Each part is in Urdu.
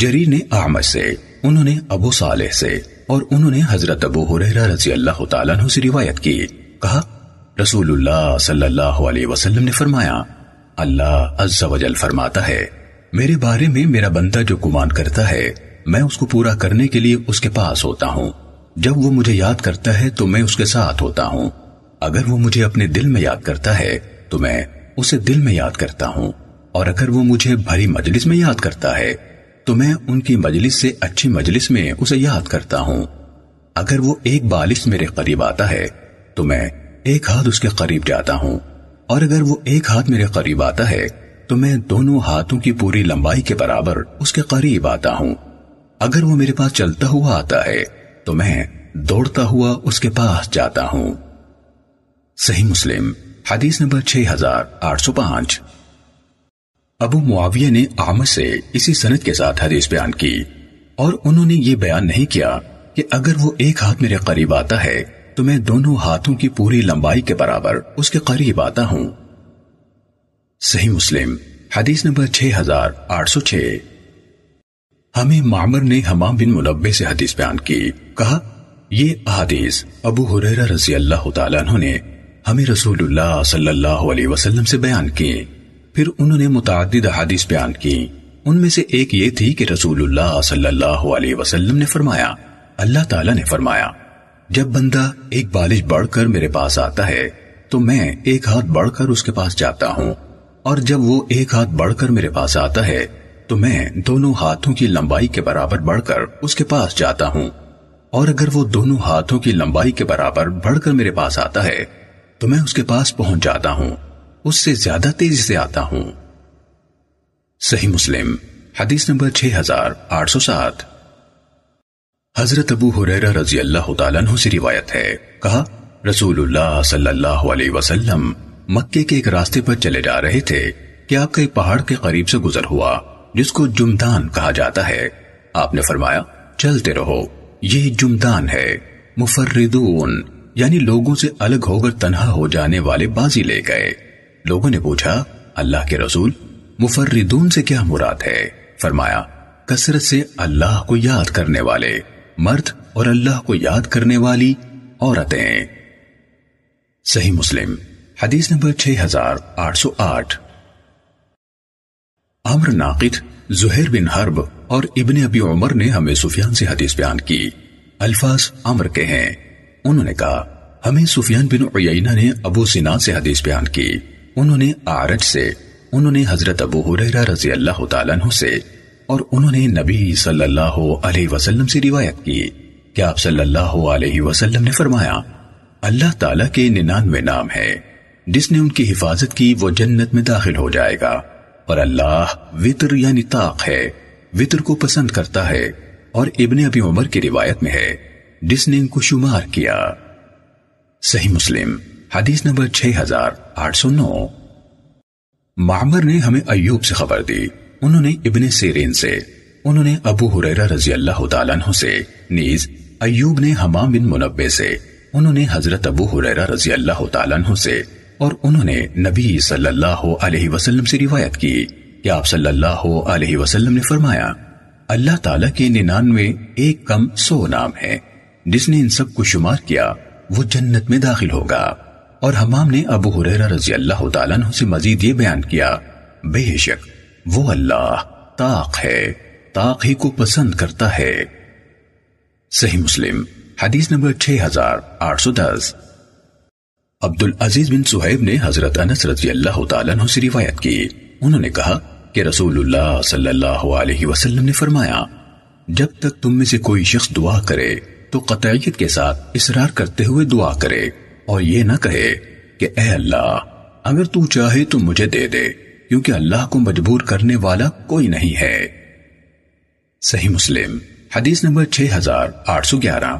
جریر نے احمد سے، انہوں نے ابو صالح سے اور انہوں نے حضرت ابو حریرہ رضی اللہ تعالیٰ عنہ سے روایت کی۔ کہا، رسول اللہ صلی اللہ علیہ وسلم نے فرمایا، اللہ عز و جل فرماتا ہے، میرے بارے میں میرا بندہ جو گمان کرتا ہے، میں اس کو پورا کرنے کے لیے اس کے پاس ہوتا ہوں۔ جب وہ مجھے یاد کرتا ہے تو میں اس کے ساتھ ہوتا ہوں۔ اگر وہ مجھے اپنے دل میں یاد کرتا ہے تو میں اسے دل میں یاد کرتا ہوں۔ اور اگر وہ مجھے بھری مجلس میں یاد کرتا ہے تو میں ان کی مجلس سے اچھی مجلس میں اسے یاد کرتا ہوں۔ اگر وہ ایک بالش میرے قریب آتا ہے، تو میں ایک ہاتھ اس کے قریب جاتا ہوں۔ اور اگر وہ ایک ہاتھ میرے قریب آتا ہے، تو میں دونوں ہاتھوں کی پوری لمبائی کے برابر اس کے قریب آتا ہوں۔ اگر وہ میرے پاس چلتا ہوا آتا ہے، تو میں دوڑتا ہوا اس کے پاس جاتا ہوں۔ صحیح مسلم، حدیث نمبر 6805 ابو معاویہ نے آمد سے اسی سنت کے ساتھ حدیث بیان کی اور انہوں نے یہ بیان نہیں کیا کہ اگر وہ ایک ہاتھ میرے قریب آتا ہے تو میں دونوں ہاتھوں کی پوری لمبائی کے برابر اس کے قریب آتا ہوں۔ صحیح مسلم، حدیث نمبر 6806 ہمیں معمر نے حمام بن منبع سے حدیث بیان کی، کہا، یہ احادیث ابو حریرہ رضی اللہ تعالیٰ عنہ نے ہمیں رسول اللہ صلی اللہ علیہ وسلم سے بیان کی پھر انہوں نے متعدد حدیث بیان کی۔ ان میں سے ایک یہ تھی کہ رسول اللہ صلی اللہ علیہ وسلم نے فرمایا، اللہ تعالیٰ نے فرمایا، جب بندہ ایک بالش بڑھ کر میرے پاس آتا ہے، تو میں ایک ہاتھ بڑھ کر اس کے پاس جاتا ہوں۔ اور جب وہ ایک ہاتھ بڑھ کر میرے پاس آتا ہے، تو میں دونوں ہاتھوں کی لمبائی کے برابر بڑھ کر اس کے پاس جاتا ہوں۔ اور اگر وہ دونوں ہاتھوں کی لمبائی کے برابر بڑھ کر میرے پاس آتا ہے، تو میں اس کے پاس پہنچ جاتا ہوں۔ اس سے زیادہ تیزی سے آتا ہوں۔ صحیح مسلم، حدیث نمبر 6807 حضرت ابو حریرہ رضی اللہ تعالیٰ عنہ سے روایت ہے۔ کہا رسول اللہ صلی اللہ علیہ وسلم مکے کے ایک راستے پر چلے جا رہے تھے۔ کہ آپ کا ایک پہاڑ کے قریب سے گزر ہوا، جس کو جمدان کہا جاتا ہے؟ آپ نے فرمایا، چلتے رہو، یہ جمدان ہے۔ مفردون یعنی لوگوں سے الگ ہو کر تنہا ہو جانے والے بازی لے گئے۔ لوگوں نے پوچھا، اللہ کے رسول، مفردون سے کیا مراد ہے؟ فرمایا، کثرت سے اللہ کو یاد کرنے والے، مرد اور اللہ کو یاد کرنے والی عورتیں۔ صحیح مسلم، حدیث نمبر 6808 عمر ناقد زہر بن حرب اور ابن ابی عمر نے ہمیں سفیان سے حدیث بیان کی۔ الفاظ عمر کے ہیں۔ انہوں نے کہا، ہمیں سفیان بن عیینہ نے ابو سنان سے حدیث بیان کی۔ انہوں نے آرج سے، انہوں نے حضرت ابو حریرہ رضی اللہ تعالیٰ عنہ سے، اور انہوں نے نبی صلی اللہ علیہ وسلم سے روایت کی کہ آپ صلی اللہ علیہ وسلم نے فرمایا، اللہ تعالیٰ کے ننانوے نام ہے جس نے ان کی حفاظت کی وہ جنت میں داخل ہو جائے گا، اور اللہ وطر یعنی طاق ہے، وطر کو پسند کرتا ہے، اور ابن ابی عمر کی روایت میں ہے، جس نے ان کو شمار کیا۔ صحیح مسلم۔ حدیث نمبر 6809 معمر نے ہمیں ایوب سے خبر دی۔ انہوں نے ابن سیرین سے۔ انہوں نے ابو حریرہ رضی اللہ تعالیٰ عنہ سے۔ نیز ایوب نے حمام بن منبع سے۔ انہوں نے حضرت ابو حریرہ رضی اللہ تعالیٰ عنہ سے۔ اور انہوں نے نبی صلی اللہ علیہ وسلم سے روایت کی کہ آپ صلی اللہ علیہ وسلم نے فرمایا، اللہ تعالیٰ کے ننانوے ایک کم سو نام ہے جس نے ان سب کو شمار کیا، وہ جنت میں داخل ہوگا۔ اور حمام نے ابو حریرہ رضی اللہ تعالیٰ عنہ سے مزید یہ بیان کیا، بے شک وہ اللہ طاق ہے، طاق ہی کو پسند کرتا ہے۔ صحیح مسلم، حدیث نمبر 6810 عبد العزیز بن سہیب نے حضرت انس رضی اللہ تعالیٰ عنہ سے روایت کی۔ انہوں نے کہا کہ رسول اللہ صلی اللہ علیہ وسلم نے فرمایا، جب تک تم میں سے کوئی شخص دعا کرے، تو قطعیت کے ساتھ اصرار کرتے ہوئے دعا کرے۔ اور یہ نہ کہے کہ اے اللہ، اگر تو چاہے تو مجھے دے دے، کیونکہ اللہ کو مجبور کرنے والا کوئی نہیں ہے۔ صحیح مسلم، حدیث نمبر 6811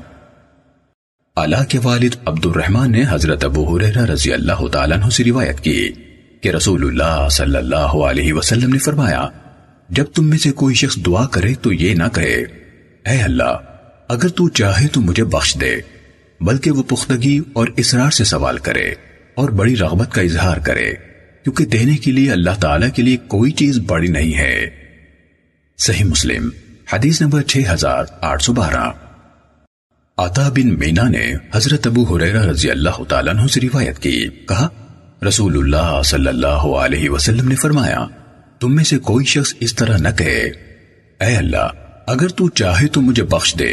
اللہ کے والد عبد الرحمن نے حضرت ابو حریرہ رضی اللہ تعالیٰ عنہ سے روایت کی کہ رسول اللہ صلی اللہ علیہ وسلم نے فرمایا، جب تم میں سے کوئی شخص دعا کرے تو یہ نہ کہے، اے اللہ، اگر تو چاہے تو مجھے بخش دے۔ بلکہ وہ پختگی اور اسرار سے سوال کرے اور بڑی رغبت کا اظہار کرے، کیونکہ دینے کے لیے اللہ تعالیٰ کے لیے کوئی چیز بڑی نہیں ہے۔ صحیح مسلم، حدیث نمبر 6812 عطا بن مینا نے حضرت ابو حریرہ رضی اللہ تعالیٰ عنہ سے روایت کی، کہا، رسول اللہ صلی اللہ علیہ وسلم نے فرمایا، تم میں سے کوئی شخص اس طرح نہ کہے، اے اللہ، اگر تو چاہے تو مجھے بخش دے،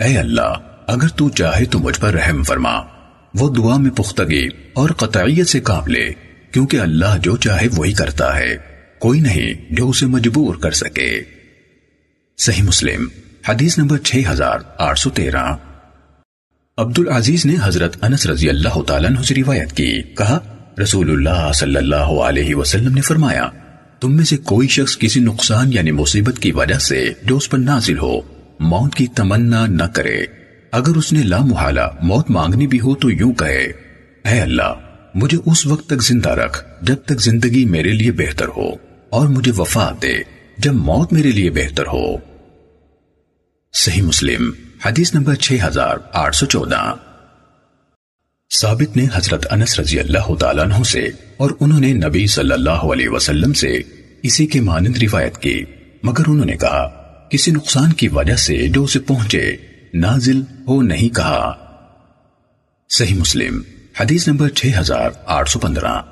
اے اللہ اگر تو چاہے تو مجھ پر رحم فرما۔ وہ دعا میں پختگی اور قطعیت سے کام لے، کیونکہ اللہ جو چاہے وہی کرتا ہے۔ کوئی نہیں جو اسے مجبور کر سکے۔ صحیح مسلم، حدیث نمبر 6813 عبد العزیز نے حضرت انس رضی اللہ تعالیٰ عنہ سے روایت کی۔ کہا، رسول اللہ صلی اللہ علیہ وسلم نے فرمایا، تم میں سے کوئی شخص کسی نقصان یعنی مصیبت کی وجہ سے جو اس پر نازل ہو، موت کی تمنا نہ کرے۔ اگر اس نے لا محالہ موت مانگنی بھی ہو تو یوں کہے، اے اللہ، مجھے اس وقت تک زندہ رکھ جب تک زندگی میرے لیے بہتر ہو، اور مجھے وفات دے جب موت میرے لیے بہتر ہو۔ صحیح مسلم، حدیث نمبر 6814 ثابت نے حضرت انس رضی اللہ تعالیٰ عنہ سے اور انہوں نے نبی صلی اللہ علیہ وسلم سے اسی کے مانند روایت کی، مگر انہوں نے کہا، کسی نقصان کی وجہ سے جو اسے پہنچے نازل ہو نہیں کہا۔ صحیح مسلم، حدیث نمبر 6815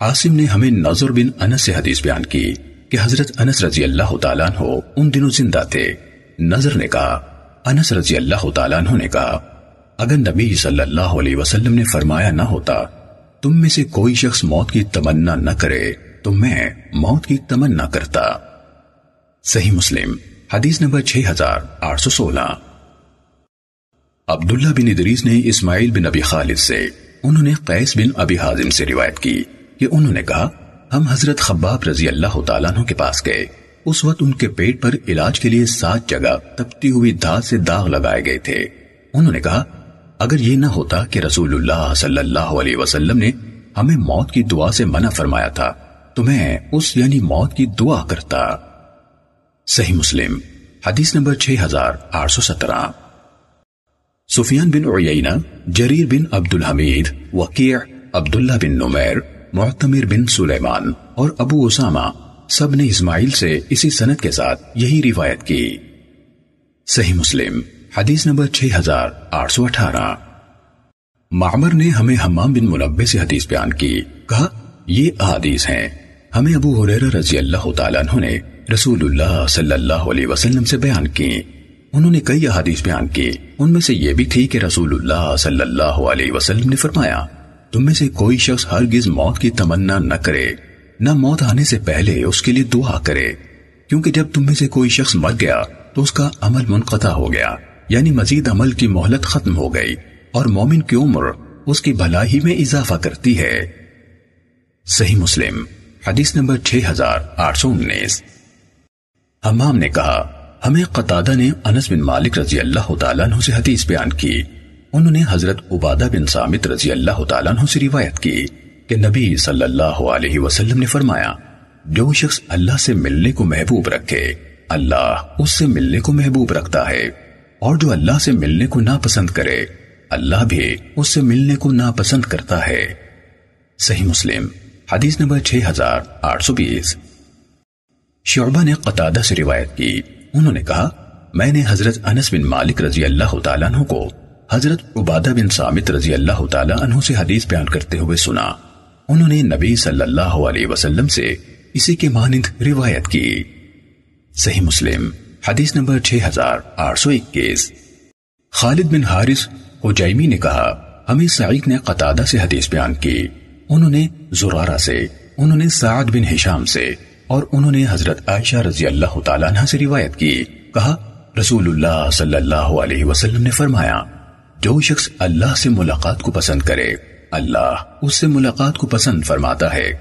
عاصم نے ہمیں نظر بن انس سے حدیث بیان کی کہ حضرت انس رضی اللہ تعالیٰ عنہ ان دنوں زندہ تھے۔ نظر نے کہا، انس رضی اللہ تعالیٰ عنہ نے کہا، اگر نبی صلی اللہ علیہ وسلم نے فرمایا نہ ہوتا، تم میں سے کوئی شخص موت کی تمنا نہ کرے تو میں موت کی تمنا کرتا۔ صحیح مسلم، حدیث نمبر 6816 عبداللہ بن ادریس نے اسماعیل بن ابی خالد سے، انہوں نے قیس بن ابی حازم سے روایت کی کہ انہوں نے کہا، ہم حضرت خباب رضی اللہ تعالیٰ عنہ کے پاس گئے۔ اس وقت ان کے پیٹ پر علاج کے لیے سات جگہ تپتی ہوئی دھات سے داغ لگائے گئے تھے۔ انہوں نے کہا، اگر یہ نہ ہوتا کہ رسول اللہ صلی اللہ علیہ وسلم نے ہمیں موت کی دعا سے منع فرمایا تھا، تو میں اس یعنی موت کی دعا کرتا۔ صحیح مسلم، حدیث نمبر 6817 سفیان بن عیینہ، جریر بن عبد الحمید وقیع عبداللہ بن نمیر، معتمر بن سلیمان اور ابو اسامہ سب نے اسماعیل سے اسی سنت کے ساتھ یہی روایت کی۔ صحیح مسلم، حدیث نمبر 6818 معمر نے ہمیں حمام بن منبع سے حدیث بیان کی، کہا، یہ احادیث ہیں۔ ہمیں ابو حریرہ رضی اللہ تعالیٰ عنہ نے رسول اللہ صلی اللہ علیہ وسلم سے بیان کی۔ انہوں نے کئی احادیث بیان کی۔ ان میں سے یہ بھی تھی کہ رسول اللہ صلی اللہ علیہ وسلم نے فرمایا، تم میں سے کوئی شخص ہرگز موت کی تمنا نہ کرے، نہ موت آنے سے پہلے اس کے لیے دعا کرے، کیونکہ جب تم میں سے کوئی شخص مر گیا، تو اس کا عمل منقطع ہو گیا یعنی مزید عمل کی مہلت ختم ہو گئی، اور مومن کی عمر اس کی بھلائی میں اضافہ کرتی ہے۔ صحیح مسلم، حدیث نمبر 6819 حمام نے کہا ہمیں قطادہ نے انس بن مالک رضی اللہ تعالیٰ عنہ سے حدیث بیان کی۔ انہوں نے حضرت عبادہ بن سامت رضی اللہ تعالیٰ عنہ سے روایت کی کہ نبی صلی اللہ علیہ وسلم نے فرمایا، جو شخص اللہ سے ملنے کو محبوب رکھے، اللہ اس سے ملنے کو محبوب رکھتا ہے۔ اور جو اللہ سے ملنے کو ناپسند کرے، اللہ بھی اس سے ملنے کو ناپسند کرتا ہے۔ صحیح مسلم، حدیث نمبر 6820 شعبہ نے قطادہ سے روایت کی۔ انہوں نے کہا، میں نے حضرت انس بن مالک رضی اللہ تعالیٰ عنہ کو حضرت عبادہ بن سامت رضی اللہ تعالیٰ عنہ سے حدیث بیان کرتے ہوئے سنا۔ انہوں نے نبی صلی اللہ علیہ وسلم سے اسی کے مانند روایت کی۔ صحیح مسلم، حدیث نمبر 6821 خالد بن حارث حجیمی نے کہا، ہمیں سعید نے قطادہ سے حدیث بیان کی۔ انہوں نے زرارہ سے، انہوں نے سعد بن حشام سے۔ اور انہوں نے حضرت عائشہ رضی اللہ تعالیٰ عنہ سے روایت کی۔ کہا، رسول اللہ صلی اللہ علیہ وسلم نے فرمایا، جو شخص اللہ سے ملاقات کو پسند کرے، اللہ اس سے ملاقات کو پسند فرماتا ہے۔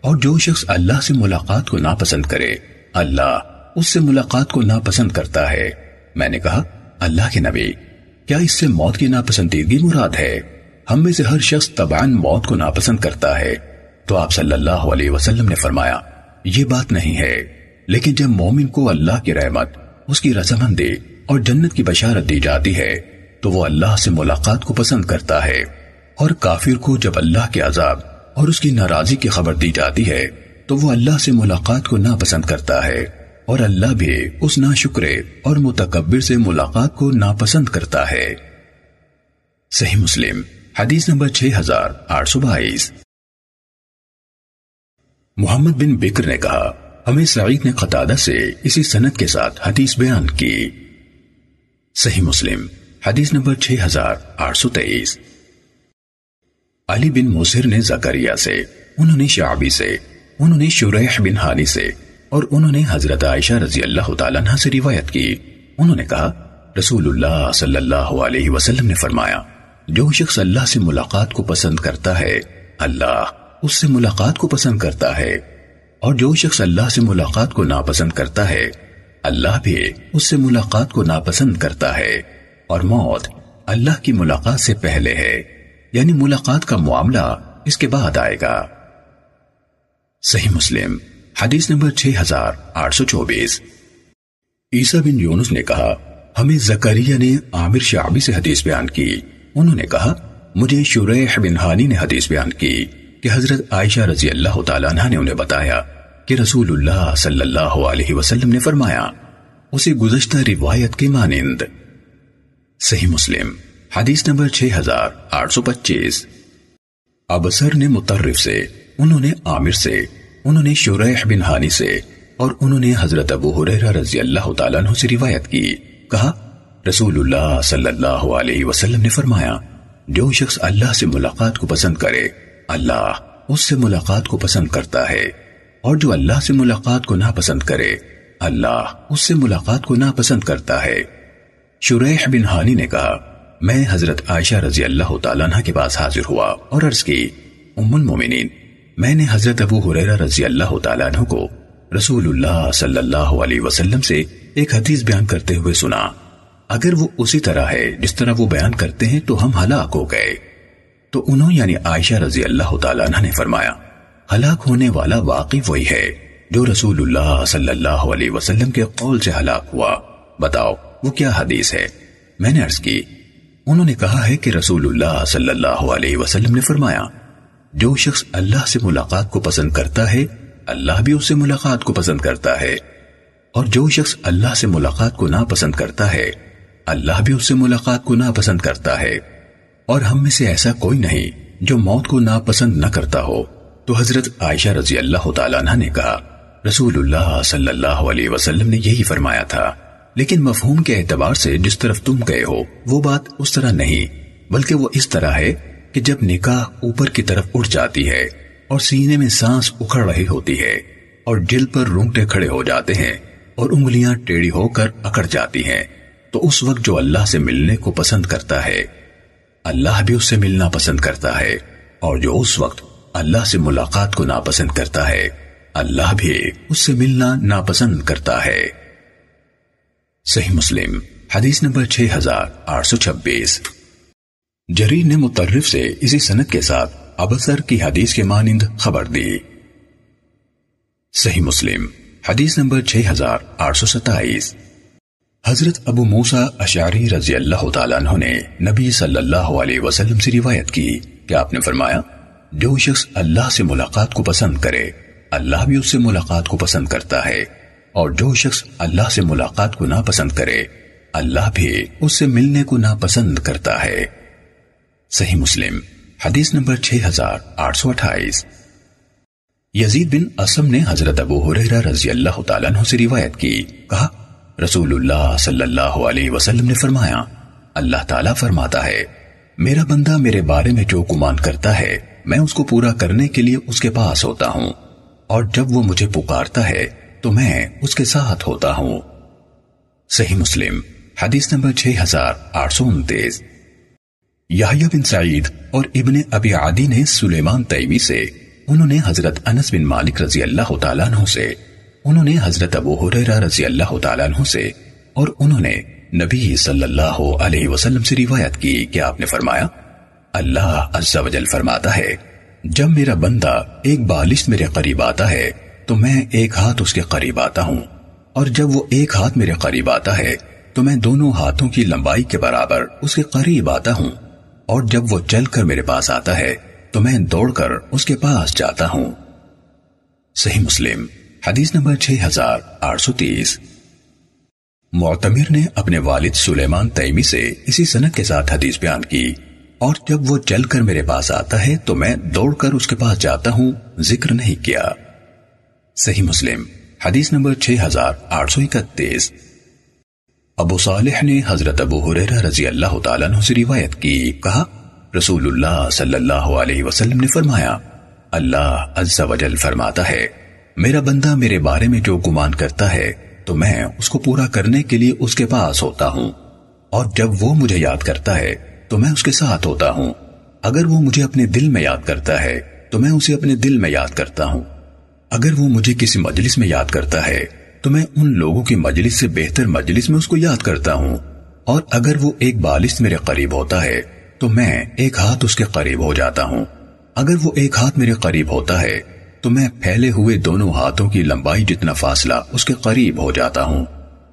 اور جو شخص اللہ سے ملاقات کو ناپسند کرے، اللہ اس سے ملاقات کو ناپسند کرتا ہے۔ میں نے کہا، اللہ کے نبی، کیا اس سے موت کی ناپسندیدگی مراد ہے؟ ہم میں سے ہر شخص طبعاً موت کو ناپسند کرتا ہے۔ تو آپ صلی اللہ علیہ وسلم نے فرمایا یہ بات نہیں ہے۔ لیکن جب مومن کو اللہ کی رحمت، اس کی رضامندی اور جنت کی بشارت دی جاتی ہے، تو وہ اللہ سے ملاقات کو پسند کرتا ہے۔ اور کافر کو جب اللہ کے عذاب اور اس کی ناراضی کی خبر دی جاتی ہے، تو وہ اللہ سے ملاقات کو ناپسند کرتا ہے۔ اور اللہ بھی اس ناشکرے اور متکبر سے ملاقات کو ناپسند کرتا ہے۔ صحیح مسلم، حدیث نمبر 6822 محمد بن بکر نے کہا، ہمیں سعید نے قطادہ سے اسی سنت کے ساتھ حدیث بیان کی۔ صحیح مسلم، حدیث نمبر 6823 علی بن موسر نے زکریہ سے، انہوں نے شعبی سے، انہوں نے شریح بن حالی سے، اور انہوں نے حضرت عائشہ رضی اللہ تعالیٰ عنہ سے روایت کی۔ انہوں نے کہا، رسول اللہ صلی اللہ علیہ وسلم نے فرمایا، جو شخص اللہ سے ملاقات کو پسند کرتا ہے، اللہ اس سے ملاقات کو پسند کرتا ہے اور جو شخص اللہ سے ملاقات کو ناپسند کرتا ہے، اللہ بھی اس سے ملاقات کو ناپسند کرتا ہے اور موت اللہ کی ملاقات سے پہلے ہے یعنی ملاقات کا معاملہ اس کے بعد آئے گا۔ صحیح مسلم، حدیث نمبر 6824 عیسیٰ بن یونس نے کہا، ہمیں زکریہ نے عامر شعبی سے حدیث بیان کی۔ انہوں نے کہا، مجھے شریح بن حانی نے حدیث بیان کی۔ کہ حضرت عائشہ رضی اللہ تعالیٰ عنہ نے انہیں بتایا کہ رسول اللہ صلی اللہ علیہ وسلم نے فرمایا، اسے گزشتہ روایت کے مانند۔ صحیح مسلم، حدیث نمبر 6825 ابسر نے مترف سے، انہوں نے عامر سے، انہوں نے شریح بن حانی سے، اور انہوں نے حضرت ابو حریرہ رضی اللہ تعالیٰ عنہ سے روایت کی۔ کہا، رسول اللہ صلی اللہ علیہ وسلم نے فرمایا، جو شخص اللہ سے ملاقات کو پسند کرے اللہ اس سے ملاقات کو پسند کرتا ہے اور جو اللہ سے ملاقات کو ناپسند کرے، اللہ اس سے ملاقات کو ناپسند کرتا ہے۔ شریح بن حانی نے کہا، میں حضرت عائشہ رضی اللہ تعالیٰ عنہ کے پاس حاضر ہوا اور عرض کی، ام المومنین، میں نے حضرت ابو حریرہ رضی اللہ تعالیٰ عنہ کو رسول اللہ صلی اللہ علیہ وسلم سے ایک حدیث بیان کرتے ہوئے سنا۔ اگر وہ اسی طرح ہے جس طرح وہ بیان کرتے ہیں تو ہم ہلاک ہو گئے۔ تو انہوں یعنی عائشہ رضی اللہ تعالیٰ عنہ نے فرمایا، ہلاک ہونے والا واقعی وہی ہے جو رسول اللہ صلی اللہ علیہ وسلم کے قول سے ہلاک ہوا۔ بتاؤ، وہ کیا حدیث ہے؟ میں نے عرض کی، انہوں نے کہا ہے کہ رسول اللہ صلی اللہ علیہ وسلم نے فرمایا، جو شخص اللہ سے ملاقات کو پسند کرتا ہے، اللہ بھی اس سے ملاقات کو پسند کرتا ہے۔ اور جو شخص اللہ سے ملاقات کو ناپسند کرتا ہے، اللہ بھی اس سے ملاقات کو ناپسند کرتا ہے۔ اور ہم میں سے ایسا کوئی نہیں جو موت کو ناپسند نہ کرتا ہو۔ تو حضرت عائشہ رضی اللہ تعالیٰ عنہ نے کہا، رسول اللہ صلی اللہ علیہ وسلم نے یہی فرمایا تھا۔ لیکن مفہوم کے اعتبار سے جس طرف تم گئے ہو، وہ بات اس طرح نہیں، بلکہ وہ اس طرح ہے کہ جب نکاح اوپر کی طرف اٹھ جاتی ہے اور سینے میں سانس اکھڑ رہی ہوتی ہے اور دل پر رونگٹے کھڑے ہو جاتے ہیں اور انگلیاں ٹیڑھی ہو کر اکڑ جاتی ہیں، تو اس وقت جو اللہ سے ملنے کو پسند کرتا ہے اللہ بھی اس سے ملنا پسند کرتا ہے اور جو اس وقت اللہ سے ملاقات کو ناپسند کرتا ہے، اللہ بھی اس سے ملنا ناپسند کرتا ہے۔ صحیح مسلم، حدیث نمبر 6826 جریر نے مترف سے اسی سنت کے ساتھ ابسر کی حدیث کے مانند خبر دی۔ صحیح مسلم، حدیث نمبر 6827 حضرت ابو موسیٰ اشعری رضی اللہ تعالیٰ عنہ نے نبی صلی اللہ علیہ وسلم سے روایت کی کہ آپ نے فرمایا، جو شخص اللہ سے ملاقات کو پسند کرے، اللہ بھی اس سے ملاقات کو پسند کرتا ہے، اور جو شخص اللہ سے ملاقات کو ناپسند کرے، اللہ بھی اس سے ملنے کو ناپسند کرتا ہے۔ صحیح مسلم، حدیث نمبر 6828 یزید بن اسم نے حضرت ابو حریرہ رضی اللہ تعالیٰ عنہ سے روایت کی، کہا رسول اللہ صلی اللہ علیہ وسلم نے فرمایا، اللہ تعالیٰ فرماتا ہے، میرا بندہ میرے بارے میں جو گمان کرتا ہے، میں اس کو پورا کرنے کے لیے اس کے پاس ہوتا ہوں، اور جب وہ مجھے پکارتا ہے، تو میں اس کے ساتھ ہوتا ہوں۔ صحیح مسلم، حدیث نمبر 6829 یحییٰ بن سعید اور ابن ابی عادی نے سلیمان تیمی سے، انہوں نے حضرت انس بن مالک رضی اللہ تعالیٰ عنہ سے انہوں نے حضرت ابو حریرہ رضی اللہ تعالیٰ عنہ سے اور انہوں نے نبی صلی اللہ علیہ وسلم سے روایت کی کہ آپ نے فرمایا، اللہ عز و جل فرماتا ہے، جب میرا بندہ ایک بالش میرے قریب آتا ہے، تو میں ایک ہاتھ اس کے قریب آتا ہوں، اور جب وہ ایک ہاتھ میرے قریب آتا ہے، تو میں دونوں ہاتھوں کی لمبائی کے برابر اس کے قریب آتا ہوں، اور جب وہ چل کر میرے پاس آتا ہے، تو میں دوڑ کر اس کے پاس جاتا ہوں۔ صحیح مسلم۔ حدیث نمبر 6830 معتمر نے اپنے والد سلیمان تیمی سے اسی سنت کے ساتھ حدیث بیان کی، اور جب وہ چل کر میرے پاس آتا ہے تو میں دوڑ کر اس کے پاس جاتا ہوں، ذکر نہیں کیا۔ صحیح مسلم، حدیث نمبر 6831 ابو صالح نے حضرت ابو حریرہ رضی اللہ تعالیٰ عنہ سے روایت کی، کہا، رسول اللہ صلی اللہ علیہ وسلم نے فرمایا، اللہ عز و جل فرماتا ہے میرا بندہ میرے بارے میں جو گمان کرتا ہے، تو میں اس کو پورا کرنے کے لیے اس کے پاس ہوتا ہوں۔ اور جب وہ مجھے یاد کرتا ہے، تو میں اس کے ساتھ ہوتا ہوں۔ اگر وہ مجھے اپنے دل میں یاد کرتا ہے، تو میں اسے اپنے دل میں یاد کرتا ہوں۔ اگر وہ مجھے کسی مجلس میں یاد کرتا ہے، تو میں ان لوگوں کی مجلس سے بہتر مجلس میں اس کو یاد کرتا ہوں۔ اور اگر وہ ایک بالش میرے قریب ہوتا ہے، تو میں ایک ہاتھ اس کے قریب ہو جاتا ہوں۔ اگر وہ ایک ہاتھ میرے قریب ہوتا ہے تو میں پھیلے ہوئے دونوں ہاتھوں کی لمبائی جتنا فاصلہ اس کے قریب ہو جاتا ہوں،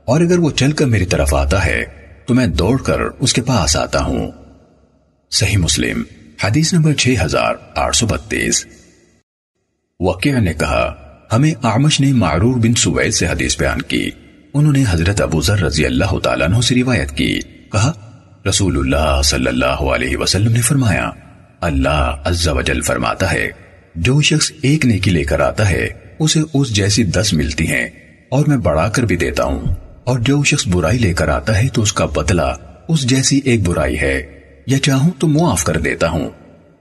اور اگر وہ چل کر میری طرف آتا ہے، تو میں دوڑ کر اس کے پاس آتا ہوں۔ صحیح مسلم، حدیث نمبر 6832 وقیع نے کہا، ہمیں آمش نے معرور بن سویل سے حدیث بیان کی۔ انہوں نے حضرت ابو ذر رضی اللہ تعالیٰ عنہ سے روایت کی۔ کہا، رسول اللہ صلی اللہ علیہ وسلم نے فرمایا، اللہ عز و جل فرماتا ہے جو شخص ایک نیکی لے کر آتا ہے، اسے اس جیسی دس ملتی ہیں، اور میں بڑھا کر بھی دیتا ہوں۔ اور جو شخص برائی لے کر آتا ہے تو اس کا بدلہ اس جیسی ایک برائی ہے۔ یا چاہوں تو معاف کر دیتا ہوں۔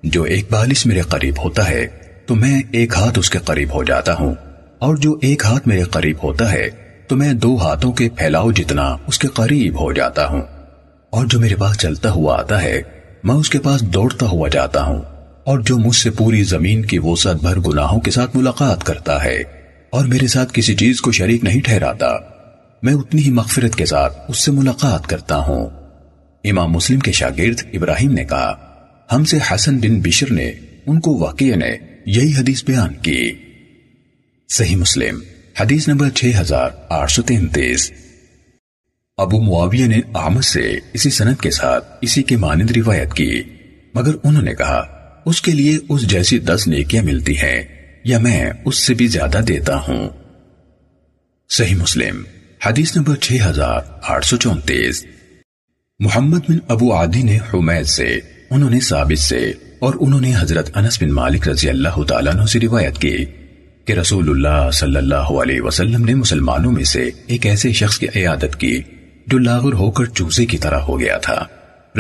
جو ایک بالش میرے قریب ہوتا ہے، تو میں ایک ہاتھ اس کے قریب ہو جاتا ہوں۔ اور جو ایک ہاتھ میرے قریب ہوتا ہے، تو میں دو ہاتھوں کے پھیلاؤ جتنا اس کے قریب ہو جاتا ہوں۔ اور جو میرے پاس چلتا ہوا آتا ہے، میں اس کے پاس دوڑتا ہوا جاتا ہوں۔ اور جو مجھ سے پوری زمین کی وسعت بھر گناہوں کے ساتھ ملاقات کرتا ہے اور میرے ساتھ کسی چیز کو شریک نہیں ٹھہراتا، میں اتنی ہی مغفرت کے ساتھ اس سے ملاقات کرتا ہوں۔ امام مسلم کے شاگرد ابراہیم نے کہا، ہم سے حسن بن بشر نے ان کو واقع نے یہی حدیث بیان کی۔ صحیح مسلم، حدیث نمبر 6833 ابو معاویہ نے آمد سے اسی سنت کے ساتھ اسی کے مانند روایت کی، مگر انہوں نے کہا اس کے لیے اس جیسی دس نیکیاں ملتی ہیں یا میں اس سے بھی زیادہ دیتا ہوں۔ صحیح مسلم، حدیث نمبر 6834 محمد بن ابو عادی نے حمید سے، انہوں نے ثابت سے اور انہوں نے حضرت انس بن مالک رضی اللہ تعالیٰ عنہ سے روایت کی کہ رسول اللہ صلی اللہ علیہ وسلم نے مسلمانوں میں سے ایک ایسے شخص کی عیادت کی جو لاغر ہو کر چوزے کی طرح ہو گیا تھا۔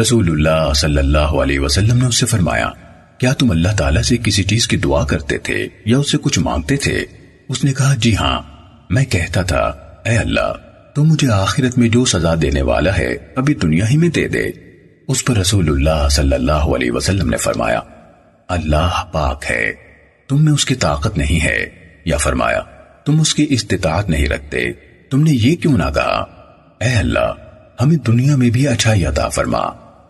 رسول اللہ صلی اللہ علیہ وسلم نے اس سے فرمایا کیا تم اللہ تعالیٰ سے کسی چیز کی دعا کرتے تھے یا اس سے کچھ مانگتے تھے؟ اس نے کہا جی ہاں میں کہتا تھا، اے اللہ، تو مجھے آخرت میں جو سزا دینے والا ہے، ابھی دنیا ہی میں دے دے۔ اس پر رسول اللہ صلی اللہ علیہ وسلم نے فرمایا، اللہ پاک ہے، تم میں اس کی طاقت نہیں ہے۔ یا فرمایا، تم اس کی استطاعت نہیں رکھتے۔ تم نے یہ کیوں نہ کہا؟ اے اللہ، ہمیں دنیا میں بھی اچھائی عطا فرما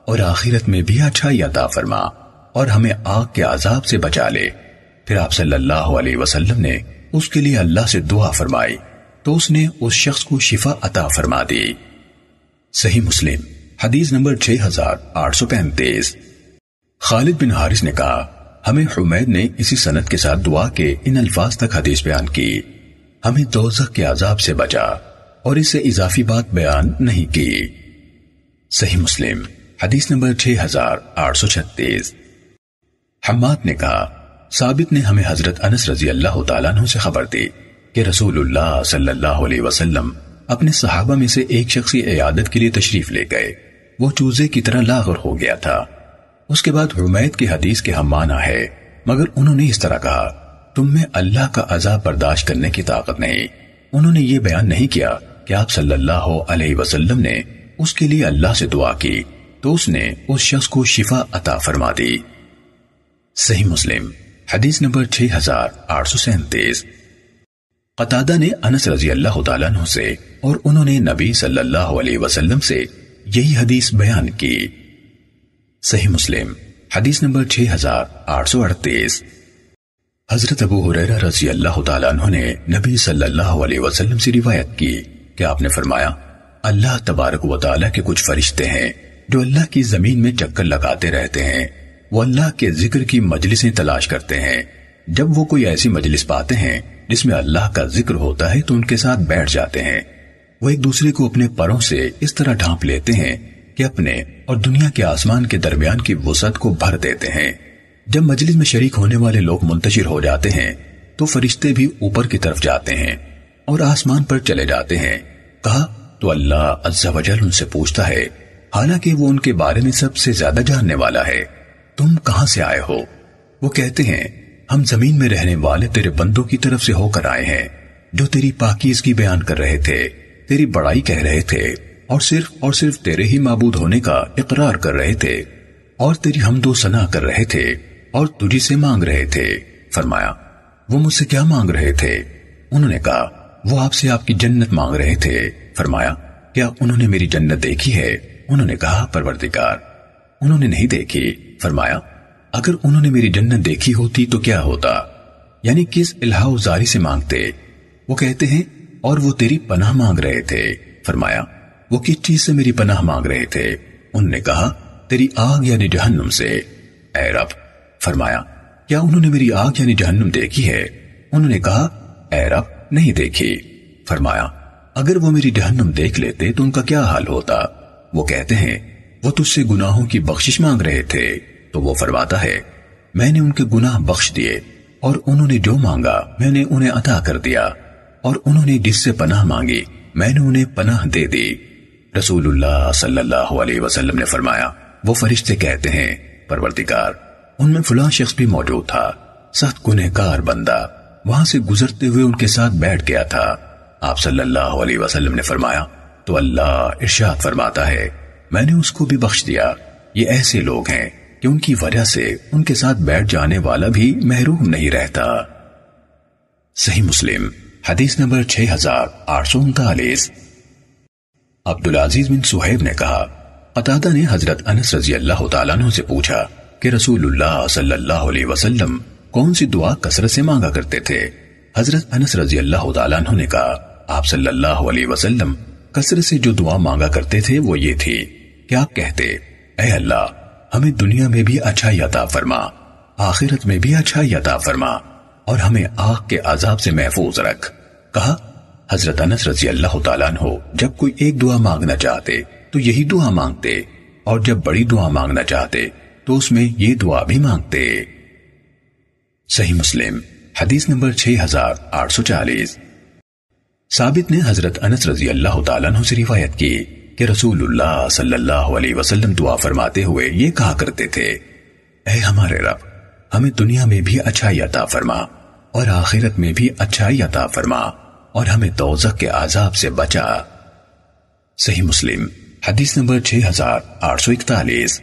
اور آخرت میں بھی اچھائی عطا فرما۔ اور ہمیں آگ کے عذاب سے بچا لے۔ پھر آپ صلی اللہ علیہ وسلم نے اس کے لیے اللہ سے دعا فرمائی۔ تو اس نے اس شخص کو شفا عطا فرما دی۔ صحیح مسلم، حدیث نمبر 6835 خالد بن حارث نے کہا، ہمیں حمید نے اسی سنت کے ساتھ دعا کے ان الفاظ تک حدیث بیان کی۔ ہمیں دوزخ کے عذاب سے بچا اور اس سے اضافی بات بیان نہیں کی۔ صحیح مسلم، حدیث نمبر 6836 حماد نے کہا، ثابت نے ہمیں حضرت انس رضی اللہ تعالیٰ عنہ سے خبر دی کہ رسول اللہ صلی اللہ علیہ وسلم اپنے صحابہ میں سے ایک شخصی عیادت کے لیے تشریف لے گئے۔ وہ چوزے کی طرح لاغر ہو گیا تھا۔ اس کے بعد حمید کی حدیث کے ہم مانا ہے، مگر انہوں نے اس طرح کہا، تم میں اللہ کا عذاب برداشت کرنے کی طاقت نہیں۔ انہوں نے یہ بیان نہیں کیا کہ آپ صلی اللہ علیہ وسلم نے اس کے لیے اللہ سے دعا کی، تو اس نے اس شخص کو شفا عطا فرما دی۔ صحیح مسلم، حدیث نمبر 6837 قطادہ نے انس رضی اللہ تعالیٰ عنہ سے اور انہوں نے نبی صلی اللہ علیہ وسلم سے یہی حدیث بیان کی۔ صحیح مسلم، حدیث نمبر 6838 حضرت ابو حریرہ رضی اللہ تعالیٰ عنہ نے نبی صلی اللہ علیہ وسلم سے روایت کی کہ آپ نے فرمایا، اللہ تبارک و تعالیٰ کے کچھ فرشتے ہیں جو اللہ کی زمین میں چکر لگاتے رہتے ہیں۔ وہ اللہ کے ذکر کی مجلسیں تلاش کرتے ہیں۔ جب وہ کوئی ایسی مجلس پاتے ہیں جس میں اللہ کا ذکر ہوتا ہے تو ان کے ساتھ بیٹھ جاتے ہیں۔ وہ ایک دوسرے کو اپنے پروں سے اس طرح ڈھانپ لیتے ہیں کہ اپنے اور دنیا کے آسمان کے درمیان کی وسعت کو بھر دیتے ہیں۔ جب مجلس میں شریک ہونے والے لوگ منتشر ہو جاتے ہیں تو فرشتے بھی اوپر کی طرف جاتے ہیں اور آسمان پر چلے جاتے ہیں۔ کہا، تو اللہ عز و جل ان سے پوچھتا ہے، حالانکہ وہ ان کے بارے میں سب سے زیادہ جاننے والا ہے۔ تم کہاں سے آئے ہو؟ وہ کہتے ہیں، ہم زمین میں رہنے والے تیرے بندوں کی طرف سے ہو کر آئے ہیں، جو تیری پاکیزگی بیان کر رہے تھے، تیری بڑائی کہہ رہے تھے، اور صرف اور صرف تیرے ہی معبود ہونے کا اقرار کر رہے تھے، اور تیری حمد و سنا کر رہے تھے، اور تجھی سے مانگ رہے تھے۔ فرمایا، وہ مجھ سے کیا مانگ رہے تھے؟ انہوں نے کہا، وہ آپ سے آپ کی جنت مانگ رہے تھے۔ فرمایا، کیا انہوں نے میری جنت دیکھی ہے؟ انہوں نے کہا، پروردگار، انہوں نے نہیں دیکھی۔ فرمایا، اگر انہوں نے میری جنت دیکھی ہوتی تو کیا ہوتا؟ یعنی کس الہا زاری سے مانگتے؟ وہ کہتے ہیں، اور وہ تیری پناہ مانگ رہے تھے۔ فرمایا، وہ کس چیز سے میری پناہ مانگ رہے تھے؟ انہوں نے کہا، تیری آگ یعنی جہنم سے۔ اے رب، فرمایا، کیا انہوں نے میری آگ یعنی جہنم دیکھی ہے؟ انہوں نے کہا، اے رب، نہیں دیکھی۔ فرمایا، اگر وہ میری جہنم دیکھ لیتے تو ان کا کیا حال ہوتا؟ وہ کہتے ہیں وہ تجھ سے گناہوں کی بخشش مانگ رہے تھے۔ تو وہ فرماتا ہے، میں نے ان کے گناہ بخش دیے اور انہوں نے جو مانگا، میں نے انہیں عطا کر دیا اور انہوں نے جس سے پناہ مانگی، میں نے انہیں پناہ دے دی۔ رسول اللہ صلی اللہ علیہ وسلم نے فرمایا، وہ فرشتے کہتے ہیں، پروردگار، ان میں فلاں شخص بھی موجود تھا، سخت گنہگار بندہ، وہاں سے گزرتے ہوئے ان کے ساتھ بیٹھ گیا تھا۔ آپ صلی اللہ علیہ وسلم نے فرمایا، تو اللہ ارشاد فرماتا ہے میں نے اس کو بھی بخش دیا۔ یہ ایسے لوگ ہیں کہ ان کی وجہ سے ان کے ساتھ بیٹھ جانے والا بھی محروم نہیں رہتا۔ صحیح مسلم، حدیث نمبر 6839 عبدالعزیز بن سہیب نے کہا، قطادہ نے حضرت انس رضی اللہ تعالیٰ عنہ سے پوچھا کہ رسول اللہ صلی اللہ علیہ وسلم کون سی دعا کثرت سے مانگا کرتے تھے؟ حضرت انس رضی اللہ تعالیٰ عنہ نے کہا، آپ صلی اللہ علیہ وسلم کثرت سے جو دعا مانگا کرتے تھے وہ یہ تھی۔ کہ آپ کہتے؟ اے اللہ، ہمیں دنیا میں بھی اچھائی عطا فرما، آخرت میں بھی اچھائی عطا فرما، اور ہمیں آگ کے عذاب سے محفوظ رکھ۔ کہا، حضرت انس رضی اللہ تعالیٰ عنہ، جب کوئی ایک دعا مانگنا چاہتے، تو یہی دعا مانگتے، اور جب بڑی دعا مانگنا چاہتے، تو اس میں یہ دعا بھی مانگتے۔ صحیح مسلم، حدیث نمبر 6840 ثابت نے حضرت انس رضی اللہ تعالیٰ عنہ سے روایت کی۔ کہ رسول اللہ صلی اللہ علیہ وسلم دعا فرماتے ہوئے یہ کہا کرتے تھے، اے ہمارے رب، ہمیں دنیا میں بھی اچھائی عطا فرما اور آخرت میں بھی اچھائی عطا فرما اور ہمیں دوزخ کے عذاب سے بچا۔ صحیح مسلم، حدیث نمبر 6841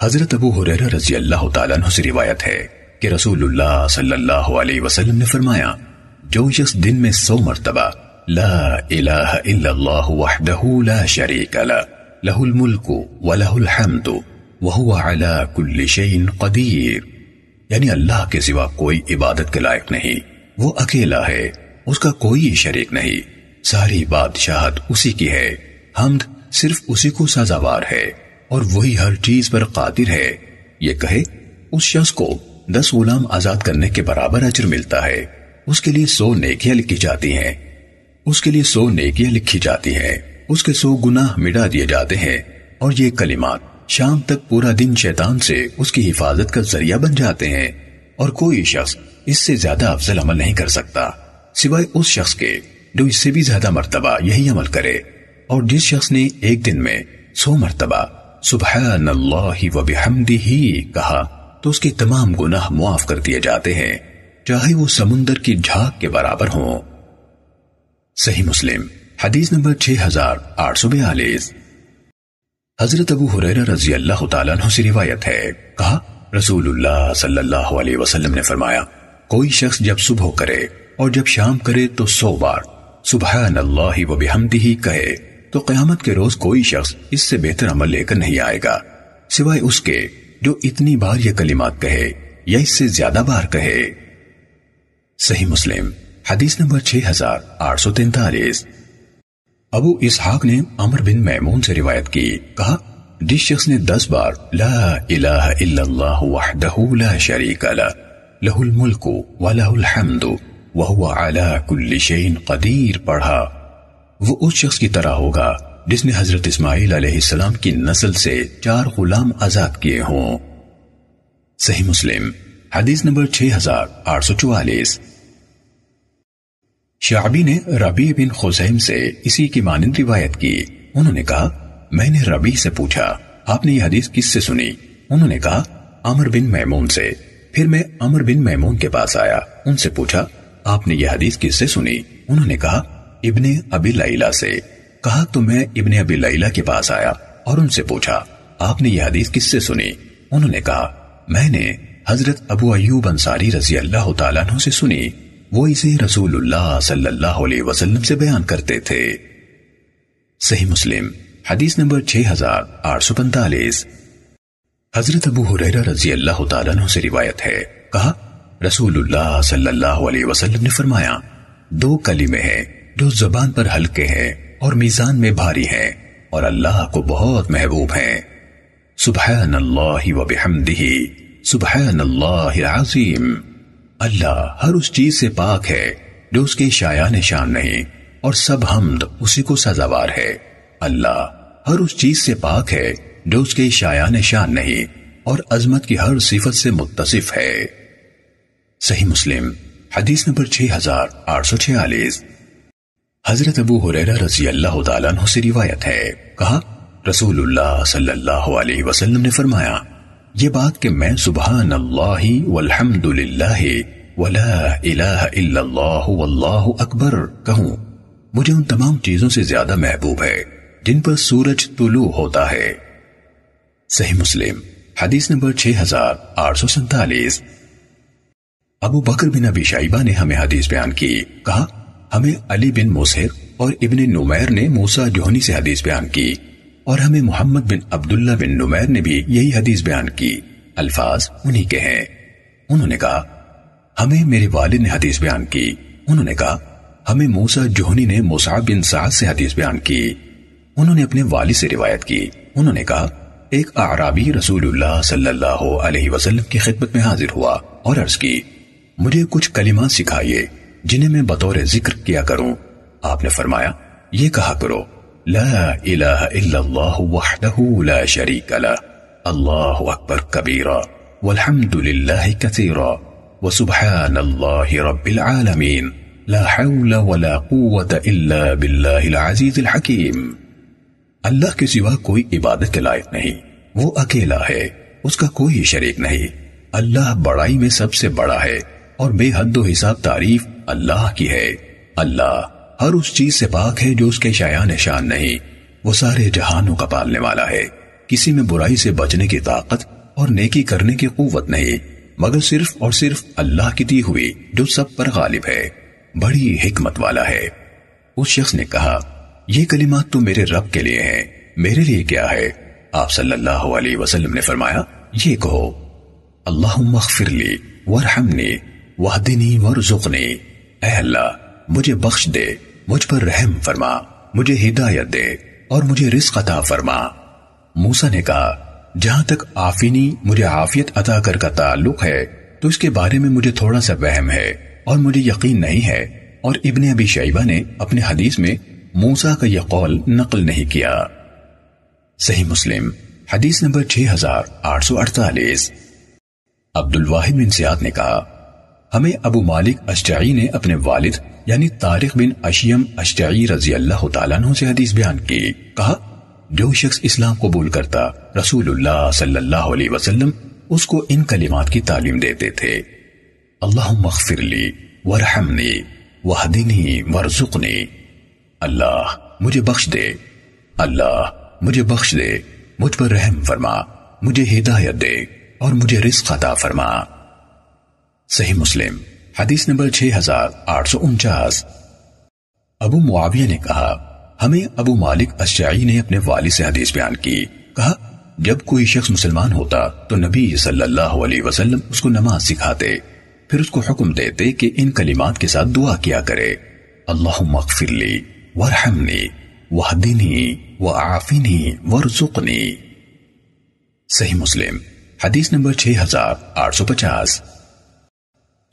حضرت ابو حریرہ رضی اللہ تعالیٰ عنہ سے روایت ہے کہ رسول اللہ صلی اللہ علیہ وسلم نے فرمایا، جو شخص دن میں سو مرتبہ لا الہ الا اللہ وحدہ لا شریک لہ لہ الملک ولہ الحمد وَهُوَ عَلَى كُلِّ شَيْءٍ قَدِيرٍ. یعنی اللہ کے سوا کوئی عبادت کے لائق نہیں. وہ اکیلا ہے، اس کا کوئی شریک نہیں. ساری بادشاہت اسی کی ہے، حمد صرف اسی کو سازاوار ہے، اور وہی ہر چیز پر قادر ہے۔ یہ کہے، اس شخص کو دس غلام آزاد کرنے کے برابر اجر ملتا ہے۔ اس کے لیے سو نیکیاں لکھی جاتی ہیں۔ اس کے لیے سو نیکیاں لکھی جاتی ہیں۔ اس کے سو گناہ مٹا دیے جاتے ہیں۔ اور یہ کلمات شام تک پورا دن شیطان سے اس کی حفاظت کا ذریعہ بن جاتے ہیں۔ اور کوئی شخص اس سے زیادہ افضل عمل نہیں کر سکتا۔ سوائے اس شخص کے جو اس سے بھی زیادہ مرتبہ یہی عمل کرے۔ اور جس شخص نے ایک دن میں سو مرتبہ سبحان اللہ و بحمدہ ہی کہا، تو اس کے تمام گناہ معاف کر دیے جاتے ہیں۔ چاہے وہ سمندر کی جھاگ کے برابر ہوں۔ صحیح مسلم، حدیث نمبر 6842 حضرت ابو حریرہ رضی اللہ تعالیٰ عنہ سے روایت ہے، کہا، رسول اللہ صلی اللہ علیہ وسلم نے فرمایا، کوئی شخص جب صبح کرے اور جب شام کرے تو سو بار سبحان اللہ و بحمدہ کہے، تو قیامت کے روز کوئی شخص اس سے بہتر عمل لے کر نہیں آئے گا۔ سوائے اس کے، جو اتنی بار یہ کلمات کہے یا اس سے زیادہ بار کہے۔ صحیح مسلم حدیث نمبر 6843 ابو اسحاق نے عمر بن میمون سے روایت کی، کہا، جس شخص نے دس بار لا الہ الا اللہ وحدہ لا شریک لہ لہ الملک ولہ الحمد، وہو علا کل شین قدیر پڑھا۔ وہ اس شخص کی طرح ہوگا جس نے حضرت اسماعیل علیہ السلام کی نسل سے چار غلام آزاد کیے ہوں۔ صحیح مسلم، حدیث نمبر 6844 شعبی نے ربی بن خزیم سے اسی کی مانند روایت کی۔ انہوں نے کہا، میں نے ربی سے پوچھا، آپ نے یہ حدیث کس سے سنی؟ انہوں نے کہا، عمر بن میمون سے۔ پھر میں عمر بن میمون کے پاس آیا، ان سے پوچھا، آپ نے یہ حدیث کس سے سنی؟ انہوں نے کہا، ابن ابی لیلہ سے۔ کہا، تو میں ابن ابی لیلہ کے پاس آیا اور ان سے پوچھا، آپ نے یہ حدیث کس سے سنی؟ انہوں نے کہا، میں نے حضرت ابو ایوب انصاری رضی اللہ تعالیٰ عنہ سے سنی۔ وہ اسے رسول اللہ صلی اللہ علیہ وسلم سے بیان کرتے تھے۔ صحیح مسلم، حدیث نمبر 6845 حضرت ابو حریرہ رضی اللہ تعالیٰ عنہ سے روایت ہے۔ کہا رسول اللہ صلی اللہ علیہ وسلم نے فرمایا، دو کلمے ہیں جو زبان پر ہلکے ہیں اور میزان میں بھاری ہیں اور اللہ کو بہت محبوب ہیں۔ سبحان اللہ و بحمدہ، سبحان اللہ العظیم۔ اللہ ہر اس چیز سے پاک ہے جو اس کے شایع نشان نہیں، اور سب حمد اسی کو سزاوار ہے۔ اللہ ہر اس چیز سے پاک ہے جو اس کے شایع نشان نہیں، اور عظمت کی ہر صفت سے متصف ہے۔ صحیح مسلم، حدیث نمبر 6846 حضرت ابو حریرہ رضی اللہ تعالیٰ عنہ سے روایت ہے۔ کہا، رسول اللہ صلی اللہ علیہ وسلم نے فرمایا یہ بات کہ میں سبحان اللہ والحمد للہ ولا الہ الا اللہ واللہ اکبر کہوں، مجھے ان تمام چیزوں سے زیادہ محبوب ہے، جن پر سورج طلوع ہوتا ہے۔ صحیح مسلم، حدیث نمبر 6847 ابو بکر بن ابی شائبہ نے ہمیں حدیث بیان کی، کہا، ہمیں علی بن موسر اور ابن نمیر نے موسیٰ جوہنی سے حدیث بیان کی۔ اور ہمیں محمد بن عبداللہ بن نمیر نے بھی یہی حدیث بیان کی۔ الفاظ انہی کے ہیں۔ انہوں نے کہا، ہمیں میرے والد نے حدیث بیان کی۔ انہوں نے کہا، ہمیں موسیٰ جوہنی نے مصعب بن سعد سے حدیث بیان کی۔ انہوں نے اپنے والد سے روایت کی۔ انہوں نے کہا، ایک اعرابی رسول اللہ صلی اللہ علیہ وسلم کی خدمت میں حاضر ہوا اور عرض کی، مجھے کچھ کلمات سکھائیے جنہیں میں بطور ذکر کیا کروں۔ آپ نے فرمایا، یہ کہا کرو۔ لا الہ الا اللہ وحدہ لا شریک لا اللہ اکبر کبیرا والحمد للہ کثیرا وسبحان اللہ رب العالمین لا حول ولا قوة الا باللہ العزیز الحکیم اللہ کے سوا کوئی عبادت کے لائق نہیں. وہ اکیلا ہے. اس کا کوئی شریک نہیں. اللہ بڑائی میں سب سے بڑا ہے. اور بے حد و حساب تعریف اللہ کی ہے. اللہ ہر اس چیز سے پاک ہے جو اس کے شایع نشان نہیں۔ وہ سارے جہانوں کا پالنے والا ہے۔ کسی میں برائی سے بچنے کی طاقت اور نیکی کرنے کی قوت نہیں، مگر صرف اور صرف اللہ کی دی ہوئی جو سب پر غالب ہے۔ بڑی حکمت والا ہے۔ اس شخص نے کہا، یہ کلمات تو میرے رب کے لیے ہیں، میرے لیے کیا ہے؟ آپ صلی اللہ علیہ وسلم نے فرمایا، یہ کہو، اللہم اغفر لی ورحمنی، وحدنی ورزقنی۔ اے اللہ، مجھے بخش دے۔ مجھ پر رحم فرما، مجھے ہدایت دے اور مجھے رزق عطا فرما۔ موسیٰ نے کہا، جہاں تک آفینی مجھے عافیت عطا کر کا تعلق ہے، تو اس کے بارے میں مجھے تھوڑا سا وہم ہے اور مجھے یقین نہیں ہے۔ اور ابن ابی شیبہ نے اپنے حدیث میں موسیٰ کا یہ قول نقل نہیں کیا۔ صحیح مسلم، حدیث نمبر 6848 عبد الواحد بن سیاد نے کہا ہمیں ابو مالک اشجعی نے اپنے والد یعنی طارق بن اشیم اشجعی رضی اللہ تعالیٰ عنہ سے حدیث بیان کی۔ کہا، جو شخص اسلام قبول کرتا، رسول اللہ صلی اللہ علیہ وسلم اس کو ان کلمات کی تعلیم دیتے تھے۔ اللہم اغفر لی ورحمنی وحدنی ورزقنی۔ اللہ مجھے بخش دے۔ اللہ مجھے بخش دے۔ مجھ پر رحم فرما۔ مجھے ہدایت دے اور مجھے رزق عطا فرما۔ صحیح مسلم، حدیث نمبر 6849 ابو معاویہ نے کہا، ہمیں ابو مالک اشعی نے اپنے والد سے حدیث بیان کی۔ کہا، جب کوئی شخص مسلمان ہوتا تو نبی صلی اللہ علیہ وسلم اس کو نماز سکھاتے، پھر اس کو حکم دیتے کہ ان کلمات کے ساتھ دعا کیا کرے۔ اللہم اغفر لی ورحمنی وحدنی وعافنی ورزقنی۔ صحیح مسلم، حدیث نمبر 6850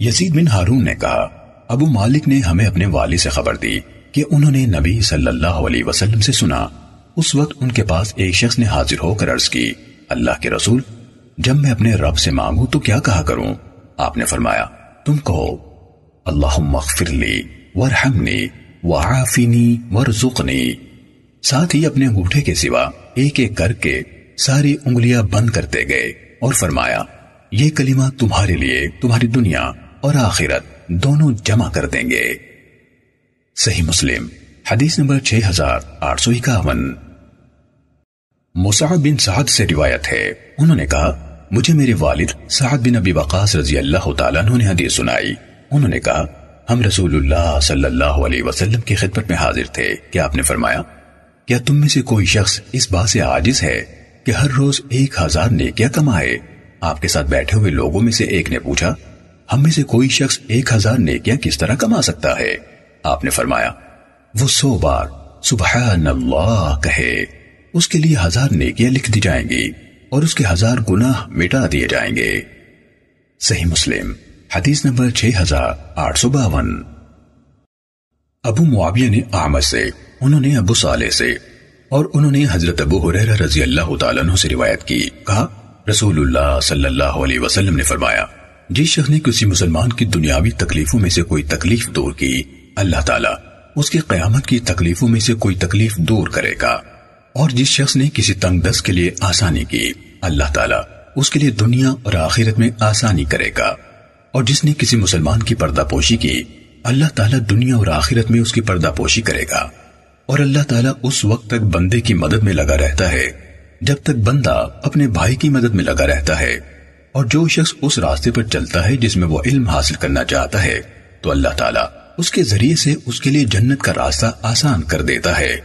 یزید بن ہارون نے کہا، ابو مالک نے ہمیں اپنے والی سے خبر دی کہ انہوں نے نبی صلی اللہ علیہ وسلم سے سنا۔ اس وقت ان کے پاس ایک شخص نے حاضر ہو کر عرض کی، اللہ کے رسول، جب میں اپنے رب سے مانگوں تو کیا کہا کروں؟ آپ نے فرمایا، تم کہو، اللہم اغفر لی ورحمنی وعافنی ورزقنی۔ ساتھ ہی اپنے انگوٹھے کے سوا ایک ایک کر کے ساری انگلیاں بند کرتے گئے اور فرمایا، یہ کلمہ تمہارے لیے، تمہاری دنیا اور آخرت دونوں جمع کر دیں گے۔ صحیح مسلم، حدیث نمبر 6851 مصعب بن سعد سے روایت ہے۔ انہوں نے کہا، مجھے میرے والد سعد بن ابی وقاص رضی اللہ تعالیٰ عنہ نے حدیث سنائی۔ انہوں نے کہا، ہم رسول اللہ صلی اللہ علیہ وسلم کی خدمت میں حاضر تھے۔ کہ آپ نے فرمایا، کیا تم میں سے کوئی شخص اس بات سے عاجز ہے کہ ہر روز ایک ہزار نیکیاں کمائے؟ آپ کے ساتھ بیٹھے ہوئے لوگوں میں سے ایک نے پوچھا ہم میں سے کوئی شخص ایک ہزار نیکیاں کس طرح کما سکتا ہے؟ آپ نے فرمایا، وہ سو بار سبحان اللہ کہے۔ اس کے لیے ہزار نیکیاں لکھ دی جائیں گی اور اس کے ہزار گناہ مٹا دیے جائیں گے۔ صحیح مسلم، حدیث نمبر 6852 ابو معاویہ نے آمد سے، انہوں نے ابو صالح سے اور انہوں نے حضرت ابو حریرہ رضی اللہ تعالیٰ عنہ سے روایت کی۔ کہا، رسول اللہ صلی اللہ علیہ وسلم نے فرمایا جس شخص نے کسی مسلمان کی دنیاوی تکلیفوں میں سے کوئی تکلیف دور کی، اللہ تعالیٰ اس کی قیامت کی تکلیفوں میں سے کوئی تکلیف دور کرے گا۔ اور جس شخص نے کسی تنگ دس کے لیے آسانی کی، اللہ تعالیٰ اس کے لیے دنیا اور آخرت میں آسانی کرے گا۔ اور جس نے کسی مسلمان کی پردہ پوشی کی، اللہ تعالیٰ دنیا اور آخرت میں اس کی پردہ پوشی کرے گا۔ اور اللہ تعالیٰ اس وقت تک بندے کی مدد میں لگا رہتا ہے، جب تک بندہ اپنے بھائی کی مدد میں لگا رہتا ہے۔ اور جو شخص اس راستے پر چلتا ہے جس میں وہ علم حاصل کرنا چاہتا ہے، تو اللہ تعالیٰ اس کے ذریعے سے اس کے لیے جنت کا راستہ آسان کر دیتا ہے۔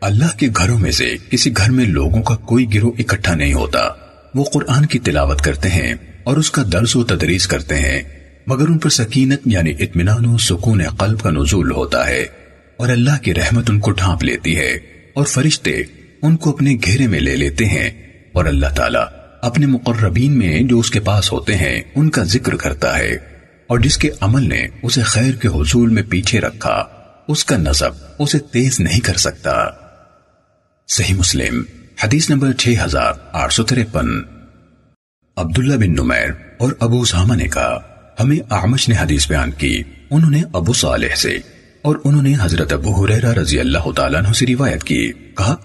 اللہ کے گھروں میں سے کسی گھر میں لوگوں کا کوئی گروہ اکٹھا نہیں ہوتا۔ وہ قرآن کی تلاوت کرتے ہیں اور اس کا درس و تدریس کرتے ہیں، مگر ان پر سکینت یعنی اطمینان و سکون قلب کا نزول ہوتا ہے۔ اور اللہ کی رحمت ان کو ڈھانپ لیتی ہے اور فرشتے ان کو اپنے گھیرے میں لے لیتے ہیں۔ اور اللہ تعالیٰ اپنے مقربین میں جو اس کے پاس ہوتے ہیں، ان کا ذکر کرتا ہے۔ اور جس کے عمل نے اسے خیر کے حصول میں پیچھے رکھا، اس کا نصب اسے تیز نہیں کر سکتا۔ صحیح مسلم، حدیث نمبر 6853 عبداللہ بن نمیر اور ابو سامہ نے کہا، ہمیں اعمش نے حدیث بیان کی۔ انہوں نے ابو صالح سے اور انہوں نے حضرت ابو حریرہ رضی اللہ تعالیٰ عنہ سے روایت کی۔ کہا،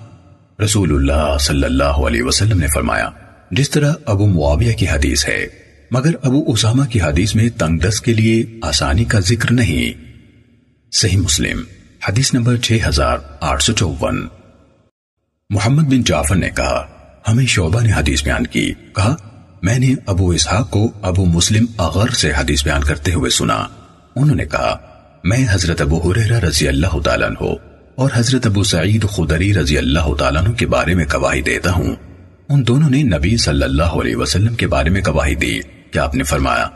رسول اللہ صلی اللہ علیہ وسلم نے فرمایا جس طرح ابو معاویہ کی حدیث ہے، مگر ابو اسامہ کی حدیث میں تنگ دست کے لیے آسانی کا ذکر نہیں۔ صحیح مسلم، حدیث نمبر 6854 محمد بن جعفر نے کہا، ہمیں شعبہ نے حدیث بیان کی۔ کہا، میں نے ابو اسحاق کو ابو مسلم اغر سے حدیث بیان کرتے ہوئے سنا۔ انہوں نے کہا، میں حضرت ابو حریرہ رضی اللہ تعالیٰ عنہ اور حضرت ابو سعید خدری رضی اللہ تعالیٰ عنہ کے بارے میں گواہی دیتا ہوں۔ ان دونوں نے نبی صلی اللہ علیہ وسلم کے بارے میں گواہی دی۔ کہ آپ نے فرمایا؟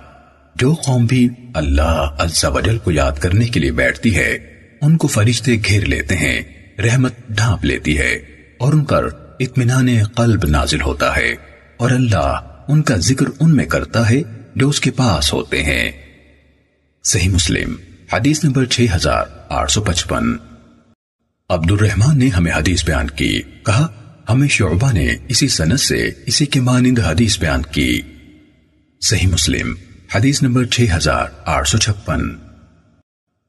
جو قوم بھی اللہ عز و جل کو یاد کرنے کے لیے بیٹھتی ہے، ان کو فرشتے گھیر لیتے ہیں، رحمت ڈھانپ لیتی ہے اور ان پر اطمینان قلب نازل ہوتا ہے۔ اور اللہ ان کا ذکر ان میں کرتا ہے جو اس کے پاس ہوتے ہیں۔ صحیح مسلم، حدیث نمبر 6855 عبد الرحمن نے ہمیں حدیث بیان کی، کہا ہمیں شعبہ نے اسی سنت سے اسی کے مانند حدیث بیان کی۔ صحیح مسلم، حدیث نمبر 6856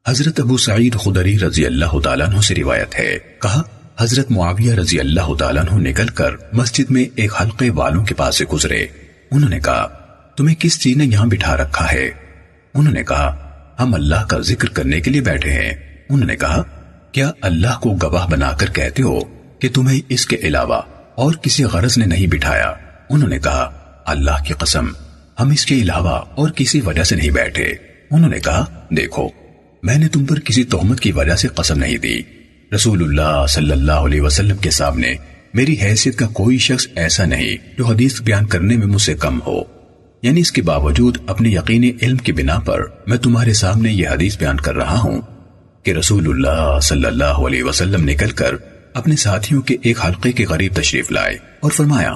حضرت ابو سعید خدری رضی اللہ تعالیٰ عنہ سے روایت ہے۔ کہا، حضرت معاویہ رضی اللہ تعالیٰ عنہ نکل کر مسجد میں ایک حلقے والوں کے پاس سے گزرے۔ انہوں نے کہا، تمہیں کس چیز نے یہاں بٹھا رکھا ہے؟ انہوں نے کہا، ہم اللہ کا ذکر کرنے کے لیے بیٹھے ہیں۔ انہوں نے کہا، کیا اللہ کو گواہ بنا کر کہتے ہو؟ کہ تمہیں اس کے علاوہ اور کسی غرض نے نہیں بٹھایا۔ انہوں نے کہا، اللہ کی قسم، ہم اس کے علاوہ اور کسی وجہ سے نہیں بیٹھے۔ انہوں نے کہا، دیکھو، میں نے تم پر کسی تہمت کی وجہ سے قسم نہیں دی۔ رسول اللہ صلی اللہ علیہ وسلم کے سامنے میری حیثیت کا کوئی شخص ایسا نہیں جو حدیث بیان کرنے میں مجھ سے کم ہو۔ یعنی اس کے باوجود اپنے یقینی علم کی بنا پر میں تمہارے سامنے یہ حدیث بیان کر رہا ہوں کہ رسول اللہ صلی اللہ علیہ وسلم نکل کر اپنے ساتھیوں کے ایک حلقے کے غریب تشریف لائے اور فرمایا،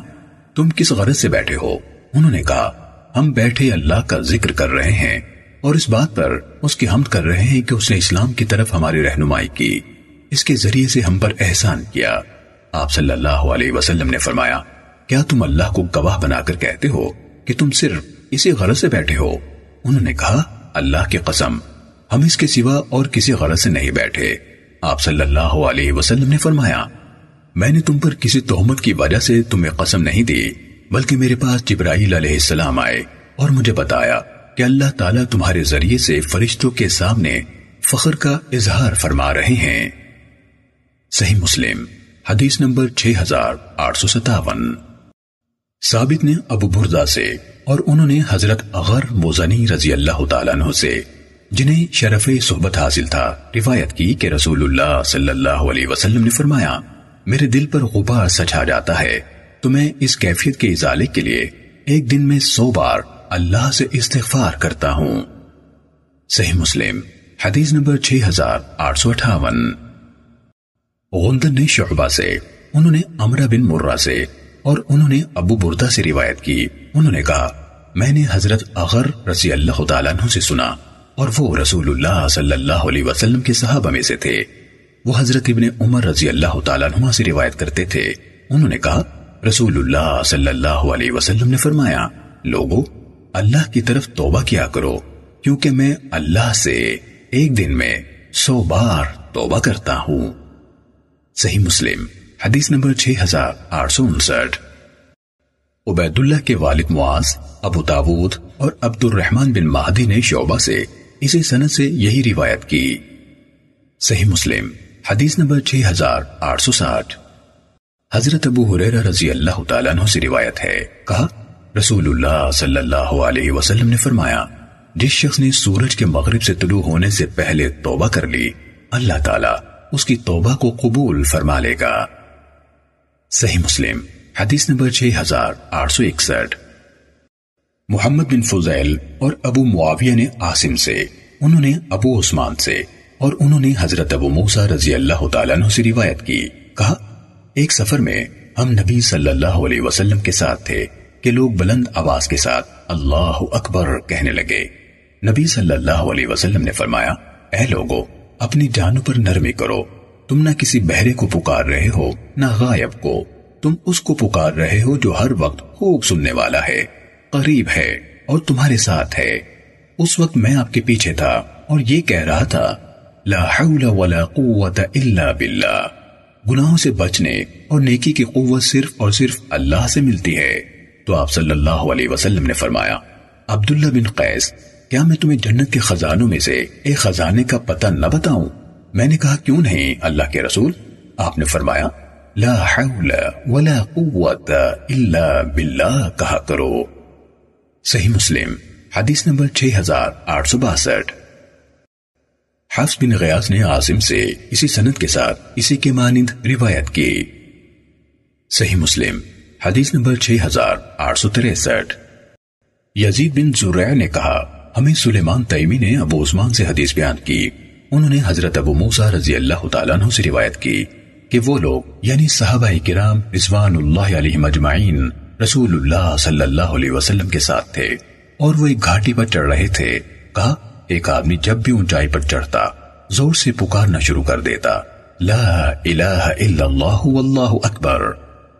تم کس غرض سے بیٹھے ہو؟ انہوں نے کہا، ہم بیٹھے اللہ کا ذکر کر رہے ہیں اور اس بات پر اس کی حمد کر رہے ہیں کہ اس نے اسلام کی طرف ہماری رہنمائی کی۔ اس کے ذریعے سے ہم پر احسان کیا۔ آپ صلی اللہ علیہ وسلم نے فرمایا، کیا تم اللہ کو گواہ بنا کر کہتے ہو کہ تم صرف اسی غرض سے بیٹھے ہو؟ انہوں نے کہا، اللہ کی قسم، ہم اس کے سوا اور کسی غرض سے نہیں بیٹھے۔ آپ صلی اللہ علیہ وسلم نے فرمایا، میں نے تم پر کسی تہمت کی وجہ سے تمہیں قسم نہیں دی، بلکہ میرے پاس جبرائیل علیہ السلام آئے اور مجھے بتایا کہ اللہ تعالیٰ تمہارے ذریعے سے فرشتوں کے سامنے فخر کا اظہار فرما رہے ہیں۔ صحیح مسلم، حدیث نمبر 6857 ثابت نے ابو بردہ سے اور انہوں نے حضرت اغر موزنی رضی اللہ تعالیٰ عنہ سے جنہیں شرف صحبت حاصل تھا، روایت کی کہ رسول اللہ صلی اللہ علیہ وسلم نے فرمایا، میرے دل پر غبار سچا جاتا ہے، تو میں اس کیفیت کے ازالے کے لیے ایک دن میں سو بار اللہ سے استغفار کرتا ہوں۔ صحیح مسلم، حدیث نمبر 6858 غندن نے شعبہ سے، انہوں نے امرہ بن مرہ سے، اور انہوں نے ابو بردہ سے روایت کی۔ انہوں نے کہا، میں نے حضرت اغر رضی اللہ تعالیٰ عنہ سے سنا۔ اور وہ رسول اللہ صلی اللہ علیہ وسلم کے صحابہ میں سے تھے۔ وہ حضرت ابن عمر رضی اللہ تعالیٰ عنہ سے روایت کرتے تھے۔ انہوں نے کہا رسول اللہ صلی اللہ علیہ وسلم نے فرمایا، لوگو، اللہ کی طرف توبہ کیا کرو، کیونکہ میں اللہ سے ایک دن میں سو بار توبہ کرتا ہوں۔ صحیح مسلم، حدیث نمبر 6859 عبید اللہ کے والد معاذ، ابو تاود اور عبد الرحمن بن مہدی نے شعبہ سے اسی سنت سے یہی روایت کی۔ صحیح مسلم، حدیث نمبر 6860 حضرت ابو حریرہ رضی اللہ تعالیٰ عنہ سے روایت ہے۔ کہا رسول اللہ صلی اللہ علیہ وسلم نے فرمایا، جس شخص نے سورج کے مغرب سے طلوع ہونے سے پہلے توبہ کر لی، اللہ تعالیٰ اس کی توبہ کو قبول فرما لے گا۔ صحیح مسلم، حدیث نمبر 6861 محمد بن فضیل اور ابو معاویہ نے عاصم سے، انہوں نے ابو عثمان سے اور انہوں نے حضرت ابو موسیٰ رضی اللہ تعالیٰ عنہ سے روایت کی۔ کہا، ایک سفر میں ہم نبی صلی اللہ علیہ وسلم کے ساتھ تھے کہ لوگ بلند آواز کے ساتھ اللہ اکبر کہنے لگے۔ نبی صلی اللہ علیہ وسلم نے فرمایا، اے لوگو، اپنی جانوں پر نرمی کرو۔ تم نہ کسی بہرے کو پکار رہے ہو، نہ غائب کو۔ تم اس کو پکار رہے ہو جو ہر وقت خوب سننے والا ہے۔ قریب ہے اور تمہارے ساتھ ہے۔ اس وقت میں آپ کے پیچھے تھا اور یہ کہہ رہا تھا، لا حول ولا قوت الا باللہ۔ گناہوں سے بچنے اور نیکی کی قوت صرف اور صرف اللہ سے ملتی ہے۔ تو آپ صلی اللہ علیہ وسلم نے فرمایا، عبداللہ بن قیس، کیا میں تمہیں جنت کے خزانوں میں سے ایک خزانے کا پتہ نہ بتاؤں؟ میں نے کہا، کیوں نہیں اللہ کے رسول؟ آپ نے فرمایا، لا حول ولا قوت الا باللہ کہا کرو۔ صحیح مسلم، حدیث نمبر 6862 حفظ بن غیاز نے عاصم سے اسی سند کے ساتھ اسی کے مانند روایت کی۔ صحیح مسلم، حدیث نمبر 6863 یزید بن زرع نے کہا، ہمیں سلیمان تیمی نے ابو عثمان سے حدیث بیان کی۔ انہوں نے حضرت ابو موسیٰ رضی اللہ تعالیٰ عنہ سے روایت کی کہ وہ لوگ یعنی صحابہ کرام رضوان اللہ علیہ مجمعین رسول اللہ صلی اللہ علیہ وسلم کے ساتھ تھے اور وہ ایک گھاٹی پر چڑھ رہے تھے۔ کہا، ایک آدمی جب بھی اونچائی پر چڑھتا، زور سے پکارنا شروع کر دیتا۔ لا الہ الا اللہ واللہ اکبر۔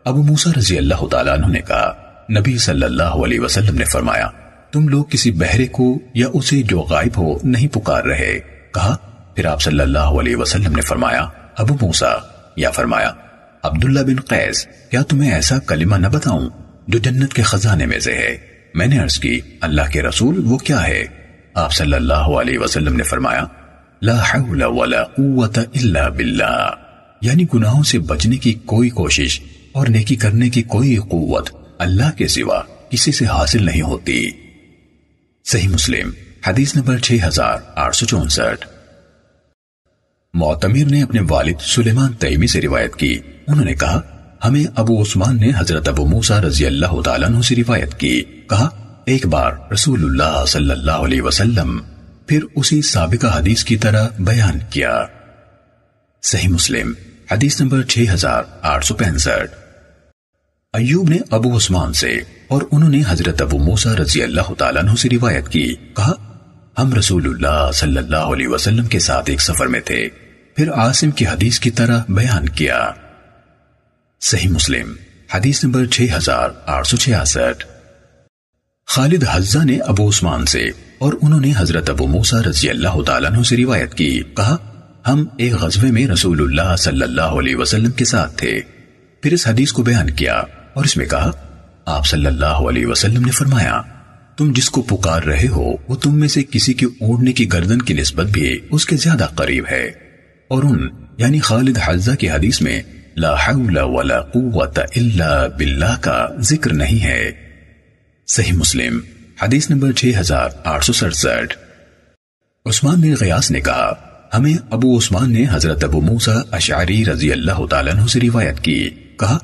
ابو موسیٰ رضی اللہ تعالیٰ عنہ نے کہا، نبی صلی اللہ علیہ وسلم نے فرمایا، تم لوگ کسی بہرے کو یا اسے جو غائب ہو نہیں پکار رہے۔ کہا، پھر آپ صلی اللہ علیہ وسلم نے فرمایا، ابو موسا یا فرمایا، عبداللہ بن قیس، کیا تمہیں ایسا کلمہ نہ بتاؤں؟ جو جنت کے خزانے میں سے ہے۔ میں نے عرض کی، اللہ کے رسول وہ کیا ہے؟ آپ صلی اللہ علیہ وسلم نے فرمایا، لا حول ولا قوت الا باللہ۔ یعنی گناہوں سے بچنے کی کوئی کوشش اور نیکی کرنے کی کوئی قوت اللہ کے سوا کسی سے حاصل نہیں ہوتی۔ صحیح مسلم، حدیث نمبر 6864 معتمر نے اپنے والد سلیمان تیمی سے روایت کی۔ انہوں نے کہا ہمیں ابو عثمان نے حضرت ابو موسیٰ رضی اللہ تعالیٰ عنہ سے روایت کی۔ کہا، ایک بار رسول اللہ صلی اللہ علیہ وسلم پھر اسی سابقہ حدیث کی طرح بیان کیا۔ صحیح مسلم، حدیث نمبر 6865 ایوب نے ابو عثمان سے اور انہوں نے حضرت ابو موسیٰ رضی اللہ تعالیٰ عنہ سے روایت کی۔ کہا، ہم رسول اللہ صلی اللہ علیہ وسلم کے ساتھ ایک سفر میں تھے۔ پھر عاصم کی حدیث کی طرح بیان کیا۔ صحیح مسلم، حدیث نمبر 6866 خالد حزہ نے ابو عثمان سے اور انہوں نے حضرت ابو موسیٰ رضی اللہ تعالیٰ عنہ سے روایت کی، کہا، ہم ایک غزوے میں رسول اللہ صلی اللہ علیہ وسلم کے ساتھ تھے۔ پھر اس حدیث کو بیان کیا اور اس میں کہا، آپ صلی اللہ علیہ وسلم نے فرمایا، تم جس کو پکار رہے ہو، وہ تم میں سے کسی کے اوڑنے کی گردن کی نسبت بھی اس کے زیادہ قریب ہے۔ اور ان یعنی خالد حزہ کی حدیث میں لا حول ولا قوت الا باللہ کا ذکر نہیں ہے۔ صحیح مسلم، حدیث نمبر 6867 عثمان بن غیاس نے کہا، ہمیں ابو عثمان نے حضرت ابو موسیٰ اشعری رضی اللہ تعالیٰ عنہ سے روایت کی۔ کہا،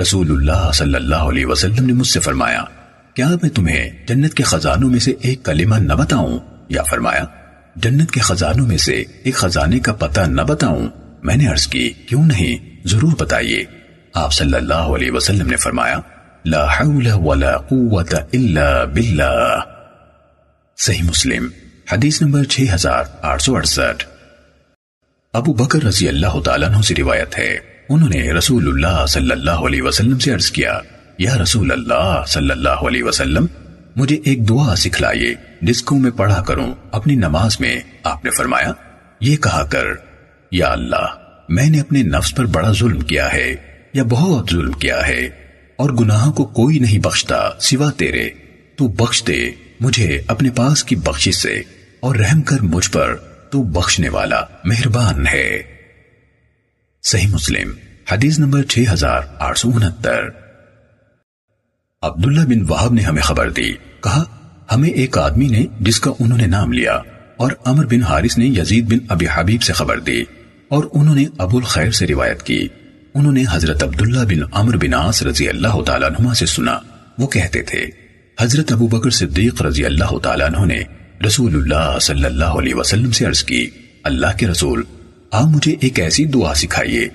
رسول اللہ صلی اللہ علیہ وسلم نے مجھ سے فرمایا، کیا میں تمہیں جنت کے خزانوں میں سے ایک کلمہ نہ بتاؤں؟ یا فرمایا، جنت کے خزانوں میں سے ایک خزانے کا پتہ نہ بتاؤں؟ میں نے عرض کی، کیوں نہیں؟ ضرور بتائیے۔ آپ صلی اللہ علیہ وسلم نے فرمایا، لا حول ولا قوت الا باللہ۔ صحیح مسلم، حدیث نمبر 6868 ابو بکر رضی اللہ تعالیٰ عنہ سے روایت ہے۔ انہوں نے رسول اللہ صلی اللہ علیہ وسلم سے عرض کیا، یا رسول اللہ صلی اللہ علیہ وسلم، مجھے ایک دعا سکھلائیے، جس کو میں پڑھا کروں، اپنی نماز میں، آپ نے فرمایا، یہ کہا کر، یا اللہ میں نے اپنے نفس پر بڑا ظلم کیا ہے یا بہت ظلم کیا ہے اور گناہوں کو کوئی نہیں بخشتا سوا تیرے۔ تو بخش دے مجھے اپنے پاس کی بخشش سے اور رحم کر مجھ پر، تو بخشنے والا مہربان ہے۔ صحیح مسلم، حدیث نمبر 6869 عبداللہ بن وحب نے ہمیں خبر دی، کہا، ہمیں ایک آدمی نے جس کا انہوں نے نام لیا اور عمر بن حارث نے یزید بن ابی حبیب سے خبر دی۔ اور انہوں نے ابو الخیر سے روایت کی۔ انہوں نے حضرت عبداللہ بن عمر بن عاص رضی اللہ تعالیٰ عنہ سے سنا۔ وہ کہتے تھے، حضرت ابو بکر صدیق رضی اللہ تعالیٰ عنہ نے رسول اللہ صلی اللہ علیہ وسلم سے عرض کی، اللہ کے رسول، آپ مجھے ایک ایسی دعا سکھائیے،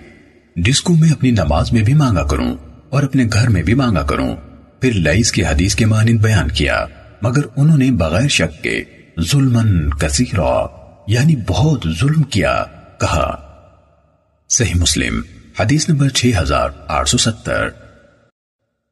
جس کو میں اپنی نماز میں بھی مانگا کروں اور اپنے گھر میں بھی مانگا کروں۔ پھر لائس کی حدیث کے مانند بیان کیا، مگر انہوں نے بغیر شک کے ظلمن کثیرا یعنی بہت ظلم کیا۔ کہا۔ صحیح مسلم، حدیث نمبر 6870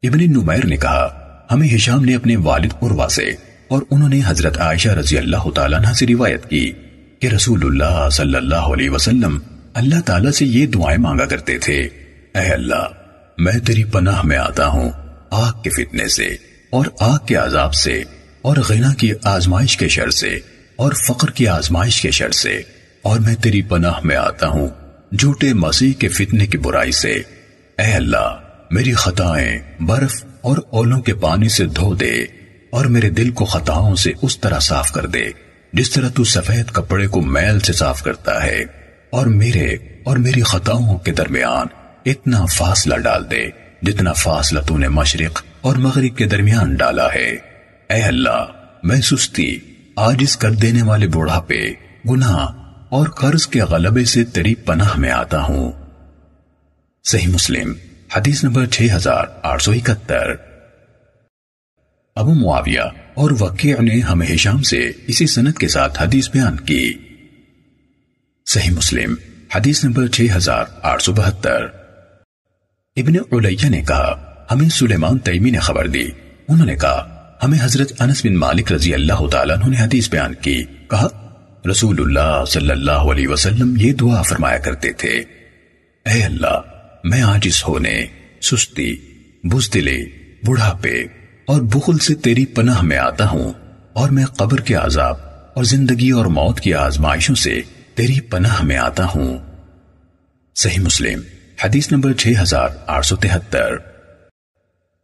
ابن نمیر نے کہا، ہمیں ہشام نے اپنے والد عروہ سے اور انہوں نے حضرت عائشہ رضی اللہ تعالیٰ عنہ سے روایت کی کہ رسول اللہ صلی اللہ علیہ وسلم اللہ تعالیٰ سے یہ دعائیں مانگا کرتے تھے، اے اللہ، میں تیری پناہ میں آتا ہوں آگ کے فتنے سے اور آگ کے عذاب سے اور غنا کی آزمائش کے شر سے اور فقر کی آزمائش کے شر سے۔ اور میں تیری پناہ میں آتا ہوں، جھوٹے مسیح کے فتنے کی برائی سے۔ اے اللہ، میری خطائیں برف اور اولوں کے پانی سے دھو دے اور میرے دل کو خطاؤں سے اس طرح صاف کر دے، جس طرح تو سفید کپڑے کو میل سے صاف کرتا ہے۔ اور میرے اور میری خطاؤں کے درمیان اتنا فاصلہ ڈال دے جتنا فاصلہ تو نے مشرق اور مغرب کے درمیان ڈالا ہے۔ اے اللہ، میں سستی آجز کر دینے والے بڑھاپے گناہ اور قرض کے غلبے سے تیری پناہ میں آتا ہوں۔ صحیح مسلم، حدیث نمبر 6871 ابو معاویہ اور وقیع نے ہمیں ہشام سے اسی سنت کے ساتھ حدیث بیان کی۔ صحیح مسلم، حدیث نمبر 6872 ابن علیہ نے کہا، ہمیں سلیمان تیمی نے خبر دی۔ انہوں نے کہا، ہمیں حضرت انس بن مالک رضی اللہ تعالیٰ نے حدیث بیان کی۔ کہا رسول اللہ صلی اللہ علیہ وسلم یہ دعا فرمایا کرتے تھے۔ اے اللہ، میں عاجز ہونے، سستی بزدلی بڑھاپے اور بخل سے تیری پناہ میں آتا ہوں اور میں قبر کے عذاب اور زندگی اور موت کی آزمائشوں سے تیری پناہ میں آتا ہوں۔ صحیح مسلم، حدیث نمبر 6873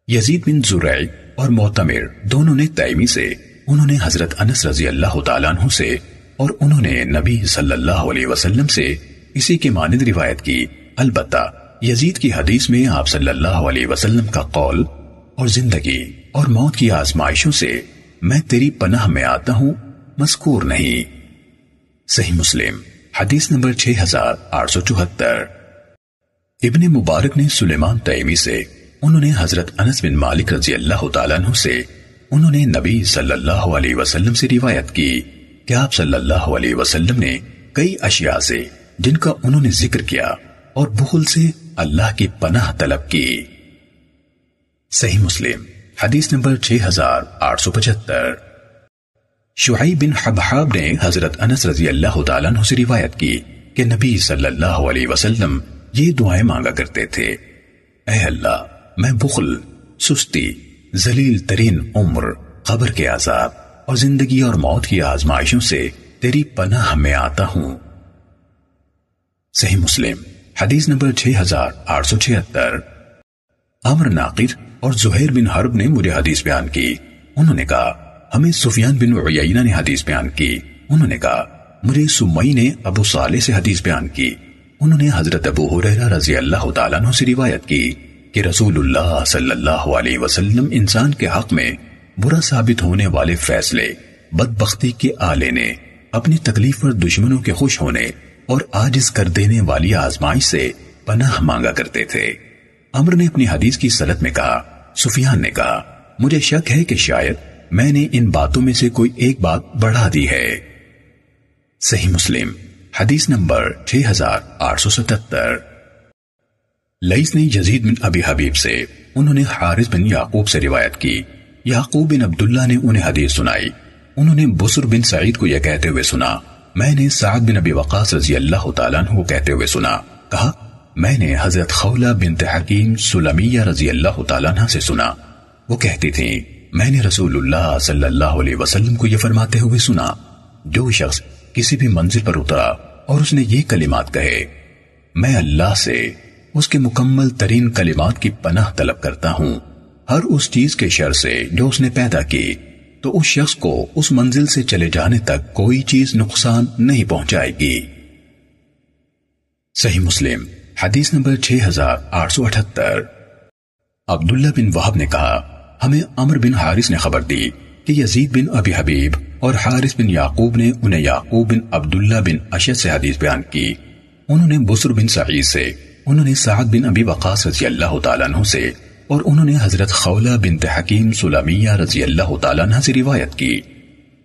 یزید بن زرعی اور معتمر دونوں نے تیمی سے، انہوں نے حضرت انس رضی اللہ تعالیٰ عنہ سے اور انہوں نے نبی صلی اللہ علیہ وسلم سے اسی کے مانند روایت کی، البتہ یزید کی حدیث میں آپ صلی اللہ علیہ وسلم کا قول اور زندگی اور موت کی آزمائشوں سے میں تیری پناہ میں آتا ہوں مذکور نہیں۔ صحیح مسلم، حدیث نمبر 6874 ابن مبارک نے سلیمان تیمی سے، انہوں نے حضرت انس بن مالک رضی اللہ تعالیٰ عنہ سے، انہوں نے نبی صلی اللہ علیہ وسلم سے روایت کی۔ کہ آپ صلی اللہ علیہ وسلم نے کئی اشیاء سے جن کا انہوں نے ذکر کیا اور بخل سے اللہ کی پناہ طلب کی۔ صحیح مسلم، حدیث نمبر 6875 شعیب بن حبحاب نے حضرت انس رضی اللہ تعالیٰ عنہ سے روایت کی کہ نبی صلی اللہ علیہ وسلم یہ دعائیں مانگا کرتے تھے۔ اے اللہ، میں بخل، سستی، ذلیل ترین عمر، قبر کے عذاب اور زندگی اور موت کی آزمائشوں سے تیری پناہ میں آتا ہوں۔ صحیح مسلم، حدیث نمبر 6876 عمر ناقر اور زہیر بن حرب نے مجھے حدیث بیان کی۔ انہوں نے کہا، ہمیں سفیان بن عیینہ نے حدیث بیان کی۔ انہوں نے کہا، مجھے سمئی نے ابو صالح سے حدیث بیان کی۔ انہوں نے حضرت ابو حریرہ رضی اللہ تعالیٰ عنہ سے روایت کی کہ رسول اللہ صلی اللہ علیہ وسلم انسان کے حق میں برا ثابت ہونے والے فیصلے، بدبختی کے آلے نے، اپنی تکلیف اور دشمنوں کے خوش ہونے اور آجز کر دینے والی آزمائش سے پناہ مانگا کرتے تھے۔ عمر نے اپنی حدیث کی صلت میں کہا، سفیان نے کہا، مجھے شک ہے کہ شاید میں نے ان باتوں میں سے کوئی ایک بات بڑھا دی ہے۔ صحیح مسلم، حدیث نمبر 6877 لئیس نے یزید بن ابی حبیب سے، انہوں نے حارث بن یعقوب سے روایت کی۔ یعقوب بن عبداللہ نے انہیں حدیث سنائی۔ انہوں نے بسر بن سعید کو یہ کہتے ہوئے سنا۔ میں نے سعد بن ابی وقاص رضی اللہ تعالیٰ عنہ کو کہتے ہوئے سنا۔ کہا، میں نے حضرت خولہ بنت حکیم سلمیہ رضی اللہ تعالیٰ عنہ سے سنا۔ وہ کہتی تھیں، میں نے رسول اللہ صلی اللہ علیہ وسلم کو یہ فرماتے ہوئے سنا۔ جو شخص کسی بھی منزل پر اترا اور اس نے یہ کلمات کہے، میں اللہ سے اس کے مکمل ترین کلمات کی پناہ طلب کرتا ہوں۔ ہر اس چیز کے شر سے جو اس نے پیدا کی، تو اس شخص کو اس منزل سے چلے جانے تک کوئی چیز نقصان نہیں پہنچائے گی۔ صحیح مسلم، حدیث نمبر 6878 عبداللہ بن وحب نے کہا، ہمیں عمر بن حارث نے خبر دی کہ یزید بن ابی حبیب اور حارث بن یعقوب نے انہیں یعقوب بن عبداللہ بن اشد سے حدیث بیان کی۔ انہوں نے بسر بن سعید سے، انہوں نے سعد بن ابی وقاص رضی اللہ تعالیٰ عنہ سے اور انہوں نے حضرت خولہ بنت حکیم سلامیہ رضی اللہ تعالیٰ عنہ سے روایت کی۔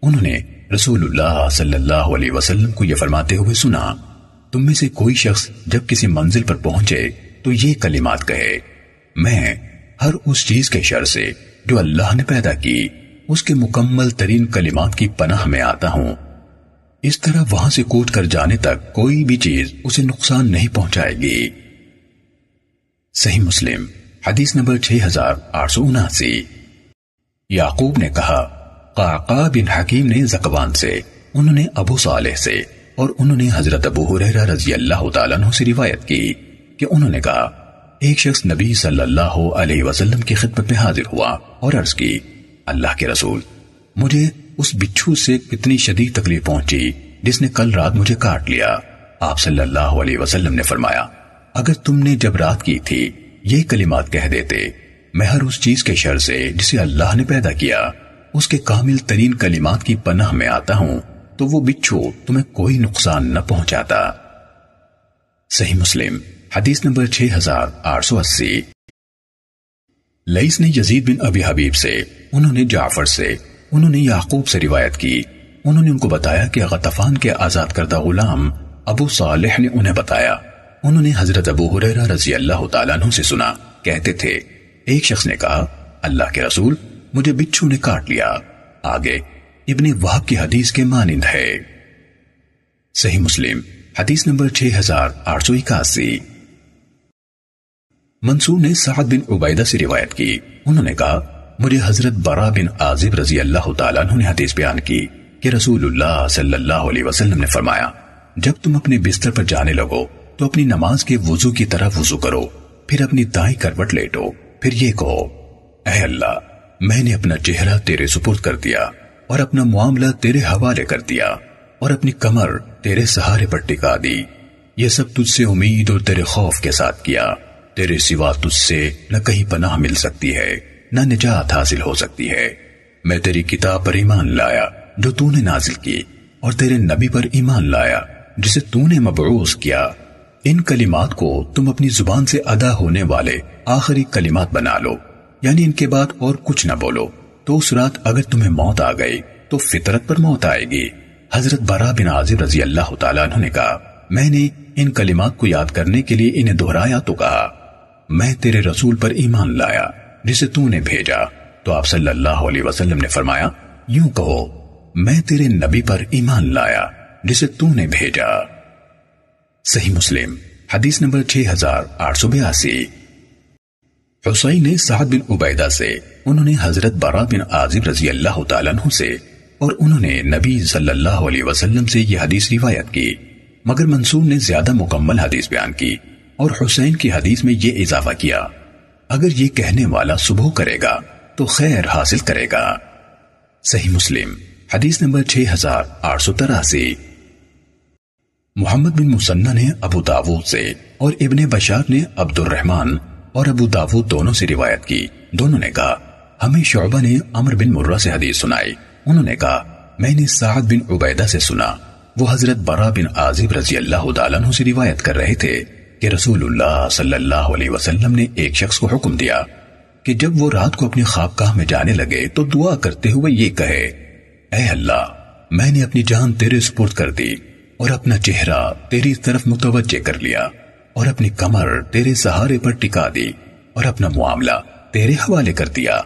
انہوں نے رسول اللہ صلی اللہ علیہ وسلم کو یہ فرماتے ہوئے سنا، تم میں سے کوئی شخص جب کسی منزل پر پہنچے تو یہ کلمات کہے، میں ہر اس چیز کے شر سے جو اللہ نے پیدا کی، اس کے مکمل ترین کلمات کی پناہ میں آتا ہوں۔ اس طرح وہاں سے کوٹ کر جانے تک کوئی بھی چیز اسے نقصان نہیں پہنچائے گی۔ صحیح مسلم۔ حدیث نمبر 6879 یعقوب نے کہا قاقا بن حکیم نے زکوان سے، انہوں نے ابو صالح سے، اور انہوں نے حضرت ابو حریرہ رضی اللہ تعالیٰ عنہ سے روایت کی کہ انہوں نے کہا، ایک شخص نبی صلی اللہ علیہ وسلم کی خدمت میں حاضر ہوا اور عرض کی، اللہ کے رسول، مجھے اس بچھو سے کتنی شدید تکلیف پہنچی جس نے کل رات مجھے کاٹ لیا۔ آپ صلی اللہ علیہ وسلم نے فرمایا، اگر تم نے جب رات کی تھی یہ کلمات کہہ دیتے، میں ہر اس چیز کے شر سے جسے اللہ نے پیدا کیا، اس کے کامل ترین کلمات کی پناہ میں آتا ہوں، تو وہ بچھو، تمہیں کوئی نقصان نہ پہنچاتا. صحیح مسلم، حدیث نمبر 6880 لئیس نے یزید بن ابی حبیب سے، انہوں نے جعفر سے، انہوں نے یعقوب سے روایت کی۔ انہوں نے ان کو بتایا کہ غطفان کے آزاد کردہ غلام ابو صالح نے انہیں بتایا۔ انہوں نے حضرت ابو حریرہ رضی اللہ تعالیٰ عنہ سے سنا، کہتے تھے، ایک شخص نے کہا، اللہ کے رسول، مجھے بچھو نے کاٹ لیا۔ آگے، ابن وحب کی حدیث کے مانند ہے۔ صحیح مسلم، حدیث نمبر 6881 منصور نے سعد بن عبیدہ سے روایت کی۔ انہوں نے کہا، مجھے حضرت برا بن عازب رضی اللہ تعالیٰ عنہ نے حدیث بیان کی کہ رسول اللہ صلی اللہ علیہ وسلم نے فرمایا، جب تم اپنے بستر پر جانے لگو تو اپنی نماز کے وضو کی طرح وضو کرو، پھر اپنی دائیں کروٹ لیٹو، پھر یہ کہو، اے اللہ، میں نے اپنا چہرہ تیرے سپرد کر دیا اور اپنا معاملہ تیرے حوالے کر دیا اور اپنی کمر تیرے سہارے پر ٹکا دی۔ یہ سب تجھ سے امید اور تیرے خوف کے ساتھ کیا۔ تیرے سوا تجھ سے نہ کہیں پناہ مل سکتی ہے، نہ نجات حاصل ہو سکتی ہے۔ میں تیری کتاب پر ایمان لایا، جو تو نے نازل کی، اور تیرے نبی پر ایمان لایا، جسے تو نے مبعوث کیا۔ ان کلمات کو تم اپنی زبان سے ادا ہونے والے آخری کلمات بنا لو۔ یعنی ان کے بعد اور کچھ نہ بولو۔ تو اس رات اگر تمہیں موت آ گئی، تو فطرت پر موت آئے گی۔ حضرت برا بن عازب رضی اللہ تعالیٰ عنہ نے کہا، میں نے ان کلمات کو یاد کرنے کے لیے انہیں دہرایا تو کہا، میں تیرے رسول پر ایمان لایا، جسے تو نے بھیجا۔ تو آپ صلی اللہ علیہ وسلم نے فرمایا، یوں کہو، میں تیرے نبی پر ایمان لایا، جسے تو نے بھیجا۔ صحیح مسلم، حدیث نمبر 6882 حسین نے سعد بن عبیدہ سے، انہوں نے حضرت برا بن عازب رضی اللہ تعالیٰ عنہ سے، اور انہوں نے نبی صلی اللہ علیہ وسلم سے یہ حدیث روایت کی۔ مگر منصور نے زیادہ مکمل حدیث بیان کی، اور حسین کی حدیث میں یہ اضافہ کیا، اگر یہ کہنے والا صبح کرے گا، تو خیر حاصل کرے گا۔ صحیح مسلم، حدیث نمبر 6883 محمد بن مسنہ نے ابو داود سے اور ابن بشار نے عبد الرحمن اور ابو داود دونوں سے روایت کی۔ دونوں نے کہا، ہمیں شعبہ نے عمر بن مرہ سے حدیث سنائی۔ انہوں نے کہا، میں نے سعد بن عبیدہ سے سنا۔ وہ حضرت برا بن عازب رضی اللہ تعالیٰ عنہ سے روایت کر رہے تھے کہ رسول اللہ صلی اللہ علیہ وسلم نے ایک شخص کو حکم دیا کہ جب وہ رات کو اپنی خوابگاہ میں جانے لگے تو دعا کرتے ہوئے یہ کہے، اے اللہ، میں نے اپنی جان تیرے سپرد کر دی۔ اور اپنا چہرہ تیری طرف متوجہ کر لیا اور اپنی کمر تیرے سہارے پر ٹکا دی اور اپنا معاملہ تیرے حوالے کر دیا۔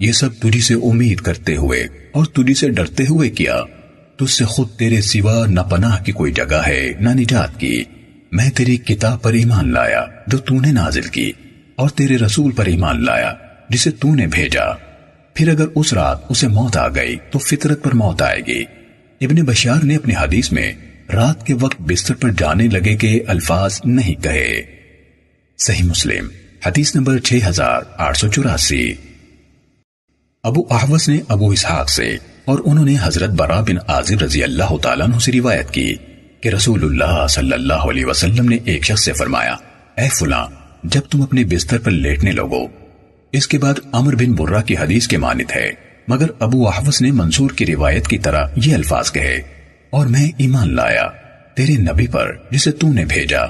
یہ سب تجھی سے امید کرتے ہوئے اور تجھی سے ڈرتے ہوئے کیا۔ تجھ سے خود تیرے سوا نہ پناہ کی کوئی جگہ ہے، نہ نجات کی۔ میں تیری کتاب پر ایمان لایا جو تو نے نازل کی اور تیرے رسول پر ایمان لایا جسے تو نے بھیجا۔ پھر اگر اس رات اسے موت آ گئی تو فطرت پر موت آئے گی۔ ابن بشار نے اپنی حدیث میں رات کے وقت بستر پر جانے لگے کے الفاظ نہیں کہے۔ صحیح مسلم، حدیث نمبر 6884 ابو احوس نے ابو اسحاق سے اور انہوں نے حضرت برا بن عازب رضی اللہ تعالیٰ عنہ سے روایت کی کہ رسول اللہ صلی اللہ علیہ وسلم نے ایک شخص سے فرمایا، اے فلاں، جب تم اپنے بستر پر لیٹنے لوگو اس کے بعد عمر بن برہ کی حدیث کے مانت ہے، مگر ابو احوس نے منصور کی روایت کی طرح یہ الفاظ کہے۔ اور میں ایمان لایا تیرے نبی پر جسے تو نے بھیجا۔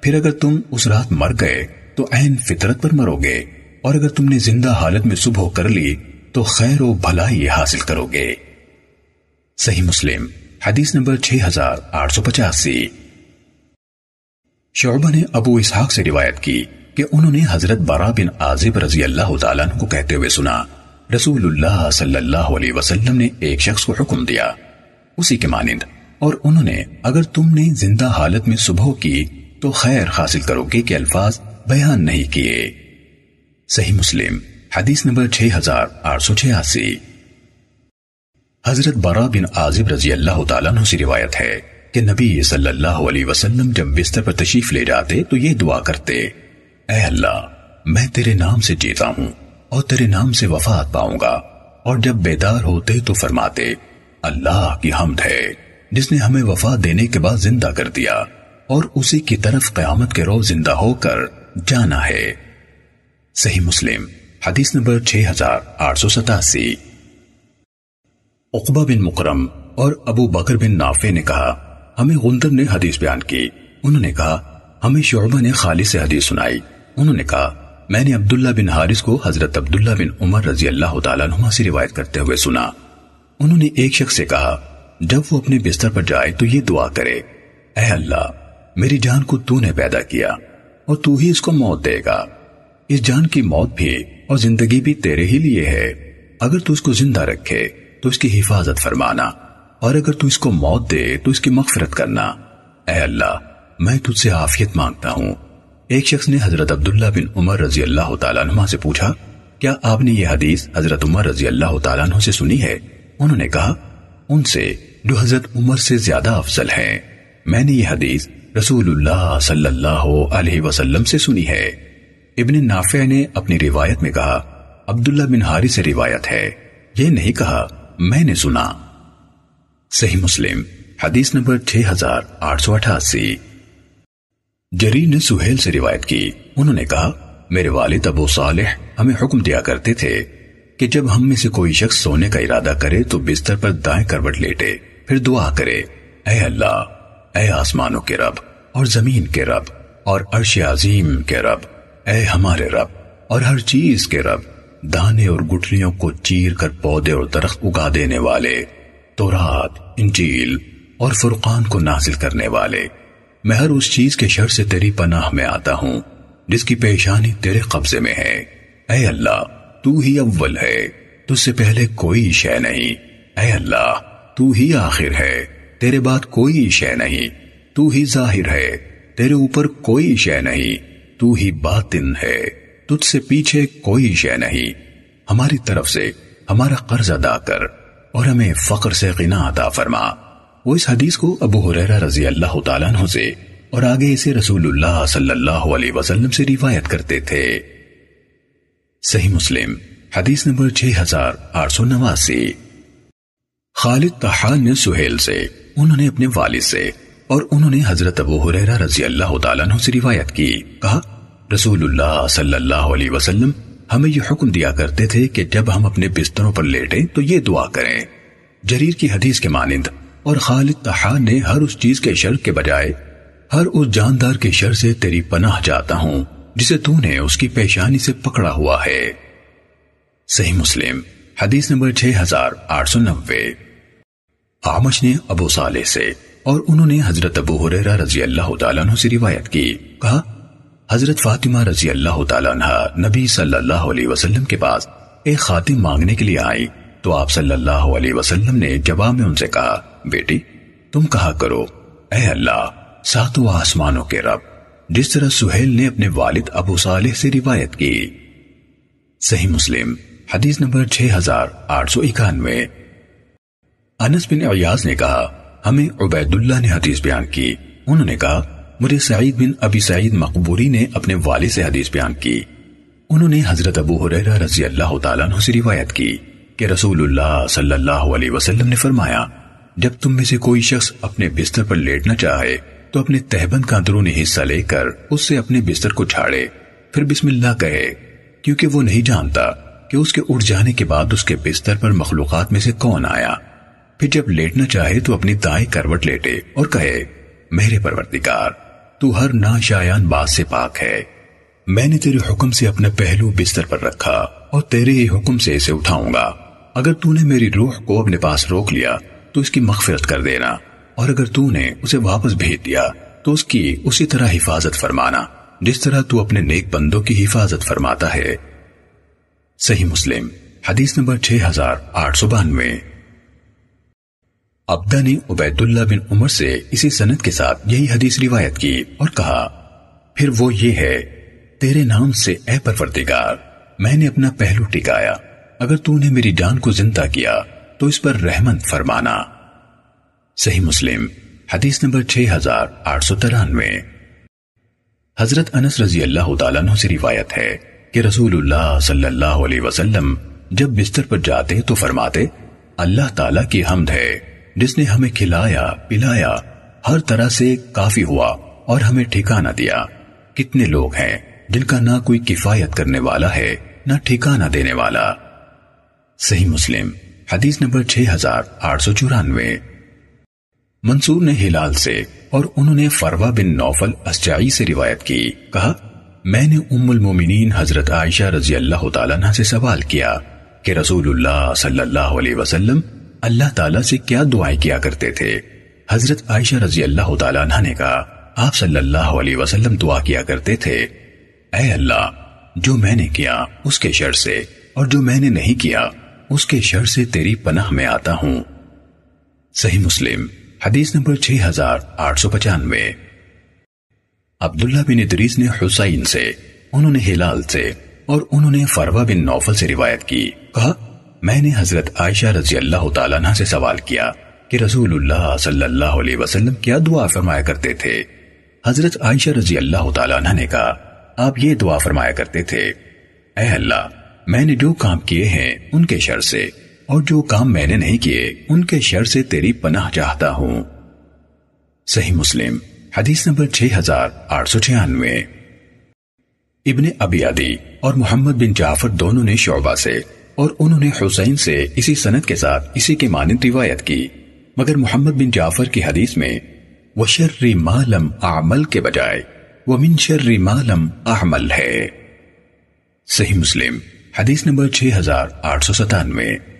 پھر اگر تم اس رات مر گئے تو عین فطرت پر مرو گے، اور اگر تم نے زندہ حالت میں صبح کر لی تو خیر و بھلائی حاصل کرو گے۔ صحیح مسلم، حدیث نمبر 6885 شعبہ نے ابو اسحاق سے روایت کی کہ انہوں نے حضرت برا بن عازب رضی اللہ تعالیٰ کو کہتے ہوئے سنا، رسول اللہ صلی اللہ علیہ وسلم نے ایک شخص کو حکم دیا۔ اسی کے مانند۔ اور انہوں نے، اگر تم نے زندہ حالت میں صبح کی، تو خیر حاصل کرو گے کہ الفاظ بیان نہیں کیے۔ صحیح مسلم، حدیث نمبر 6886 حضرت برا بن عازب رضی اللہ تعالیٰ عنہ سے روایت ہے کہ نبی صلی اللہ علیہ وسلم جب بستر پر تشریف لے جاتے تو یہ دعا کرتے، اے اللہ، میں تیرے نام سے جیتا ہوں اور تیرے نام سے وفات پاؤں گا، اور جب بیدار ہوتے تو فرماتے اللہ کی حمد ہے، جس نے ہمیں وفات دینے کے بعد زندہ کر دیا اور اسی کی طرف قیامت کے روز زندہ ہو کر جانا ہے۔ صحیح مسلم، حدیث نمبر 6887 عقبہ بن مکرم اور ابو بکر بن نافع نے کہا، ہمیں غندر نے حدیث بیان کی۔ انہوں نے کہا، ہمیں شعبہ نے خالی سے حدیث سنائی۔ انہوں نے کہا، میں نے عبداللہ بن حارث کو حضرت عبداللہ بن عمر رضی اللہ تعالیٰ عنہ سے روایت کرتے ہوئے سنا۔ انہوں نے ایک شخص سے کہا، جب وہ اپنے بستر پر جائے تو یہ دعا کرے، اے اللہ، میری جان کو تو نے پیدا کیا اور تو ہی اس کو موت دے گا۔ اس جان کی موت بھی اور زندگی بھی تیرے ہی لیے ہے۔ اگر تو اس کو زندہ رکھے تو اس کی حفاظت فرمانا، اور اگر تو اس کو موت دے تو اس کی مغفرت کرنا۔ اے اللہ، میں تجھ سے عافیت مانگتا ہوں۔ ایک شخص نے حضرت عبداللہ بن عمر رضی اللہ تعالیٰ عنہ سے پوچھا، کیا آپ نے یہ حدیث حضرت عمر رضی اللہ تعالیٰ عنہ سے سنی ہے؟ انہوں نے کہا، ان سے جو حضرت عمر سے زیادہ افضل ہے میں نے یہ حدیث رسول اللہ صلی اللہ علیہ وسلم سے سنی ہے۔ ابن نافع نے اپنی روایت میں کہا، عبداللہ بن ہاری سے روایت ہے۔ یہ نہیں کہا، میں نے سنا۔ صحیح مسلم، حدیث نمبر 6888 جری نے سہیل سے روایت کی۔ انہوں نے کہا، میرے والد ابو صالح ہمیں حکم دیا کرتے تھے کہ جب ہم میں سے کوئی شخص سونے کا ارادہ کرے تو بستر پر دائیں کروٹ لیٹے، پھر دعا کرے، اے اللہ، اے آسمانوں کے رب اور زمین کے رب اور عرش عظیم کے رب، اے ہمارے رب اور ہر چیز کے رب، دانے اور گٹلیوں کو چیر کر پودے اور درخت اگا دینے والے تو رات انجیل اور فرقان کو نازل کرنے والے۔ میں ہر اس چیز کے شر سے تیری پناہ میں آتا ہوں، جس کی پیشانی تیرے قبضے میں ہے۔ اے اللہ تو ہی اول ہے۔ تجھ سے پہلے کوئی شے نہیں۔ اے اللہ، تو ہی آخر ہے۔ تیرے بعد کوئی شے نہیں۔ تو ہی ظاہر ہے۔ تیرے اوپر کوئی شے نہیں۔ تو ہی باطن ہے۔ تجھ سے پیچھے کوئی شے نہیں۔ ہماری طرف سے ہمارا قرض ادا کر اور ہمیں فقر سے غنا عطا فرما۔ وہ اس حدیث کو ابو حریرہ رضی اللہ تعالیٰ عنہ سے اور آگے اسے رسول اللہ صلی اللہ علیہ وسلم سے روایت کرتے تھے۔ صحیح مسلم، حدیث نمبر 6889 خالد تحان نے سہیل سے، انہوں نے اپنے والد سے اور انہوں نے حضرت ابو حریرہ رضی اللہ تعالیٰ عنہ سے روایت کی۔ کہا، رسول اللہ صلی اللہ علیہ وسلم ہمیں یہ حکم دیا کرتے تھے کہ جب ہم اپنے بستروں پر لیٹیں تو یہ دعا کریں۔ جریر کی حدیث کے مانند، اور خالد تحان نے ہر اس چیز کے شر کے بجائے، ہر اس جاندار کے شر سے تیری پناہ جاتا ہوں۔ جسے تو نے اس کی پیشانی سے پکڑا ہوا ہے۔ صحیح مسلم، حدیث نمبر 6890 آمش نے ابو صالح سے اور انہوں نے حضرت ابو حریرہ رضی اللہ تعالیٰ عنہ سے روایت کی۔ کہا، حضرت فاطمہ رضی اللہ تعالیٰ عنہ نبی صلی اللہ علیہ وسلم کے پاس ایک خاتم مانگنے کے لیے آئی تو آپ صلی اللہ علیہ وسلم نے جواب میں ان سے کہا، بیٹی، تم کہا کرو، اے اللہ ساتوں آسمانوں کے رب۔ جس طرح سہیل نے اپنے والد ابو صالح سے روایت کی۔ صحیح مسلم، حدیث نمبر 6891 انس بن عیاض نے کہا، ہمیں عبید اللہ نے حدیث بیان کی۔ انہوں نے کہا، مجھے سعید بن ابی سعید مقبوری نے اپنے والد سے حدیث بیان کی۔ انہوں نے حضرت ابو حریرہ رضی اللہ تعالیٰ عنہ سے روایت کی کہ رسول اللہ صلی اللہ علیہ وسلم نے فرمایا، جب تم میں سے کوئی شخص اپنے بستر پر لیٹنا چاہے تو اپنے تہبند کا اندرونی حصہ لے کر اس سے اپنے بستر کو چھاڑے۔ پھر بسم اللہ کہے، کیونکہ وہ نہیں جانتا کہ اس کے اٹھ جانے کے بعد اس کے بستر پر مخلوقات میں سے کون آیا۔ پھر جب لیٹنا چاہے تو اپنی دائیں کروٹ لیٹے اور کہے، میرے پروردگار، تو ہر ناشایان بات سے پاک ہے۔ میں نے تیرے حکم سے اپنے پہلو بستر پر رکھا اور تیرے ہی حکم سے اسے اٹھاؤں گا۔ اگر تو نے میری روح کو اپنے پاس روک لیا، تو اس کی مغفرت کر دینا۔ اور اگر تو نے اسے واپس بھیج دیا، تو اس کی اسی طرح حفاظت فرمانا، جس طرح تو اپنے نیک بندوں کی حفاظت فرماتا ہے۔ صحیح مسلم، حدیث نمبر 6892 عبدہ نے عبید اللہ بن عمر سے اسی سنت کے ساتھ یہی حدیث روایت کی اور کہا، پھر وہ یہ ہے، تیرے نام سے اے پروردگار، میں نے اپنا پہلو ٹکایا، اگر تو نے میری جان کو زندہ کیا، تو اس پر رحمت فرمانا۔ صحیح مسلم، حدیث نمبر 6893 حضرت انس رضی اللہ تعالیٰ عنہ سے روایت ہے کہ رسول اللہ صلی اللہ علیہ وسلم جب بستر پر جاتے تو فرماتے، اللہ تعالیٰ کی حمد ہے، جس نے ہمیں کھلایا، پلایا، ہر طرح سے کافی ہوا اور ہمیں ٹھکانہ دیا۔ کتنے لوگ ہیں جن کا نہ کوئی کفایت کرنے والا ہے، نہ ٹھکانہ دینے والا۔ صحیح مسلم، حدیث نمبر 6894 منصور نے ہلال سے اور انہوں نے فروا بن نوفل اسجائی سے روایت کی، کہا، میں نے ام المومنین حضرت عائشہ رضی اللہ تعالیٰ عنہ سے سوال کیا کہ رسول اللہ صلی اللہ علیہ وسلم اللہ تعالیٰ سے کیا دعائیں کیا کرتے تھے؟ حضرت عائشہ رضی اللہ تعالیٰ عنہ نے کہا، آپ صلی اللہ علیہ وسلم دعا کیا کرتے تھے۔ اے اللہ، جو میں نے کیا اس کے شر سے اور جو میں نے نہیں کیا اس کے شر سے تیری پناہ میں آتا ہوں۔ صحیح مسلم۔ حدیث نمبر 6895 عبداللہ بن ادریس نے حسین سے، انہوں نے ہلال سے اور انہوں نے فروا بن نوفل سے روایت کی۔ کہا، میں نے حضرت عائشہ رضی اللہ تعالیٰ عنہ سے سوال کیا کہ رسول اللہ صلی اللہ علیہ وسلم کیا دعا فرمایا کرتے تھے۔ حضرت عائشہ رضی اللہ تعالیٰ عنہ نے کہا، آپ یہ دعا فرمایا کرتے تھے۔ اے اللہ، میں نے جو کام کیے ہیں ان کے شر سے اور جو کام میں نے نہیں کیے، ان کے شر سے تیری پناہ چاہتا ہوں۔ صحیح مسلم، حدیث نمبر 6896 ابن ابیادی اور محمد بن جعفر دونوں نے شعبہ سے اور انہوں نے حسین سے اسی سنت کے ساتھ اسی کے مانند روایت کی۔ مگر محمد بن جعفر کی حدیث میں وَشَرِّ مَا لَمْ أَعْمَلْ کے بجائے وَمِن شَرِّ مَا لَمْ أَعْمَلْ ہے۔ صحیح مسلم، حدیث نمبر 6897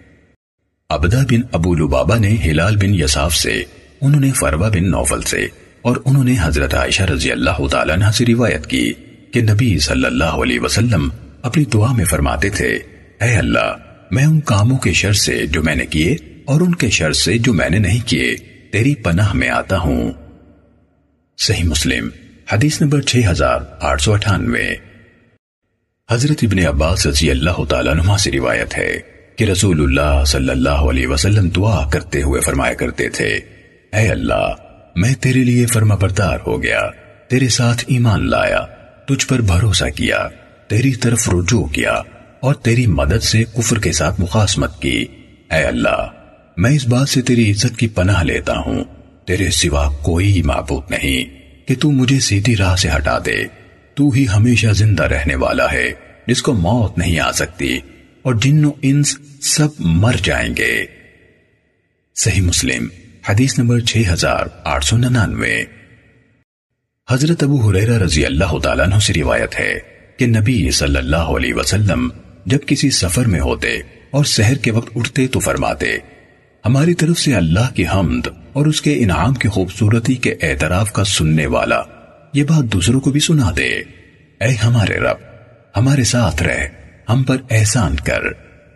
عبدہ بن ابو لبابا نے ہلال بن یساف سے، انہوں نے فروا بن نوفل سے، اور انہوں نے حضرت عائشہ رضی اللہ تعالیٰ عنہ سے روایت کی کہ نبی صلی اللہ علیہ وسلم اپنی دعا میں فرماتے تھے، اے اللہ، میں ان کاموں کے شر سے جو میں نے کیے اور ان کے شر سے جو میں نے نہیں کیے، تیری پناہ میں آتا ہوں۔ صحیح مسلم، حدیث نمبر 6898 حضرت ابن عباس رضی اللہ تعالیٰ عنہ سے روایت ہے۔ کہ رسول اللہ صلی اللہ علیہ وسلم دعا کرتے ہوئے فرمایا کرتے تھے، اے اللہ، میں تیرے لیے فرما بردار ہو گیا، تیرے ساتھ ایمان لایا، تجھ پر بھروسہ کیا، تیری طرف رجوع کیا، اور تیری مدد سے کفر کے ساتھ مخاسمت کی۔ اے اللہ، میں اس بات سے تیری عزت کی پناہ لیتا ہوں، تیرے سوا کوئی معبود نہیں کہ تو مجھے سیدھی راہ سے ہٹا دے۔ تو ہی ہمیشہ زندہ رہنے والا ہے، جس کو موت نہیں آ سکتی۔ اور جن و انس سب مر جائیں گے۔ صحیح مسلم، حدیث نمبر 6899 حضرت ابو حریرہ رضی اللہ تعالیٰ عنہ سے روایت ہے کہ نبی صلی اللہ علیہ وسلم جب کسی سفر میں ہوتے اور سحر کے وقت اٹھتے تو فرماتے، ہماری طرف سے اللہ کی حمد اور اس کے انعام کی خوبصورتی کے اعتراف کا سننے والا یہ بات دوسروں کو بھی سنا دے۔ اے ہمارے رب، ہمارے ساتھ رہ۔ ہم پر احسان کر۔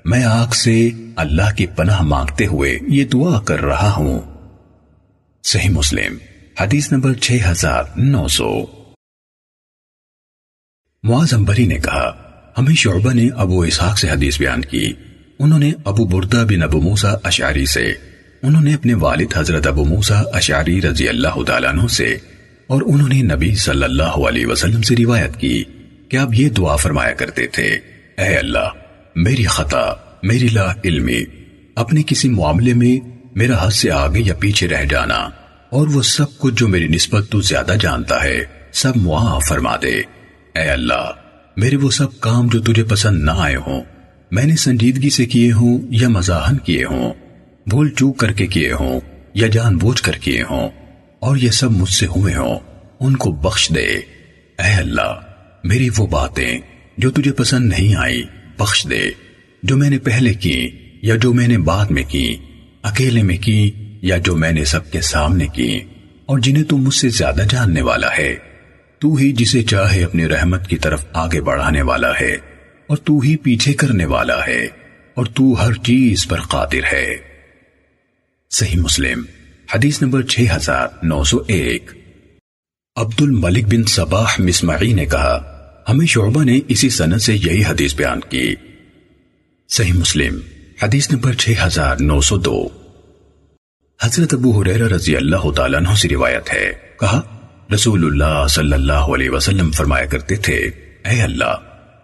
میں آگ سے اللہ کی پناہ مانگتے ہوئے یہ دعا کر رہا ہوں۔ صحیح مسلم، حدیث نمبر 6900 معاذ انبری نے کہا، ہمیں شعبہ نے ابو اسحاق سے حدیث بیان کی۔ انہوں نے ابو بردہ بن ابو موسیٰ اشعری سے، انہوں نے اپنے والد حضرت ابو موسیٰ اشعری رضی اللہ تعالیٰ عنہ سے، اور انہوں نے نبی صلی اللہ علیہ وسلم سے روایت کی کہ آپ یہ دعا فرمایا کرتے تھے۔ اے اللہ، میری خطا، میری لا علمی، اپنے کسی معاملے میں میرا حد سے آگے یا پیچھے رہ جانا، اور وہ سب کچھ جو میری نسبت تو زیادہ جانتا ہے، سب معاف فرما دے۔ اے اللہ، میرے وہ سب کام جو تجھے پسند نہ آئے ہوں، میں نے سنجیدگی سے کیے ہوں یا مزاحن کیے ہوں، بھول چوک کر کے کیے ہوں یا جان بوجھ کر کیے ہوں، اور یہ سب مجھ سے ہوئے ہوں، ان کو بخش دے۔ اے اللہ، میری وہ باتیں جو تجھے پسند نہیں آئی، بخش دے۔ جو میں نے پہلے کی یا جو میں نے بعد میں کی، اکیلے میں کی یا جو میں نے سب کے سامنے کی۔ اور جنہیں تو مجھ سے زیادہ جاننے والا ہے۔ تو ہی جسے چاہے اپنی رحمت کی طرف آگے بڑھانے والا ہے۔ اور تو ہی پیچھے کرنے والا ہے۔ اور تو ہر چیز پر قادر ہے۔ صحیح مسلم، حدیث نمبر 6901 عبد الملک بن صباح مسمعی نے کہا ہمیں شعبہ نے اسی سنت سے یہی حدیث بیان کی۔ صحیح مسلم، حدیث نمبر 6902 حضرت ابو حریرہ رضی اللہ تعالیٰ عنہ سے روایت ہے۔ کہا، رسول اللہ صلی اللہ علیہ وسلم فرمایا کرتے تھے، اے اللہ،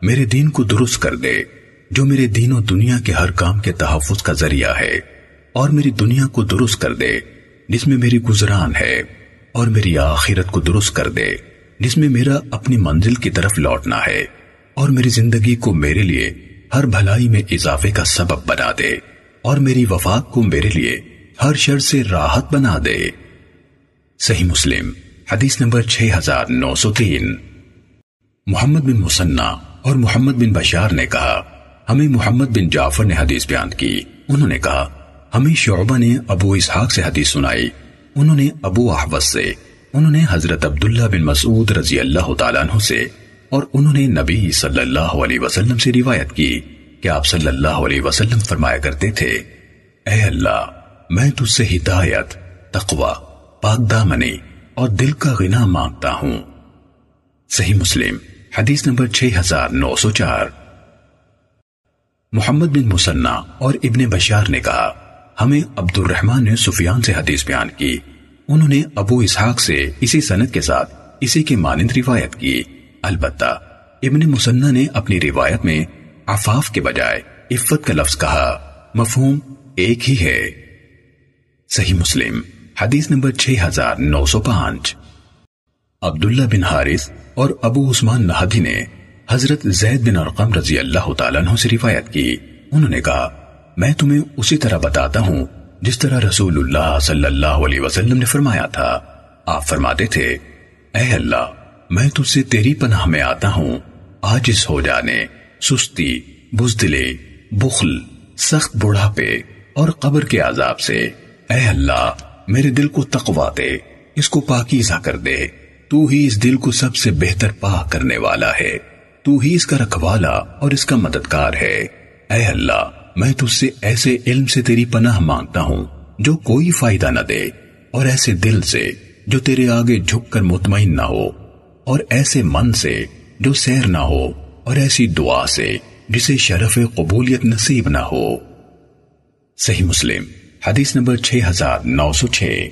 میرے دین کو درست کر دے، جو میرے دین و دنیا کے ہر کام کے تحفظ کا ذریعہ ہے، اور میری دنیا کو درست کر دے، جس میں میری گزران ہے، اور میری آخرت کو درست کر دے۔ جس میں میرا اپنی منزل کی طرف لوٹنا ہے اور میری زندگی کو میرے لیے ہر بھلائی میں اضافے کا سبب بنا دے اور میری وفات کو میرے لیے ہر شر سے راحت بنا دے۔ صحیح مسلم، حدیث نمبر 6903 محمد بن مسنہ اور محمد بن بشار نے کہا، ہمیں محمد بن جعفر نے حدیث بیان کی۔ انہوں نے کہا، ہمیں شعبہ نے ابو اسحاق سے حدیث سنائی۔ انہوں نے ابو احوث سے۔ انہوں نے حضرت عبداللہ بن مسعود رضی اللہ تعالیٰ عنہ سے اور انہوں نے نبی صلی اللہ علیہ وسلم سے روایت کی کہ آپ صلی اللہ علیہ وسلم فرمایا کرتے تھے، اے اللہ، میں تجھ سے ہدایت، تقوی، پاک دامنی اور دل کا غنا مانگتا ہوں۔ صحیح مسلم، حدیث نمبر 6904 محمد بن مسنہ اور ابن بشار نے کہا، ہمیں عبد الرحمن نے سفیان سے حدیث بیان کی۔ انہوں نے ابو اسحاق سے اسی سنت کے ساتھ اسی کے مانند روایت کی۔ البتہ ابن مسنہ نے اپنی روایت میں عفاف کے بجائے عفت کا لفظ کہا۔ مفہوم ایک ہی ہے۔ صحیح مسلم، حدیث نمبر 6905 عبداللہ بن حارث اور ابو عثمان نہدی نے حضرت زید بن ارقم رضی اللہ تعالیٰ عنہ سے روایت کی۔ انہوں نے کہا، میں تمہیں اسی طرح بتاتا ہوں جس طرح رسول اللہ صلی اللہ علیہ وسلم نے فرمایا تھا، آپ فرماتے تھے، اے اللہ، میں تجھ سے تیری پناہ میں آتا ہوں آجز ہو جانے، سستی، بزدلے، بخل، سخت بڑھاپے اور قبر کے عذاب سے۔ اے اللہ، میرے دل کو تقوا دے، اس کو پاکیزہ کر دے۔ تو ہی اس دل کو سب سے بہتر پاک کرنے والا ہے۔ تو ہی اس کا رکھوالا اور اس کا مددگار ہے۔ اے اللہ میں تجھ سے ایسے علم سے تیری پناہ مانگتا ہوں جو کوئی فائدہ نہ دے، اور ایسے دل سے جو تیرے آگے جھک کر مطمئن نہ ہو، اور ایسے من سے جو سیر نہ ہو، اور ایسی دعا سے جسے شرف قبولیت نصیب نہ ہو۔ صحیح مسلم، حدیث نمبر 6906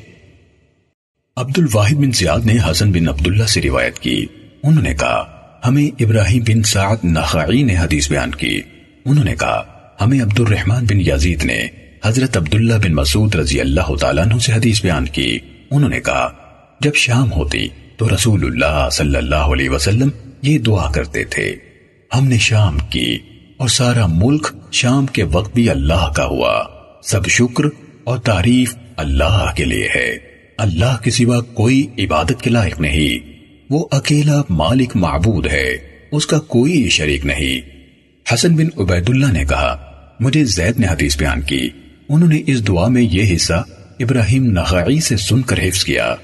عبد الواحد بن زیاد نے حسن بن عبداللہ سے روایت کی۔ انہوں نے کہا، ہمیں ابراہیم بن سعد نخعی نے حدیث بیان کی۔ انہوں نے کہا ہمیں عبد الرحمن بن یزید نے حضرت عبداللہ بن مسعود رضی اللہ تعالیٰ عنہ سے حدیث بیان کی۔ انہوں نے کہا، جب شام ہوتی تو رسول اللہ صلی اللہ علیہ وسلم یہ دعا کرتے تھے۔ ہم نے شام کی اور سارا ملک شام کے وقت بھی اللہ کا ہوا۔ سب شکر اور تعریف اللہ کے لیے ہے۔ اللہ کے سوا کوئی عبادت کے لائق نہیں۔ وہ اکیلا مالک معبود ہے۔ اس کا کوئی شریک نہیں۔ حسن بن عبید اللہ نے کہا، مجھے زید نے حدیث بیان کی۔ انہوں نے اس دعا میں یہ حصہ ابراہیم نخعی سے سن کر حفظ کیا۔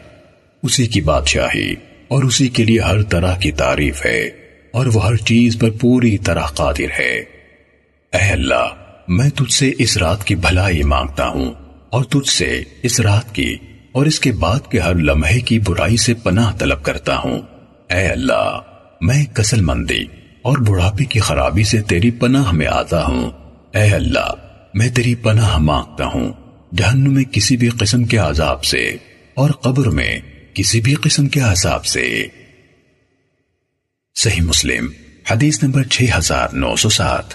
اسی کی بادشاہی اور اسی کے لیے ہر طرح کی تعریف ہے اور وہ ہر چیز پر پوری طرح قادر ہے۔ اے اللہ، میں تجھ سے اس رات کی بھلائی مانگتا ہوں اور تجھ سے اس رات کی اور اس کے بعد کے ہر لمحے کی برائی سے پناہ طلب کرتا ہوں۔ اے اللہ، میں کسل مندی اور بڑھاپے کی خرابی سے تیری پناہ میں آتا ہوں۔ اے اللہ، میں تیری پناہ مانگتا ہوں۔ جہنم میں کسی بھی قسم کے عذاب سے اور قبر میں کسی بھی قسم کے عذاب سے۔ صحیح مسلم، حدیث نمبر 6907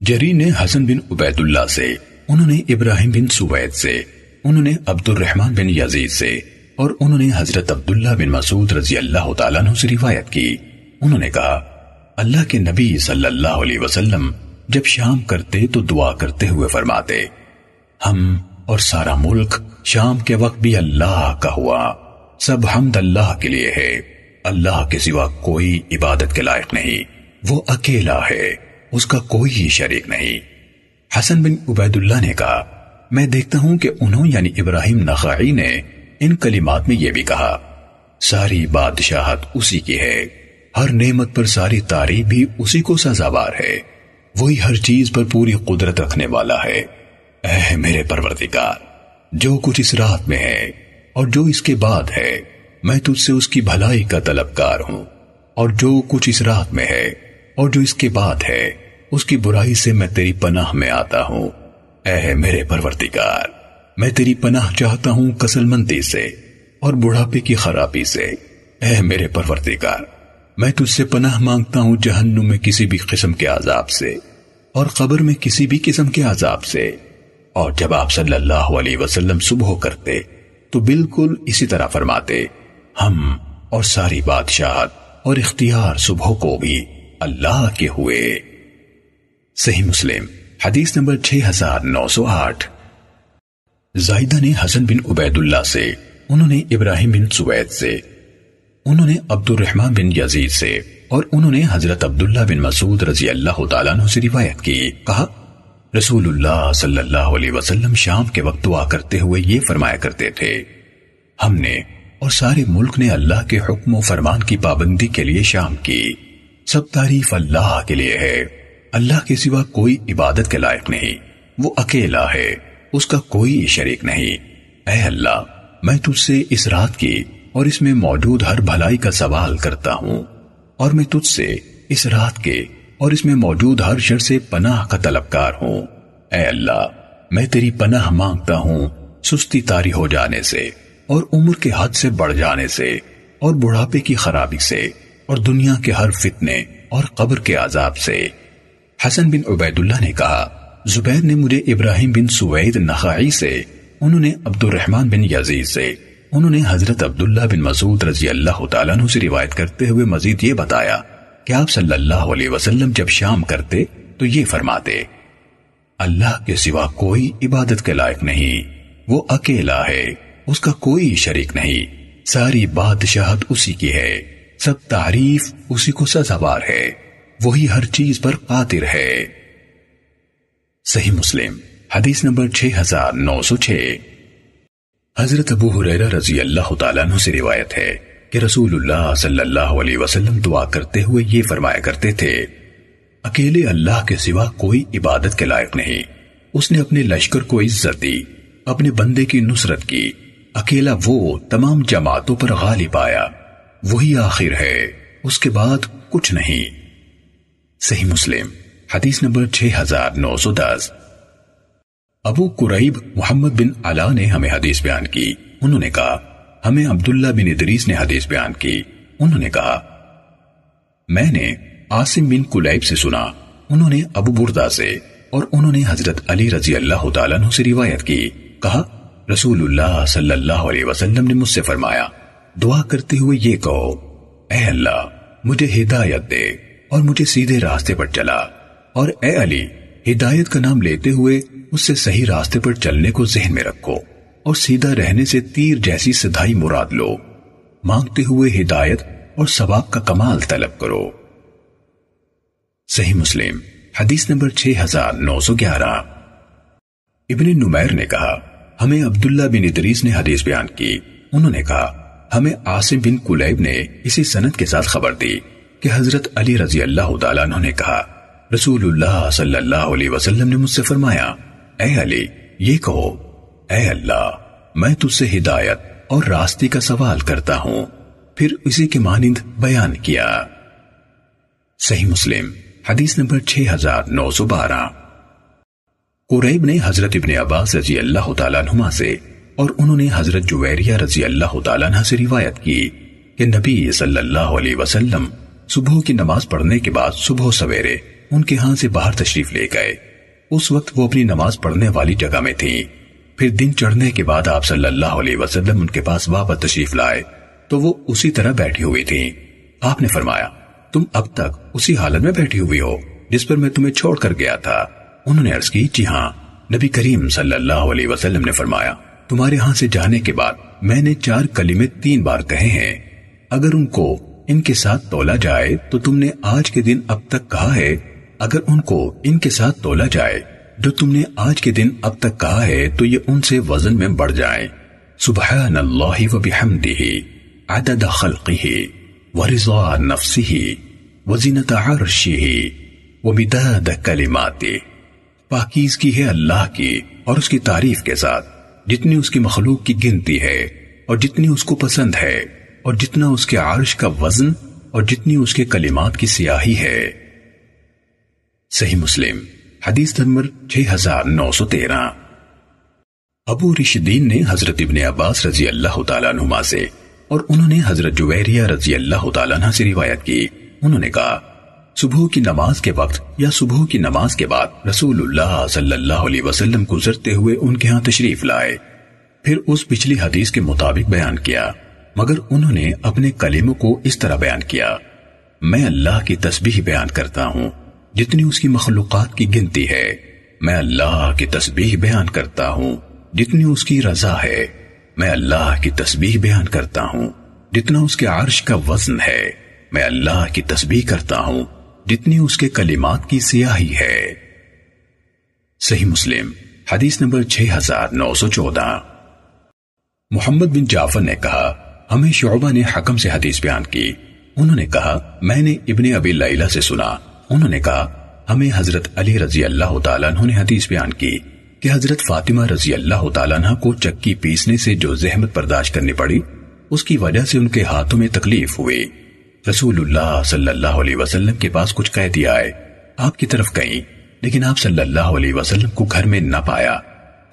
جری نے حسن بن عبید اللہ سے، انہوں نے ابراہیم بن سوید سے، انہوں نے عبد الرحمن بن یزید سے اور انہوں نے حضرت عبداللہ بن مسعود رضی اللہ تعالیٰ عنہ سے روایت کی۔ انہوں نے کہا اللہ کے نبی صلی اللہ علیہ وسلم جب شام کرتے تو دعا کرتے ہوئے فرماتے، ہم اور سارا ملک شام کے وقت بھی اللہ کا ہوا، سب حمد اللہ کے لیے ہے، اللہ کے سوا کوئی عبادت کے لائق نہیں، وہ اکیلا ہے، اس کا کوئی شریک نہیں۔ حسن بن عبید اللہ نے کہا، میں دیکھتا ہوں کہ انہوں یعنی ابراہیم نخعی نے ان کلمات میں یہ بھی کہا، ساری بادشاہت اسی کی ہے۔ ہر نعمت پر ساری تعریف بھی اسی کو سزاوار ہے۔ وہی ہر چیز پر پوری قدرت رکھنے والا ہے۔ اے میرے پروردگار، جو کچھ اس رات میں ہے اور جو اس کے بعد ہے، میں تجھ سے اس کی بھلائی کا طلبکار ہوں۔ اور جو کچھ اس رات میں ہے اور جو اس کے بعد ہے، اس کی برائی سے میں تیری پناہ میں آتا ہوں۔ اے میرے پرورتگار میں تیری پناہ چاہتا ہوں کسل مندی سے اور بڑھاپے کی خرابی سے۔ اے میرے پرورتگار میں تجھ سے پناہ مانگتا ہوں جہنم میں کسی بھی قسم کے عذاب سے اور قبر میں کسی بھی قسم کے عذاب سے۔ اور جب آپ صلی اللہ علیہ وسلم صبح کرتے تو بالکل اسی طرح فرماتے، ہم اور ساری بادشاہت اور اختیار صبح کو بھی اللہ کے ہوئے۔ صحیح مسلم، حدیث نمبر 6908 زائدہ نے حسن بن عبید اللہ سے، انہوں نے ابراہیم بن سوید سے انہوں نے عبد الرحمن بن یزید سے اور انہوں نے حضرت عبداللہ بن مسعود رضی اللہ تعالیٰ عنہ سے روایت کی، کہا، رسول اللہ صلی اللہ علیہ وسلم شام کے وقت دعا کرتے ہوئے یہ فرمایا کرتے تھے، ہم نے اور سارے ملک نے اللہ کے حکم و فرمان کی پابندی کے لیے شام کی۔ سب تعریف اللہ کے لیے ہے۔ اللہ کے سوا کوئی عبادت کے لائق نہیں۔ وہ اکیلا ہے۔ اس کا کوئی شریک نہیں۔ اے اللہ، میں تجھ سے اس رات کی اور اس میں موجود ہر بھلائی کا سوال کرتا ہوں اور میں تجھ سے اس رات کے اور اس میں موجود ہر شر سے پناہ کا طلبکار ہوں۔ اے اللہ، میں تیری پناہ مانگتا ہوں سستی تاری ہو جانے سے اور عمر کے حد سے بڑھ جانے سے اور بڑھاپے کی خرابی سے اور دنیا کے ہر فتنے اور قبر کے عذاب سے۔ حسن بن عبید اللہ نے کہا، زبیر نے مجھے ابراہیم بن سوید نخائی سے، انہوں نے عبد الرحمن بن یزید سے انہوں نے حضرت عبداللہ بن مسعود رضی اللہ تعالیٰ عنہ سے روایت کرتے ہوئے مزید یہ بتایا کہ آپ صلی اللہ علیہ وسلم جب شام کرتے تو یہ فرماتے، اللہ کے سوا کوئی عبادت کے لائق نہیں، وہ اکیلا ہے، اس کا کوئی شریک نہیں، ساری بادشاہت اسی کی ہے، سب تعریف اسی کو سزاوار ہے، وہی ہر چیز پر قادر ہے۔ صحیح مسلم، حدیث نمبر 6906 حضرت ابو حریرہ رضی اللہ تعالیٰ عنہ سے روایت ہے کہ رسول اللہ صلی اللہ علیہ وسلم دعا کرتے ہوئے یہ فرمایا کرتے تھے، اکیلے اللہ کے سوا کوئی عبادت کے لائق نہیں۔ اس نے اپنے لشکر کو عزت دی، اپنے بندے کی نصرت کی۔ اکیلا وہ تمام جماعتوں پر غالب آیا۔ وہی آخر ہے، اس کے بعد کچھ نہیں۔ صحیح مسلم، حدیث نمبر 6910 ابو قریب محمد بن علا نے ہمیں حدیث بیان کی۔ انہوں نے کہا، ہمیں عبداللہ بن ادریس نے حدیث بیان کی۔ انہوں نے کہا، میں نے عاصم بن کلیب سے سنا۔ انہوں نے ابو بردہ سے اور انہوں نے حضرت علی رضی اللہ تعالیٰ عنہ سے روایت کی۔ کہا رسول اللہ صلی اللہ علیہ وسلم نے مجھ سے فرمایا، دعا کرتے ہوئے یہ کہو، اے اللہ، مجھے ہدایت دے اور مجھے سیدھے راستے پر چلا۔ اور اے علی، ہدایت کا نام لیتے ہوئے اس سے صحیح راستے پر چلنے کو ذہن میں رکھو اور سیدھا رہنے سے تیر جیسی سدھائی مراد لو۔ مانگتے ہوئے ہدایت اور ثواب کا کمال طلب کرو۔ صحیح مسلم، حدیث نمبر 6911 ابن نمیر نے کہا، ہمیں عبداللہ بن ادریس نے حدیث بیان کی۔ انہوں نے کہا، ہمیں عاصم بن کلیب نے اسی سنت کے ساتھ خبر دی کہ حضرت علی رضی اللہ تعالیٰ نے کہا، رسول اللہ صلی اللہ علیہ وسلم نے مجھ سے فرمایا اے علی، یہ کہو، اے اللہ، میں تجھ سے ہدایت اور راستے کا سوال کرتا ہوں۔ پھر اسی کے مانند بیان کیا۔ صحیح مسلم، حدیث نمبر 6912 قریب نے حضرت ابن عباس رضی اللہ تعالیٰ عنہ سے اور انہوں نے حضرت جویریہ رضی اللہ تعالیٰ عنہ سے روایت کی کہ نبی صلی اللہ علیہ وسلم صبح کی نماز پڑھنے کے بعد صبح سویرے ان کے ہاں سے باہر تشریف لے گئے۔ اس وقت وہ اپنی نماز پڑھنے والی جگہ میں تھی۔ پھر دن چڑھنے کے بعد آپ صلی اللہ علیہ وسلم ان کے پاس واپس تشریف لائے۔ تو وہ اسی طرح بیٹھی ہوئی تھی آپ نے فرمایا، تم اب تک اسی حالت میں بیٹھی ہوئی ہو، جس پر میں تمہیں چھوڑ کر گیا تھا۔ انہوں نے عرض کی جی ہاں نبی کریم صلی اللہ علیہ وسلم نے فرمایا، تمہارے ہاں سے جانے کے بعد میں نے چار کلمے تین بار کہے ہیں۔ اگر ان کو ان کے ساتھ تولا جائے تو تم نے آج کے دن اب تک کہا ہے اگر ان کو ان کے ساتھ تولا جائے، جو تم نے آج کے دن اب تک کہا ہے، تو یہ ان سے وزن میں بڑھ جائیں۔ سبحان اللہ و بحمدہ، عدد خلقہ، ورضا نفسہ، وزینت عرشہ، ومداد کلماتہ۔ پاکیز کی ہے اللہ کی اور اس کی تعریف کے ساتھ، جتنی اس کی مخلوق کی گنتی ہے، اور جتنی اس کو پسند ہے، اور جتنا اس کے عرش کا وزن، اور جتنی اس کے کلمات کی سیاہی ہے۔ صحیح مسلم، حدیث نمبر 6913 ابو رشدین نے حضرت ابن عباس رضی اللہ تعالیٰ عنہما سے اور انہوں نے حضرت جویریہ رضی اللہ تعالیٰ عنہ سے روایت کی۔ انہوں نے کہا، صبح کی نماز کے وقت یا صبح کی نماز کے بعد رسول اللہ صلی اللہ علیہ وسلم گزرتے ہوئے ان کے ہاں تشریف لائے۔ پھر اس پچھلی حدیث کے مطابق بیان کیا، مگر انہوں نے اپنے کلموں کو اس طرح بیان کیا، میں اللہ کی تسبیح بیان کرتا ہوں جتنی اس کی مخلوقات کی گنتی ہے، میں اللہ کی تسبیح بیان کرتا ہوں، جتنی اس کی رضا ہے، میں اللہ کی تسبیح بیان کرتا ہوں، جتنا اس کے عرش کا وزن ہے، میں اللہ کی تسبیح کرتا ہوں، جتنی اس کے کلمات کی سیاہی ہے۔ صحیح مسلم، حدیث نمبر 6914 محمد بن جعفر نے کہا، ہمیں شعبہ نے حکم سے حدیث بیان کی۔ انہوں نے کہا، میں نے ابن ابی لیلہ سے سنا انہوں نے کہا، ہمیں حضرت علی رضی اللہ تعالیٰ عنہ نے حدیث بیان کی کہ حضرت فاطمہ رضی اللہ تعالیٰ عنہ کو چکی پیسنے سے جو زحمت برداشت کرنی پڑی، اس کی وجہ سے ان کے ہاتھوں میں تکلیف ہوئی۔ رسول اللہ صلی اللہ علیہ وسلم کے پاس کچھ قیدی آئے آپ کی طرف گئیں، لیکن آپ صلی اللہ علیہ وسلم کو گھر میں نہ پایا۔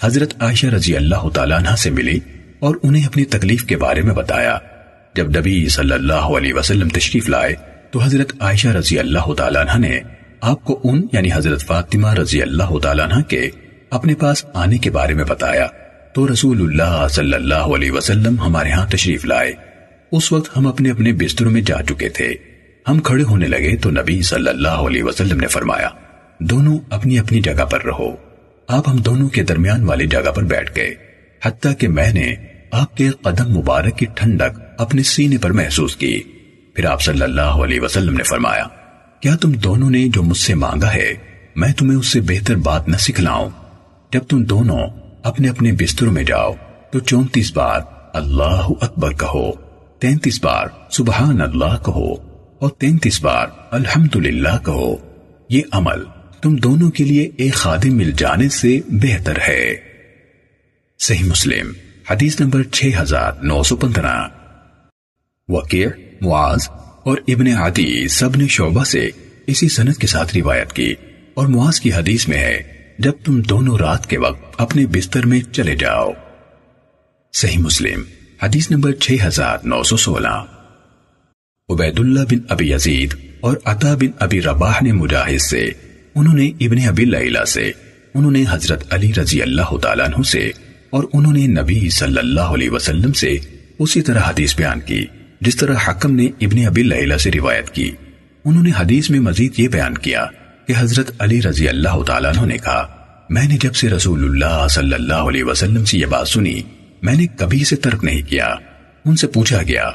حضرت عائشہ رضی اللہ تعالیٰ عنہ سے ملی اور انہیں اپنی تکلیف کے بارے میں بتایا۔ جب نبی صلی اللہ علیہ وسلم تشریف لائے تو حضرت عائشہ رضی اللہ تعالیٰ عنہ نے آپ کو ان یعنی حضرت فاطمہ رضی اللہ تعالیٰ عنہ کے اپنے پاس آنے کے بارے میں بتایا تو رسول اللہ صلی اللہ علیہ وسلم ہمارے ہاں تشریف لائے۔ اس وقت ہم اپنے اپنے بستروں میں جا چکے تھے۔ ہم کھڑے ہونے لگے تو نبی صلی اللہ علیہ وسلم نے فرمایا، دونوں اپنی اپنی جگہ پر رہو۔ آپ ہم دونوں کے درمیان والی جگہ پر بیٹھ گئے۔ حتیٰ کہ میں نے آپ کے قدم مبارک کی ٹھنڈک اپنے سینے پر محسوس کی۔ پھر آپ صلی اللہ علیہ وسلم نے فرمایا، کیا تم دونوں نے جو مجھ سے مانگا ہے، میں تمہیں اس سے بہتر بات نہ سکھلاؤں؟ جب تم دونوں اپنے اپنے بستروں میں جاؤ، تو چونتیس بار اللہ اکبر کہو، تینتیس بار سبحان اللہ کہو، اور تینتیس بار الحمدللہ کہو۔ یہ عمل تم دونوں کے لیے ایک خادم مل جانے سے بہتر ہے۔ صحیح مسلم، حدیث نمبر 6915 وقیع معاذ اور ابن عدی سب نے شعبہ سے اسی سنت کے ساتھ روایت کی اور معاذ کی حدیث میں ہے، جب تم دونوں رات کے وقت اپنے بستر میں چلے جاؤ۔ صحیح مسلم، حدیث نمبر 6916 عبید اللہ بن ابی یزید اور عطا بن ابی رباح نے مجاہد سے، انہوں نے ابن ابی لیلہ سے، انہوں نے حضرت علی رضی اللہ تعالیٰ عنہ سے اور انہوں نے نبی صلی اللہ علیہ وسلم سے اسی طرح حدیث بیان کی۔ جس طرح حکم نے ابن ابی لیلہ سے روایت کی، انہوں نے حدیث میں مزید یہ بیان کیا کہ حضرت علی رضی اللہ تعالیٰ عنہ نے کہا، میں نے جب سے رسول اللہ صلی اللہ علیہ وسلم سے یہ بات سنی، میں نے کبھی سے ترک نہیں کیا۔ ان سے پوچھا گیا،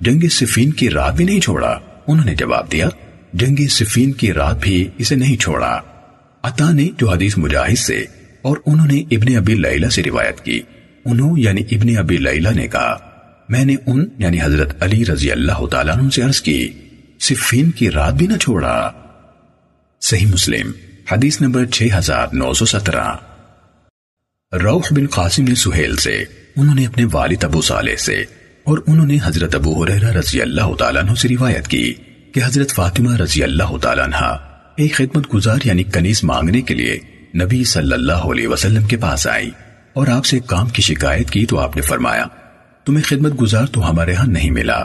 جنگ صفین کی رات بھی نہیں چھوڑا؟ انہوں نے جواب دیا، جنگ صفین کی رات بھی اسے نہیں چھوڑا۔ عطا نے جو حدیث مجاہد سے اور انہوں نے ابن ابی لیلہ سے روایت کی، انہوں یعنی ابن ابی لیلہ نے کہا میں نے ان یعنی حضرت علی رضی اللہ تعالیٰ عنہ سے عرض کی، صفین کی رات بھی نہ چھوڑا۔ صحیح مسلم، حدیث نمبر 6917 روح بن قاسم نے سہیل سے، انہوں نے اپنے والد ابو صالح سے، اور انہوں نے حضرت ابو حریرہ رضی اللہ تعالیٰ عنہ سے روایت کی کہ حضرت فاطمہ رضی اللہ تعالیٰ عنہ ایک خدمت گزار یعنی کنیز مانگنے کے لیے نبی صلی اللہ علیہ وسلم کے پاس آئی اور آپ سے کام کی شکایت کی تو آپ نے فرمایا۔ تمہیں خدمت گزار تو ہمارے ہاں نہیں ملا۔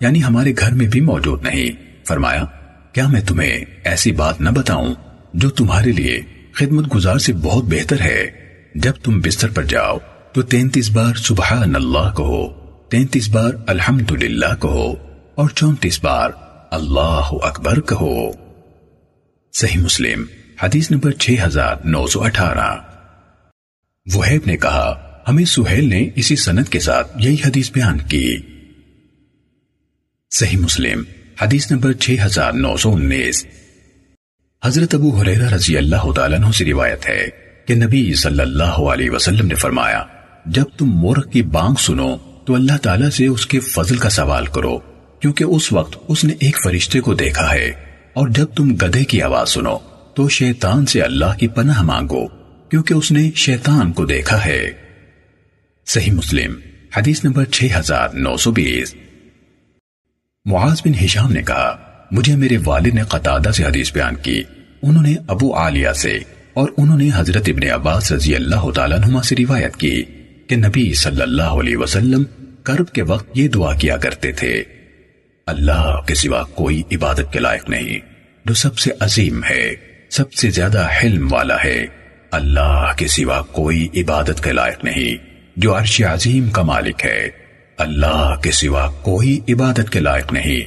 یعنی ہمارے گھر میں بھی موجود نہیں۔ فرمایا، کیا میں تمہیں ایسی بات نہ بتاؤں جو تمہارے لیے خدمت گزار سے بہت بہتر ہے؟ جب تم بستر پر جاؤ تو تینتیس بار سبحان اللہ کہو، تینتیس بار الحمدللہ کہو، اور چونتیس بار اللہ اکبر کہو۔ صحیح مسلم، حدیث نمبر 6918 وحیب نے کہا ہمیں سہیل نے اسی سنت کے ساتھ یہی حدیث بیان کی۔ صحیح مسلم، حدیث نمبر 6919 حضرت ابو حریرہ رضی اللہ تعالیٰ عنہ سے روایت ہے کہ نبی صلی اللہ علیہ وسلم نے فرمایا، جب تم مورخ کی بانگ سنو تو اللہ تعالیٰ سے اس کے فضل کا سوال کرو، کیونکہ اس وقت اس نے ایک فرشتے کو دیکھا ہے۔ اور جب تم گدے کی آواز سنو تو شیطان سے اللہ کی پناہ مانگو، کیونکہ اس نے شیطان کو دیکھا ہے۔ صحیح مسلم، حدیث نمبر 6920 معاذ بن ہشام نے کہا، مجھے میرے والد نے قطادہ سے حدیث بیان کی۔ انہوں نے ابو عالیہ سے اور انہوں نے حضرت ابن عباس رضی اللہ تعالیٰ نما سے روایت کی کہ نبی صلی اللہ علیہ وسلم کرب کے وقت یہ دعا کیا کرتے تھے۔ اللہ کے سوا کوئی عبادت کے لائق نہیں، جو سب سے عظیم ہے، سب سے زیادہ حلم والا ہے۔ اللہ کے سوا کوئی عبادت کے لائق نہیں۔ جو عرش عظیم کا مالک ہے، اللہ کے سوا کوئی عبادت کے لائق نہیں،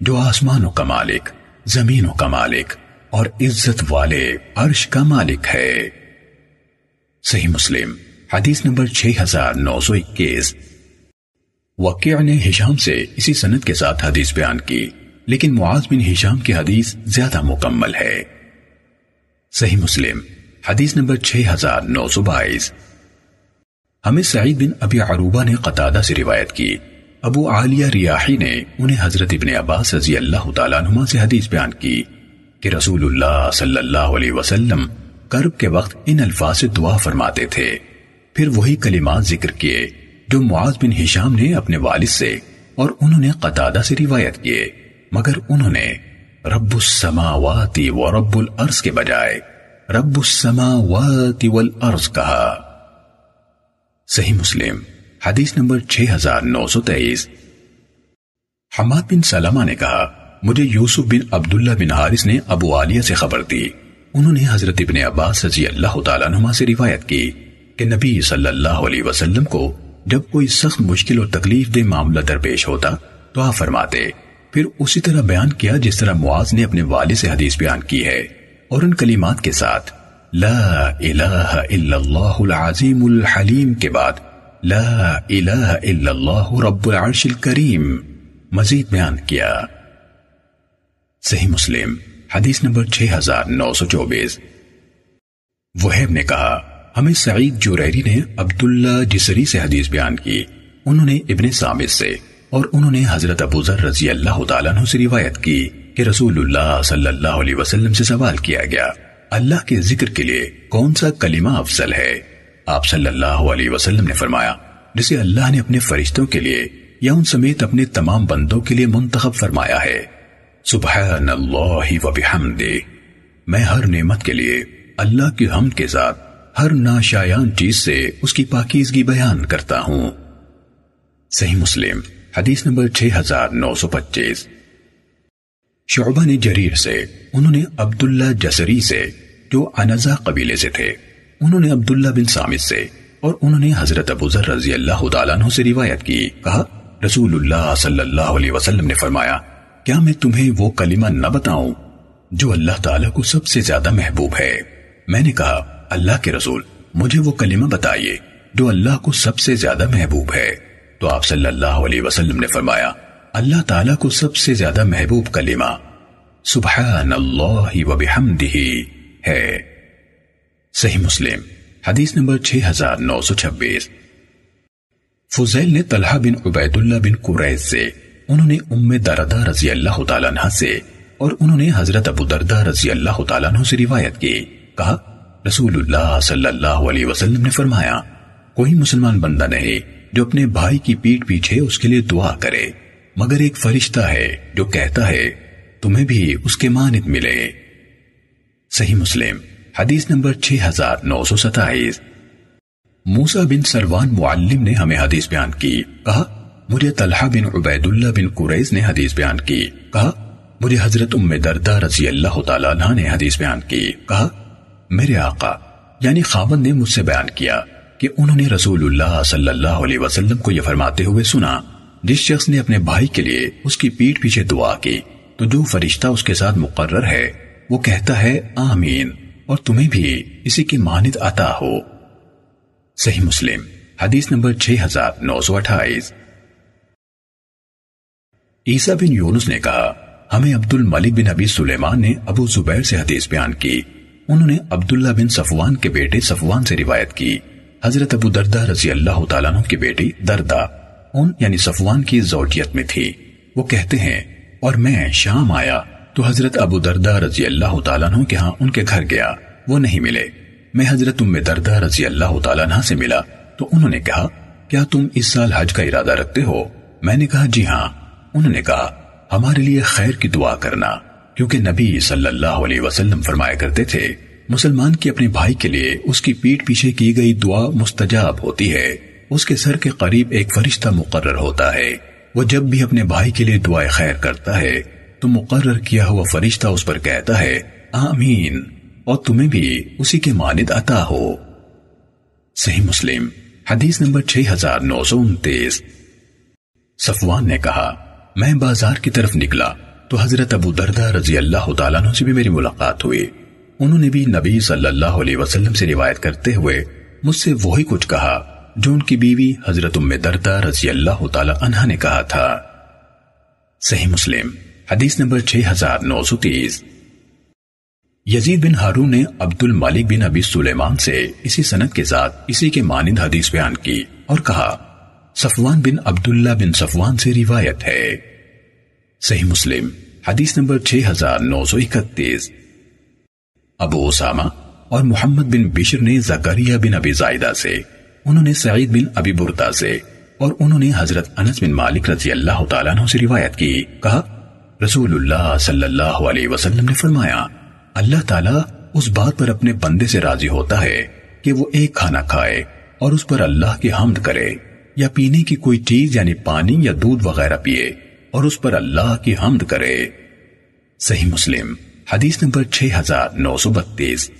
جو آسمانوں کا مالک، زمینوں کا مالک اور عزت والے عرش کا مالک ہے۔ صحیح مسلم، حدیث نمبر 6921 وقیع نے ہشام سے اسی سنت کے ساتھ حدیث بیان کی، لیکن معاذ بن ہشام کی حدیث زیادہ مکمل ہے۔ صحیح مسلم، حدیث نمبر 6922 ہمیں سعید بن ابی عروبہ نے قطادہ سے روایت کی۔ ابو عالیہ ریاحی نے انہیں حضرت ابن عباس رضی اللہ تعالیٰ عنہ سے حدیث بیان کی کہ رسول اللہ صلی اللہ علیہ وسلم کرب کے وقت ان الفاظ سے دعا فرماتے تھے۔ پھر وہی کلمات ذکر کیے جو معاذ بن ہشام نے اپنے والد سے اور انہوں نے قطادہ سے روایت کیے۔ مگر انہوں نے رب السماوات و رب الارض کے بجائے رب السماوات والارض کہا۔ صحیح مسلم، حدیث نمبر 6923 حماد بن سلمہ نے کہا، مجھے یوسف بن عبداللہ بن حارث نے ابو عالیہ سے خبر دی۔ انہوں نے حضرت ابن عباس رضی اللہ تعالیٰ نما سے روایت کی کہ نبی صلی اللہ علیہ وسلم کو جب کوئی سخت مشکل اور تکلیف دہ معاملہ درپیش ہوتا تو آپ فرماتے۔ پھر اسی طرح بیان کیا جس طرح معاذ نے اپنے والد سے حدیث بیان کی ہے اور ان کلمات کے ساتھ لا الہ الا اللہ العظیم الحلیم کے بعد، لا الہ الا اللہ رب العرش الكریم مزید بیان کیا۔ صحیح مسلم، حدیث نمبر 6924 وحیب نے کہا، ہمیں سعید جوریری نے عبداللہ جسری سے حدیث بیان کی۔ انہوں نے ابن سامد سے اور انہوں نے حضرت ابو ذر رضی اللہ تعالیٰ عنہ سے روایت کی کہ رسول اللہ صلی اللہ علیہ وسلم سے سوال کیا گیا۔ اللہ کے ذکر کے لیے کون سا کلمہ افضل ہے؟ آپ صلی اللہ علیہ وسلم نے فرمایا، جسے اللہ نے اپنے فرشتوں کے لیے یا ان سمیت اپنے تمام بندوں کے لیے منتخب فرمایا ہے۔ سبحان اللہ و بحمدہ۔ میں ہر نعمت کے لیے اللہ کی حمد کے ساتھ ہر ناشایان چیز سے اس کی پاکیزگی بیان کرتا ہوں۔ صحیح مسلم، حدیث نمبر 6925 شعبہ نے جریر سے، انہوں نے عبداللہ جسری سے، جو انزا قبیلے سے تھے، انہوں نے عبداللہ بن سامد سے، اور انہوں نے حضرت ابو ذر رضی اللہ تعالیٰ عنہ سے روایت کی۔ کہا، رسول اللہ صلی اللہ علیہ وسلم نے فرمایا، کیا میں تمہیں وہ کلمہ نہ بتاؤں جو اللہ تعالیٰ کو سب سے زیادہ محبوب ہے؟ میں نے کہا، اللہ کے رسول، مجھے وہ کلمہ بتائیے جو اللہ کو سب سے زیادہ محبوب ہے۔ تو آپ صلی اللہ علیہ وسلم نے فرمایا اللہ تعالیٰ کو سب سے زیادہ محبوب کلمہ سبحان اللہ و بحمدہ ہے۔ صحیح مسلم، حدیث نمبر 6926 فضیل نے طلحہ بن عبید اللہ بن قریز سے، انہوں نے ام دردہ رضی اللہ تعالیٰ عنہ سے، اور انہوں نے حضرت ابو دردہ رضی اللہ تعالیٰ عنہ سے روایت کی۔ کہا رسول اللہ صلی اللہ علیہ وسلم نے فرمایا، کوئی مسلمان بندہ نہیں جو اپنے بھائی کی پیٹ پیچھے اس کے لیے دعا کرے۔ مگر ایک فرشتہ ہے جو کہتا ہے، تمہیں بھی اس کے مانت ملے۔ صحیح مسلم، حدیث نمبر 6927 موسیٰ بن سلوان معلم نے ہمیں حدیث بیان کی۔ کہا، مجھے طلحہ بن عبید اللہ بن قریز نے حدیث بیان کی۔ کہا، مجھے حضرت ام دردہ رضی اللہ تعالیٰ عنہ نے حدیث بیان کی۔ کہا، میرے آقا یعنی خامد نے مجھ سے بیان کیا کہ انہوں نے رسول اللہ صلی اللہ علیہ وسلم کو یہ فرماتے ہوئے سنا۔ جس شخص نے اپنے بھائی کے لیے اس کی پیٹ پیچھے دعا کی، تو جو فرشتہ اس کے ساتھ مقرر ہے، وہ کہتا ہے، آمین، اور تمہیں بھی اسی کی مانت عطا ہو۔ صحیح مسلم، حدیث نمبر 6928 عیسیٰ بن یونس نے کہا، ہمیں عبد الملک بن ابی سلیمان نے ابو زبیر سے حدیث بیان کی۔ انہوں نے عبداللہ بن صفوان کے بیٹے صفوان سے روایت کی۔ حضرت ابو دردہ رضی اللہ تعالیٰ عنہ کی بیٹی دردہ۔ ان یعنی صفوان کی زوجیت میں تھی۔ وہ کہتے ہیں، اور میں شام آیا تو حضرت ابو دردہ رضی اللہ تعالیٰ عنہ کے ہاں ان کے گھر گیا۔ وہ نہیں ملے۔ میں حضرت ام دردہ رضی اللہ تعالیٰ عنہ سے ملا۔ تو انہوں نے کہا، کیا تم اس سال حج کا ارادہ رکھتے ہو؟ میں نے کہا جی ہاں انہوں نے کہا، ہمارے لیے خیر کی دعا کرنا۔ کیونکہ نبی صلی اللہ علیہ وسلم فرمایا کرتے تھے، مسلمان کی اپنے بھائی کے لیے اس کی پیٹ پیچھے کی گئی دعا مستجاب ہوتی ہے۔ اس کے سر کے قریب ایک فرشتہ مقرر ہوتا ہے۔ وہ جب بھی اپنے بھائی کے لیے دعائیں خیر کرتا ہے، تو مقرر کیا ہوا فرشتہ اس پر کہتا ہے، آمین۔ اور تمہیں بھی اسی کے مانند عطا ہو۔ صحیح مسلم، حدیث نمبر 6929 صفوان نے کہا، میں بازار کی طرف نکلا تو حضرت ابو دردہ رضی اللہ تعالیٰ عنہ سے بھی میری ملاقات ہوئی۔ انہوں نے بھی نبی صلی اللہ علیہ وسلم سے روایت کرتے ہوئے مجھ سے وہی کچھ کہا۔ جو ان کی بیوی حضرت ام دردہ رضی اللہ تعالی عنہ نے کہا تھا۔ صحیح مسلم، حدیث نمبر 6930 یزید بن ہارون نے عبد المالک بن ابی سلیمان سے اسی سنت کے ساتھ اسی کے مانند حدیث بیان کی اور کہا، صفوان بن عبداللہ بن صفوان سے روایت ہے۔ صحیح مسلم، حدیث نمبر 6931 ابو اسامہ اور محمد بن بشر نے زکریہ بن ابی زائدہ سے انہوں نے سعید بن ابی برتا سے اور انہوں نے حضرت انس بن مالک رضی اللہ تعالیٰ عنہ سے روایت کی۔ کہا، رسول اللہ صلی اللہ علیہ وسلم نے فرمایا، اللہ تعالیٰ اس بات پر اپنے بندے سے راضی ہوتا ہے کہ وہ ایک کھانا کھائے اور اس پر اللہ کی حمد کرے یا پینے کی کوئی چیز یعنی پانی یا دودھ وغیرہ پیے اور اس پر اللہ کی حمد کرے۔ صحیح مسلم، حدیث نمبر 6932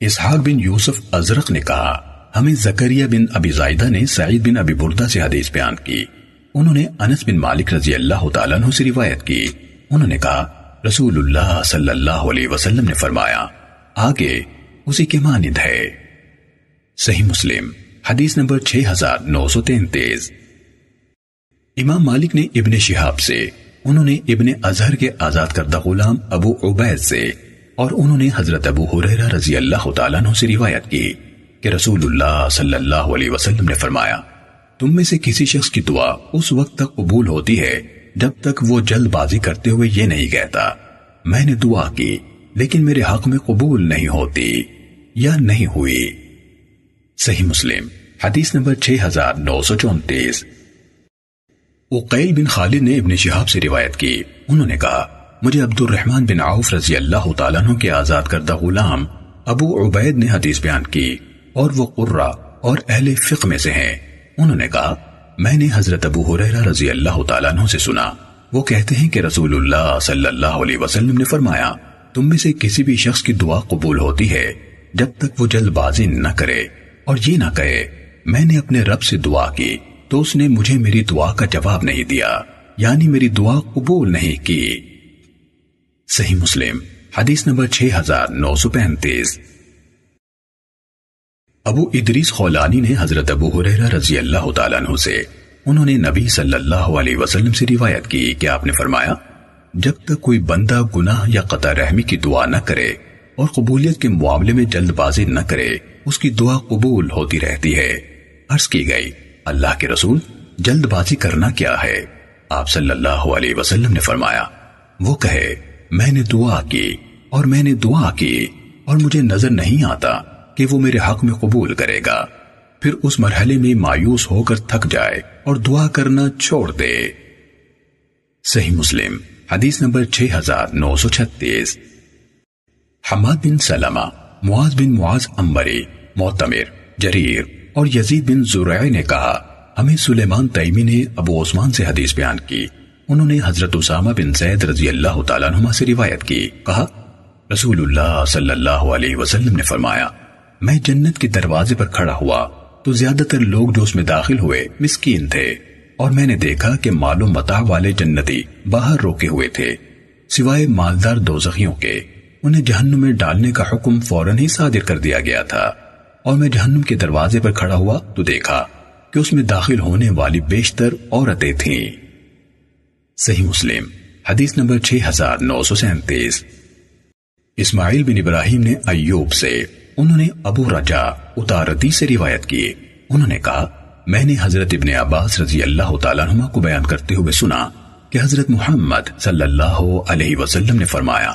اسحاق بن یوسف ازرق نے کہا ہمیں زکریہ بن ابی زائدہ نے سعید بن ابی بردہ سے حدیث بیان کی۔ انہوں نے انس بن مالک رضی اللہ تعالیٰ عنہ سے روایت کی۔ انہوں نے کہا، رسول اللہ صلی اللہ علیہ وسلم نے فرمایا، آگے اسی کے مانند ہے۔ صحیح مسلم، حدیث نمبر 6933 امام مالک نے ابن شہاب سے، انہوں نے ابن اظہر کے آزاد کردہ غلام ابو عبید سے، اور انہوں نے حضرت ابو حریرہ رضی اللہ تعالیٰ عنہ سے روایت کی۔ کہ رسول اللہ صلی اللہ علیہ وسلم نے فرمایا، تم میں سے کسی شخص کی دعا اس وقت تک قبول ہوتی ہے جب تک وہ جلد بازی کرتے ہوئے یہ نہیں کہتا۔ میں نے دعا کی، لیکن میرے حق میں قبول نہیں ہوتی یا نہیں ہوئی۔ صحیح مسلم، حدیث نمبر 6934 اقیل بن خالد نے ابن شہاب سے روایت کی۔ انہوں نے کہا، مجھے عبد الرحمن بن عوف رضی اللہ تعالیٰ عنہ کے آزاد کردہ غلام ابو عبید نے حدیث بیان کی۔ اور وہ قرہ اور اہل فقہ میں سے ہیں۔ انہوں نے کہا، میں نے حضرت ابو حریرہ رضی اللہ تعالیٰ عنہ سے سنا۔ وہ کہتے ہیں کہ رسول اللہ صلی اللہ علیہ وسلم نے فرمایا، تم میں سے کسی بھی شخص کی دعا قبول ہوتی ہے جب تک وہ جلد بازی نہ کرے۔ اور یہ نہ کہے، میں نے اپنے رب سے دعا کی تو اس نے مجھے میری دعا کا جواب نہیں دیا یعنی میری دعا قبول نہیں کی۔ صحیح مسلم، حدیث نمبر 6935 ابو ادریس خولانی نے حضرت ابو حریرہ رضی اللہ تعالیٰ عنہ سے انہوں نے نبی صلی اللہ علیہ وسلم سے روایت کی کہ آپ نے فرمایا، جب تک کوئی بندہ گناہ یا قطع رحمی کی دعا نہ کرے اور قبولیت کے معاملے میں جلد بازی نہ کرے، اس کی دعا قبول ہوتی رہتی ہے۔ عرض کی گئی، اللہ کے رسول، جلد بازی کرنا کیا ہے؟ آپ صلی اللہ علیہ وسلم نے فرمایا، وہ کہے، میں نے دعا کی اور میں نے دعا کی اور مجھے نظر نہیں آتا۔ کہ وہ میرے حق میں قبول کرے گا۔ پھر اس مرحلے میں مایوس ہو کر تھک جائے اور دعا کرنا چھوڑ دے۔ صحیح مسلم، حدیث نمبر 6936 حماد بن سلمہ، معاذ بن معاذ امبری، معتمر، جریر اور یزید بن زرعی نے کہا، ہمیں سلیمان تیمی نے ابو عثمان سے حدیث بیان کی۔ انہوں نے حضرت اسامہ بن زید رضی اللہ تعالیٰ عنہ سے روایت کی۔ کہا، رسول اللہ صلی اللہ علیہ وسلم نے فرمایا میں جنت کے دروازے پر کھڑا ہوا تو زیادہ تر لوگ جو اس میں داخل ہوئے مسکین تھے اور میں نے دیکھا کہ مال و متاع والے جنتی باہر روکے ہوئے تھے، سوائے مالدار دوزخیوں کے۔ انہیں جہنم میں ڈالنے کا حکم فوراً ہی صادر کر دیا گیا تھا۔ اور میں جہنم کے دروازے پر کھڑا ہوا تو دیکھا کہ اس میں داخل ہونے والی بیشتر عورتیں تھیں۔ صحیح مسلم، حدیث نمبر 6937 اسماعیل بن ابراہیم نے ایوب سے انہوں نے ابو رجا اتاردی سے روایت کی۔ انہوں نے کہا، میں نے حضرت ابن عباس رضی اللہ تعالیٰ عنہ کو بیان کرتے ہوئے سنا کہ حضرت محمد صلی اللہ علیہ وسلم نے فرمایا،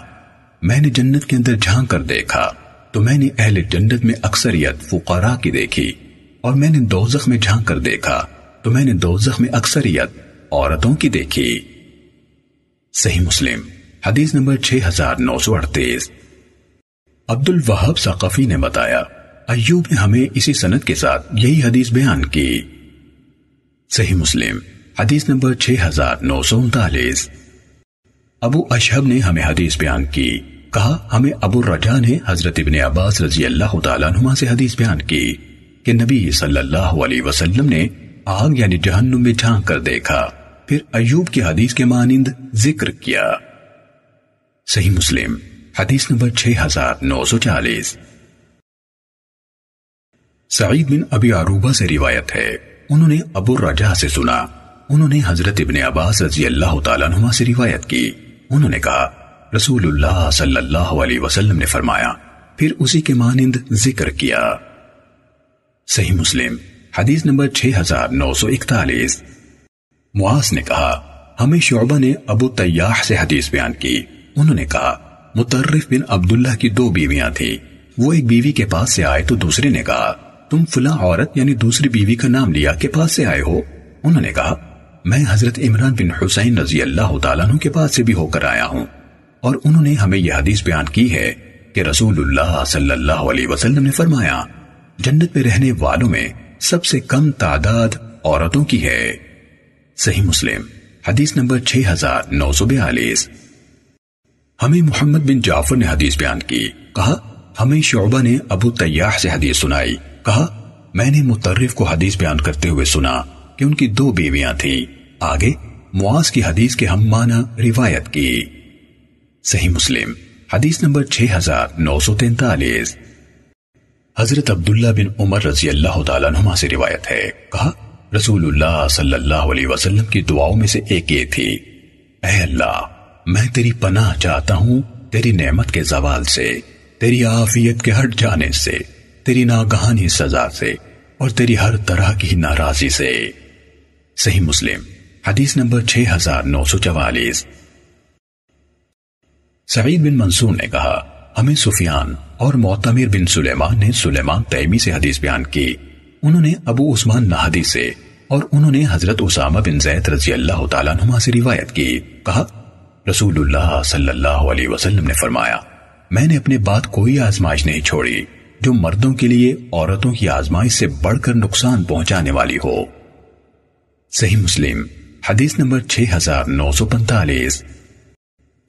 میں نے جنت کے اندر جھانک کر دیکھا، تو میں نے اہل جنت میں اکثریت فقراء کی دیکھی، اور میں نے دوزخ میں جھانک کر دیکھا، تو میں نے دوزخ میں اکثریت عورتوں کی دیکھی۔ صحیح مسلم، حدیث نمبر 6938 عبد الوہب ثقفی نے بتایا، ایوب نے ہمیں اسی سنت کے ساتھ یہی حدیث بیان کی۔ صحیح مسلم، حدیث نمبر 6939 ابو اشہب نے ہمیں حدیث بیان کی، کہا، ہمیں ابو الرجا نے حضرت ابن عباس رضی اللہ تعالیٰ عنہ سے حدیث بیان کی کہ نبی صلی اللہ علیہ وسلم نے آگ یعنی جہنم میں جھانک کر دیکھا، پھر ایوب کی حدیث کے مانند ذکر کیا۔ صحیح مسلم حدیث نمبر 6940 سعید بن ابی عروبہ سے روایت ہے۔ انہوں نے ابو الرجا سے سنا۔ انہوں نے حضرت ابن عباس رضی اللہ تعالیٰ عنہ سے روایت کی۔ انہوں نے کہا، رسول اللہ صلی اللہ علیہ وسلم نے فرمایا، پھر اسی کے مانند ذکر کیا۔ صحیح مسلم، حدیث نمبر 6941 معاذ نے کہا، ہمیں شعبہ نے ابو تیاح سے حدیث بیان کی۔ انہوں نے کہا مترف بن عبداللہ کی دو بیویاں تھی وہ ایک بیوی کے پاس سے آئے تو دوسرے نے کہا، تم فلاں عورت یعنی دوسری بیوی کا نام لیا کے پاس سے آئے ہو؟ انہوں نے کہا، میں حضرت عمران بن حسین رضی اللہ تعالیٰ عنہ کے پاس سے بھی ہو کر آیا ہوں۔ اور انہوں نے ہمیں یہ حدیث بیان کی ہے کہ رسول اللہ صلی اللہ علیہ وسلم نے فرمایا، جنت میں رہنے والوں میں سب سے کم تعداد عورتوں کی ہے۔ صحیح مسلم، حدیث نمبر 6942 ہمیں محمد بن جعفر نے حدیث بیان کی۔ کہا، ہمیں شعبہ نے ابو تیاح سے حدیث سنائی۔ کہا، میں نے مترف کو حدیث بیان کرتے ہوئے سنا کہ ان کی دو بیویاں تھیں۔ آگے، معاذ کی حدیث کے ہم مانا روایت کی۔ صحیح مسلم، حدیث نمبر 6943 حضرت عبداللہ بن عمر رضی اللہ تعالیٰ عنہ سے روایت ہے۔ کہا، رسول اللہ صلی اللہ علیہ وسلم کی دعاؤں میں سے ایک یہ تھی۔ اے اللہ میں تیری پناہ چاہتا ہوں تیری نعمت کے زوال سے، تیری آفیت کے ہٹ جانے سے، تیری ناگہانی سزا سے، اور تیری ہر طرح کی ناراضی سے۔ صحیح مسلم، حدیث نمبر 6944 سعید بن منصور نے کہا، ہمیں سفیان اور معتمر بن سلیمان نے سلیمان تیمی سے حدیث بیان کی۔ انہوں نے ابو عثمان نہدی سے اور انہوں نے حضرت اسامہ بن زید رضی اللہ تعالیٰ نما سے روایت کی۔ کہا رسول اللہ صلی اللہ علیہ وسلم نے فرمایا، میں نے اپنے بات کوئی آزمائش نہیں چھوڑی جو مردوں کے لیے عورتوں کی آزمائش سے بڑھ کر نقصان پہنچانے والی ہو۔ صحیح مسلم، حدیث نمبر 6945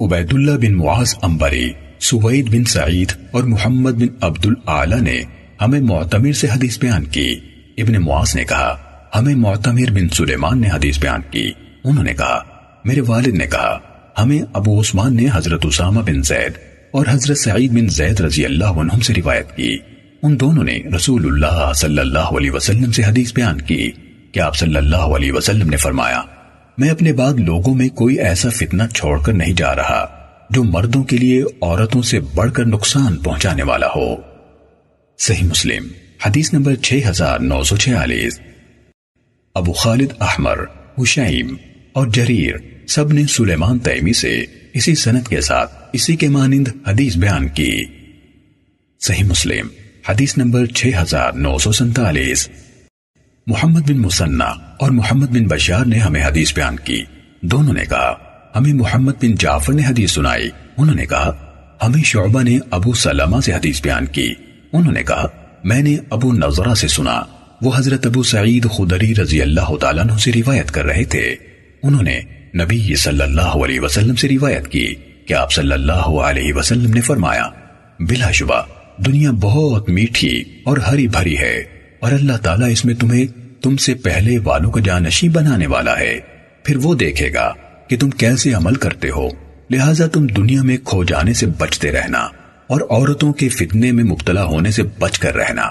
عبید اللہ بن معاذ امبری سوید بن سعید اور محمد بن عبد العلی نے ہمیں معتمر سے حدیث بیان کی۔ ابن معاذ نے کہا، ہمیں معتمر بن سلیمان نے حدیث بیان کی۔ انہوں نے کہا، میرے والد نے کہا ہمیں ابو عثمان نے حضرت اسامہ بن زید اور حضرت سعید بن زید رضی اللہ عنہم سے روایت کی۔ ان دونوں نے رسول اللہ صلی اللہ علیہ وسلم سے حدیث بیان کی کہ آپ صلی اللہ علیہ وسلم نے فرمایا، میں اپنے بعد لوگوں میں کوئی ایسا فتنہ چھوڑ کر نہیں جا رہا جو مردوں کے لیے عورتوں سے بڑھ کر نقصان پہنچانے والا ہو۔ صحیح مسلم، حدیث نمبر 6946 ابو خالد احمر، حشیم۔ اور جریر سب نے سلیمان تیمی سے اسی سنت کے ساتھ اسی کے مانند حدیث بیان کی۔ صحیح مسلم، حدیث نمبر 6947 محمد بن مسنہ اور محمد بن بشار نے ہمیں حدیث بیان کی۔ دونوں نے کہا، ہمیں محمد بن جعفر نے حدیث سنائی۔ انہوں نے کہا، ہمیں شعبہ نے ابو سلمہ سے حدیث بیان کی۔ انہوں نے کہا، میں نے ابو نظرہ سے سنا۔ وہ حضرت ابو سعید خدری رضی اللہ تعالیٰ عنہ سے روایت کر رہے تھے۔ انہوں نے نبی صلی اللہ علیہ وسلم سے روایت کی کہ آپ صلی اللہ علیہ وسلم نے فرمایا، بلا شبہ، دنیا بہت میٹھی اور ہری بھری ہے اور اللہ تعالیٰ اس میں تمہیں تم سے پہلے والوں کا جانشی بنانے والا ہے۔ پھر وہ دیکھے گا کہ تم کیسے عمل کرتے ہو۔ لہٰذا تم دنیا میں کھو جانے سے بچتے رہنا اور عورتوں کے فتنے میں مبتلا ہونے سے بچ کر رہنا۔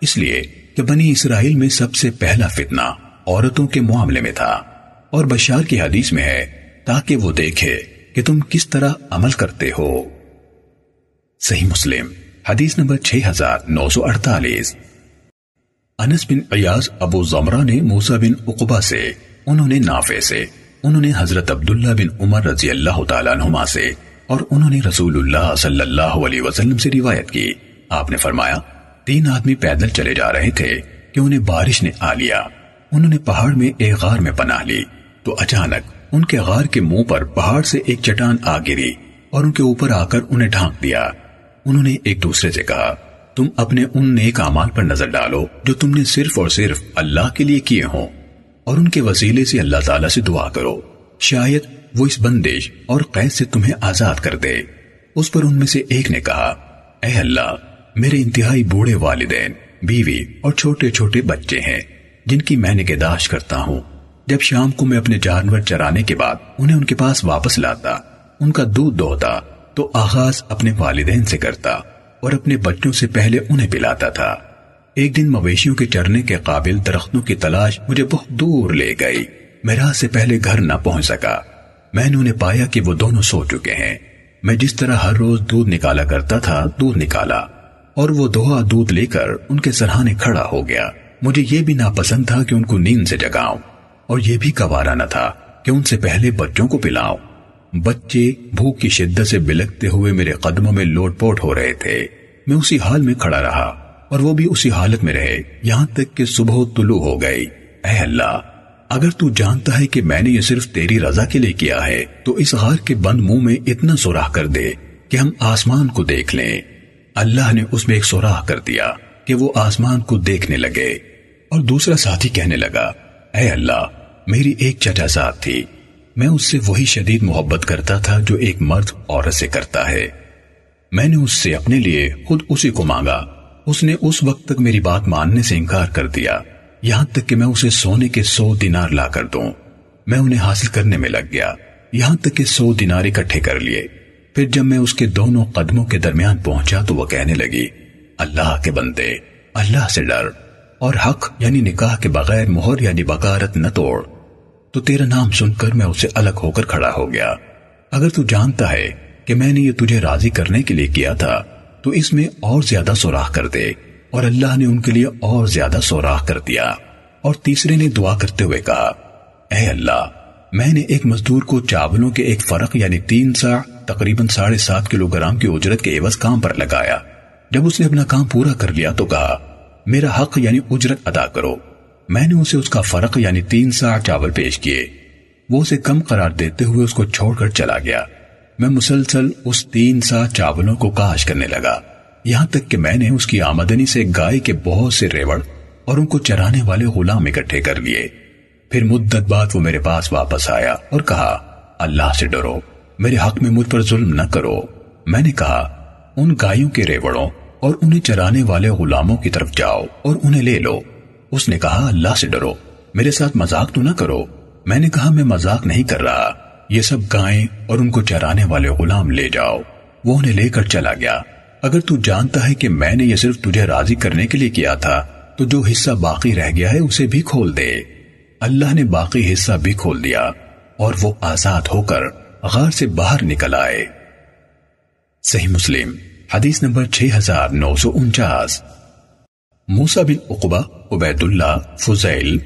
اس لیے کہ بنی اسرائیل میں سب سے پہلا فتنہ عورتوں کے معاملے میں تھا۔ اور بشار کی حدیث میں ہے، تاکہ وہ دیکھے کہ تم کس طرح عمل کرتے ہو۔ صحیح مسلم، حدیث نمبر 6948 انس بن عیاض ابو زمرہ نے موسیٰ بن عقبہ سے، انہوں نے نافع سے، انہوں نے حضرت عبداللہ بن عمر رضی اللہ تعالیٰ عنہما سے، اور انہوں نے رسول اللہ صلی اللہ علیہ وسلم سے روایت کی۔ آپ نے فرمایا، تین آدمی پیدل چلے جا رہے تھے کہ انہیں بارش نے آ لیا۔ انہوں نے پہاڑ میں ایک غار میں پناہ لی۔ تو اچانک ان کے غار کے منہ پر پہاڑ سے ایک چٹان آ گری اور ان کے اوپر آ کر انہیں ڈھانک دیا۔ انہوں نے ایک دوسرے سے کہا، تم اپنے ان نیک اعمال پر نظر ڈالو جو تم نے صرف اور صرف اللہ کے لیے کیے ہوں۔ اور ان کے وسیلے سے اللہ تعالیٰ سے دعا کرو۔ شاید وہ اس بندش اور قید سے تمہیں آزاد کر دے۔ اس پر ان میں سے ایک نے کہا، اے اللہ، میرے انتہائی بوڑھے والدین، بیوی اور چھوٹے چھوٹے بچے ہیں، جن کی میں نگہداشت کرتا ہوں۔ جب شام کو میں اپنے جانور چرانے کے بعد انہیں ان کے پاس واپس لاتا، ان کا دودھ دوہتا، تو آغاز اپنے والدین سے کرتا اور اپنے بچوں سے پہلے انہیں پلاتا تھا۔ ایک دن مویشیوں کے چرنے کے قابل درختوں کی تلاش مجھے بہت دور لے گئی۔ میں راہ سے پہلے گھر نہ پہنچ سکا۔ میں نے انہیں پایا کہ وہ دونوں سو چکے ہیں۔ میں جس طرح ہر روز دودھ نکالا کرتا تھا، دودھ نکالا اور وہ دوہا دودھ لے کر ان کے سرحانے کھڑا ہو گیا۔ مجھے یہ بھی ناپسند تھا کہ ان کو نیند سے جگاؤں۔ اور یہ بھی کوارا نہ تھا کہ ان سے پہلے بچوں کو پلاؤں۔ بچے بھوک کی شدت سے بلکتے ہوئے میرے قدموں میں لوٹ پوٹ ہو رہے تھے۔ میں اسی حال میں کھڑا رہا اور وہ بھی اسی حالت میں رہے۔ یہاں تک کہ صبح طلوع ہو گئی۔ اے اللہ، اگر تو جانتا ہے کہ میں نے یہ صرف تیری رضا کے لیے کیا ہے، تو اس غار کے بند منہ میں اتنا سوراخ کر دے کہ ہم آسمان کو دیکھ لیں۔ اللہ نے اس میں ایک سوراخ کر دیا کہ وہ آسمان کو دیکھنے لگے۔ اور دوسرا ساتھی کہنے لگا اے اللہ، میری ایک چچا ساتھ تھی۔ میں اس سے وہی شدید محبت کرتا تھا جو ایک مرد عورت سے کرتا ہے۔ میں نے اس سے اپنے لیے خود اسی کو مانگا۔ اس نے اس وقت تک میری بات ماننے سے انکار کر دیا۔ یہاں تک کہ میں اسے سونے کے سو دینار لا کر دوں۔ میں انہیں حاصل کرنے میں لگ گیا۔ یہاں تک کہ سو دینار اکٹھے کر لیے۔ پھر جب میں اس کے دونوں قدموں کے درمیان پہنچا تو وہ کہنے لگی، اللہ کے بندے، اللہ سے ڈر۔ اور حق یعنی نکاح کے بغیر مہر یعنی بکارت نہ توڑ۔ تو تیرا نام سن کر میں اسے الگ ہو کر کھڑا ہو گیا۔ اگر تو جانتا ہے کہ میں نے یہ تجھے راضی کرنے کے لیے کیا تھا، تو اس میں اور زیادہ سوراخ کر دے۔ اور اللہ نے ان کے لیے اور زیادہ سوراخ کر دیا۔ اور تیسرے نے دعا کرتے ہوئے کہا، اے اللہ، میں نے ایک مزدور کو چاولوں کے ایک فرق یعنی تین سا تقریباً ساڑھے سات کلو گرام کی اجرت کے عوض کام پر لگایا۔ جب اس نے اپنا کام پورا کر لیا تو کہا میرا حق یعنی اجرت ادا کرو۔ میں نے اسے اس کا فرق یعنی تین سا چاول پیش کیے۔ وہ اسے کم قرار دیتے ہوئے اس کو چھوڑ کر چلا گیا۔ میں مسلسل اس تین سا چاولوں کو کاش کرنے لگا۔ یہاں تک کہ میں نے اس کی آمدنی سے گائے کے بہت سے ریوڑ اور ان کو چرانے والے غلام اکٹھے کر لیے۔ پھر مدت بعد وہ میرے پاس واپس آیا اور کہا، اللہ سے ڈرو۔ میرے حق میں مجھ پر ظلم نہ کرو۔ میں نے کہا، ان گایوں کے ریوڑوں اور انہیں چرانے والے غلاموں کی طرف جاؤ اور انہیں لے لو۔ اس نے کہا، اللہ سے ڈرو۔ میرے ساتھ مذاق تو نہ کرو۔ میں نے کہا، میں مذاق نہیں کر رہا۔ یہ سب گائیں اور ان کو چرانے والے غلام لے جاؤ۔ وہ انہیں لے کر چلا گیا۔ اگر تو جانتا ہے کہ میں نے یہ صرف تجھے راضی کرنے کے لیے کیا تھا، تو جو حصہ باقی رہ گیا ہے، اسے بھی کھول دے۔ اللہ نے باقی حصہ بھی کھول دیا اور وہ آزاد ہو کر غار سے باہر نکل آئے۔ صحیح مسلم۔ حدیث number 6949 Musa bin Uqba Ubaid Allah Fuzail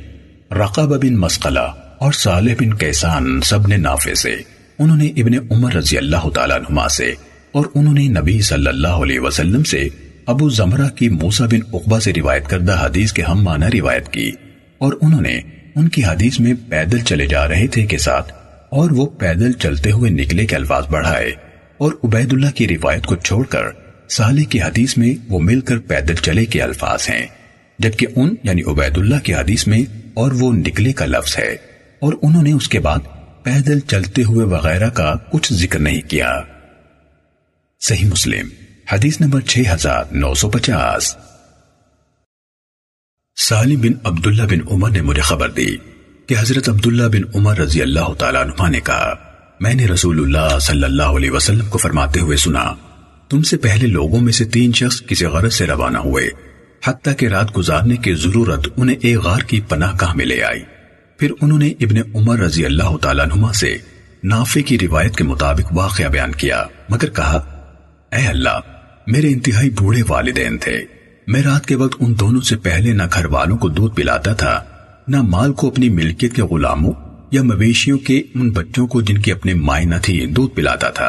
Raqab bin Masqala اور صالح بن کیسان سب نے نافع سے۔ انہوں نے ابن عمر رضی اللہ تعالیٰ نما سے اور انہوں نے نبی صلی اللہ علیہ وسلم سے ابو زمرہ کی موسیٰ بن عقبہ سے روایت کردہ حدیث کے ہم معنی روایت کی اور انہوں نے ان کی حدیث میں پیدل چلے جا رہے تھے کے ساتھ اور وہ پیدل چلتے ہوئے نکلے کے الفاظ بڑھائے۔ اور عبید اللہ کی روایت کو چھوڑ کر سالے کی حدیث میں وہ مل کر پیدل چلے کے الفاظ ہیں، جبکہ ان یعنی عبید اللہ کی حدیث میں اور وہ نکلے کا لفظ ہے، اور انہوں نے اس کے بعد پیدل چلتے ہوئے وغیرہ کا کچھ ذکر نہیں کیا۔ صحیح مسلم، حدیث نمبر 6950 سالم بن عبداللہ بن عمر نے مجھے خبر دی کہ حضرت عبداللہ بن عمر رضی اللہ تعالیٰ عنہ نے کہا میں نے رسول اللہ صلی اللہ علیہ وسلم کو فرماتے ہوئے سنا، تم سے پہلے لوگوں میں سے تین شخص کسی غرض سے روانہ ہوئے، حتیٰ کہ رات گزارنے کی ضرورت انہیں ایک غار کی پناہ گاہ میں لے آئی۔ پھر انہوں نے ابن عمر رضی اللہ تعالیٰ عنہ سے نافع کی روایت کے مطابق واقعہ بیان کیا، مگر کہا، اے اللہ، میرے انتہائی بوڑھے والدین تھے۔ میں رات کے وقت ان دونوں سے پہلے نہ گھر والوں کو دودھ پلاتا تھا، نہ مال کو اپنی ملکیت کے غلاموں یا مویشیوں کے ان بچوں کو جن کی اپنے مائیں نہ تھی دودھ پلاتا تھا۔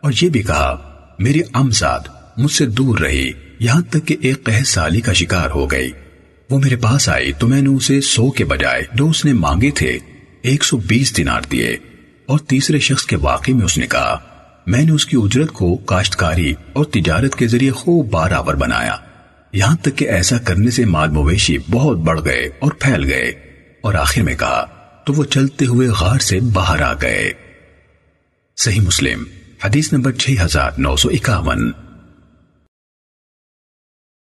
اور یہ بھی کہا میری امزاد، مجھ سے دور رہی یہاں تک کہ ایک قہ سالی کا شکار ہو گئی۔ وہ میرے پاس آئی تو میں نے اسے سو کے بجائے جو اس نے مانگے تھے، ایک سو بیس دینار دیے۔ اور تیسرے شخص کے واقعی میں اس نے کہا، میں نے اس کی اجرت کو کاشتکاری اور تجارت کے ذریعے خوب بارآور بنایا۔ یہاں تک کہ ایسا کرنے سے مال مویشی بہت بڑھ گئے اور پھیل گئے۔ اور آخر میں کہا تو وہ چلتے ہوئے غار سے باہر آ گئے۔ صحیح مسلم حدیث نمبر 6951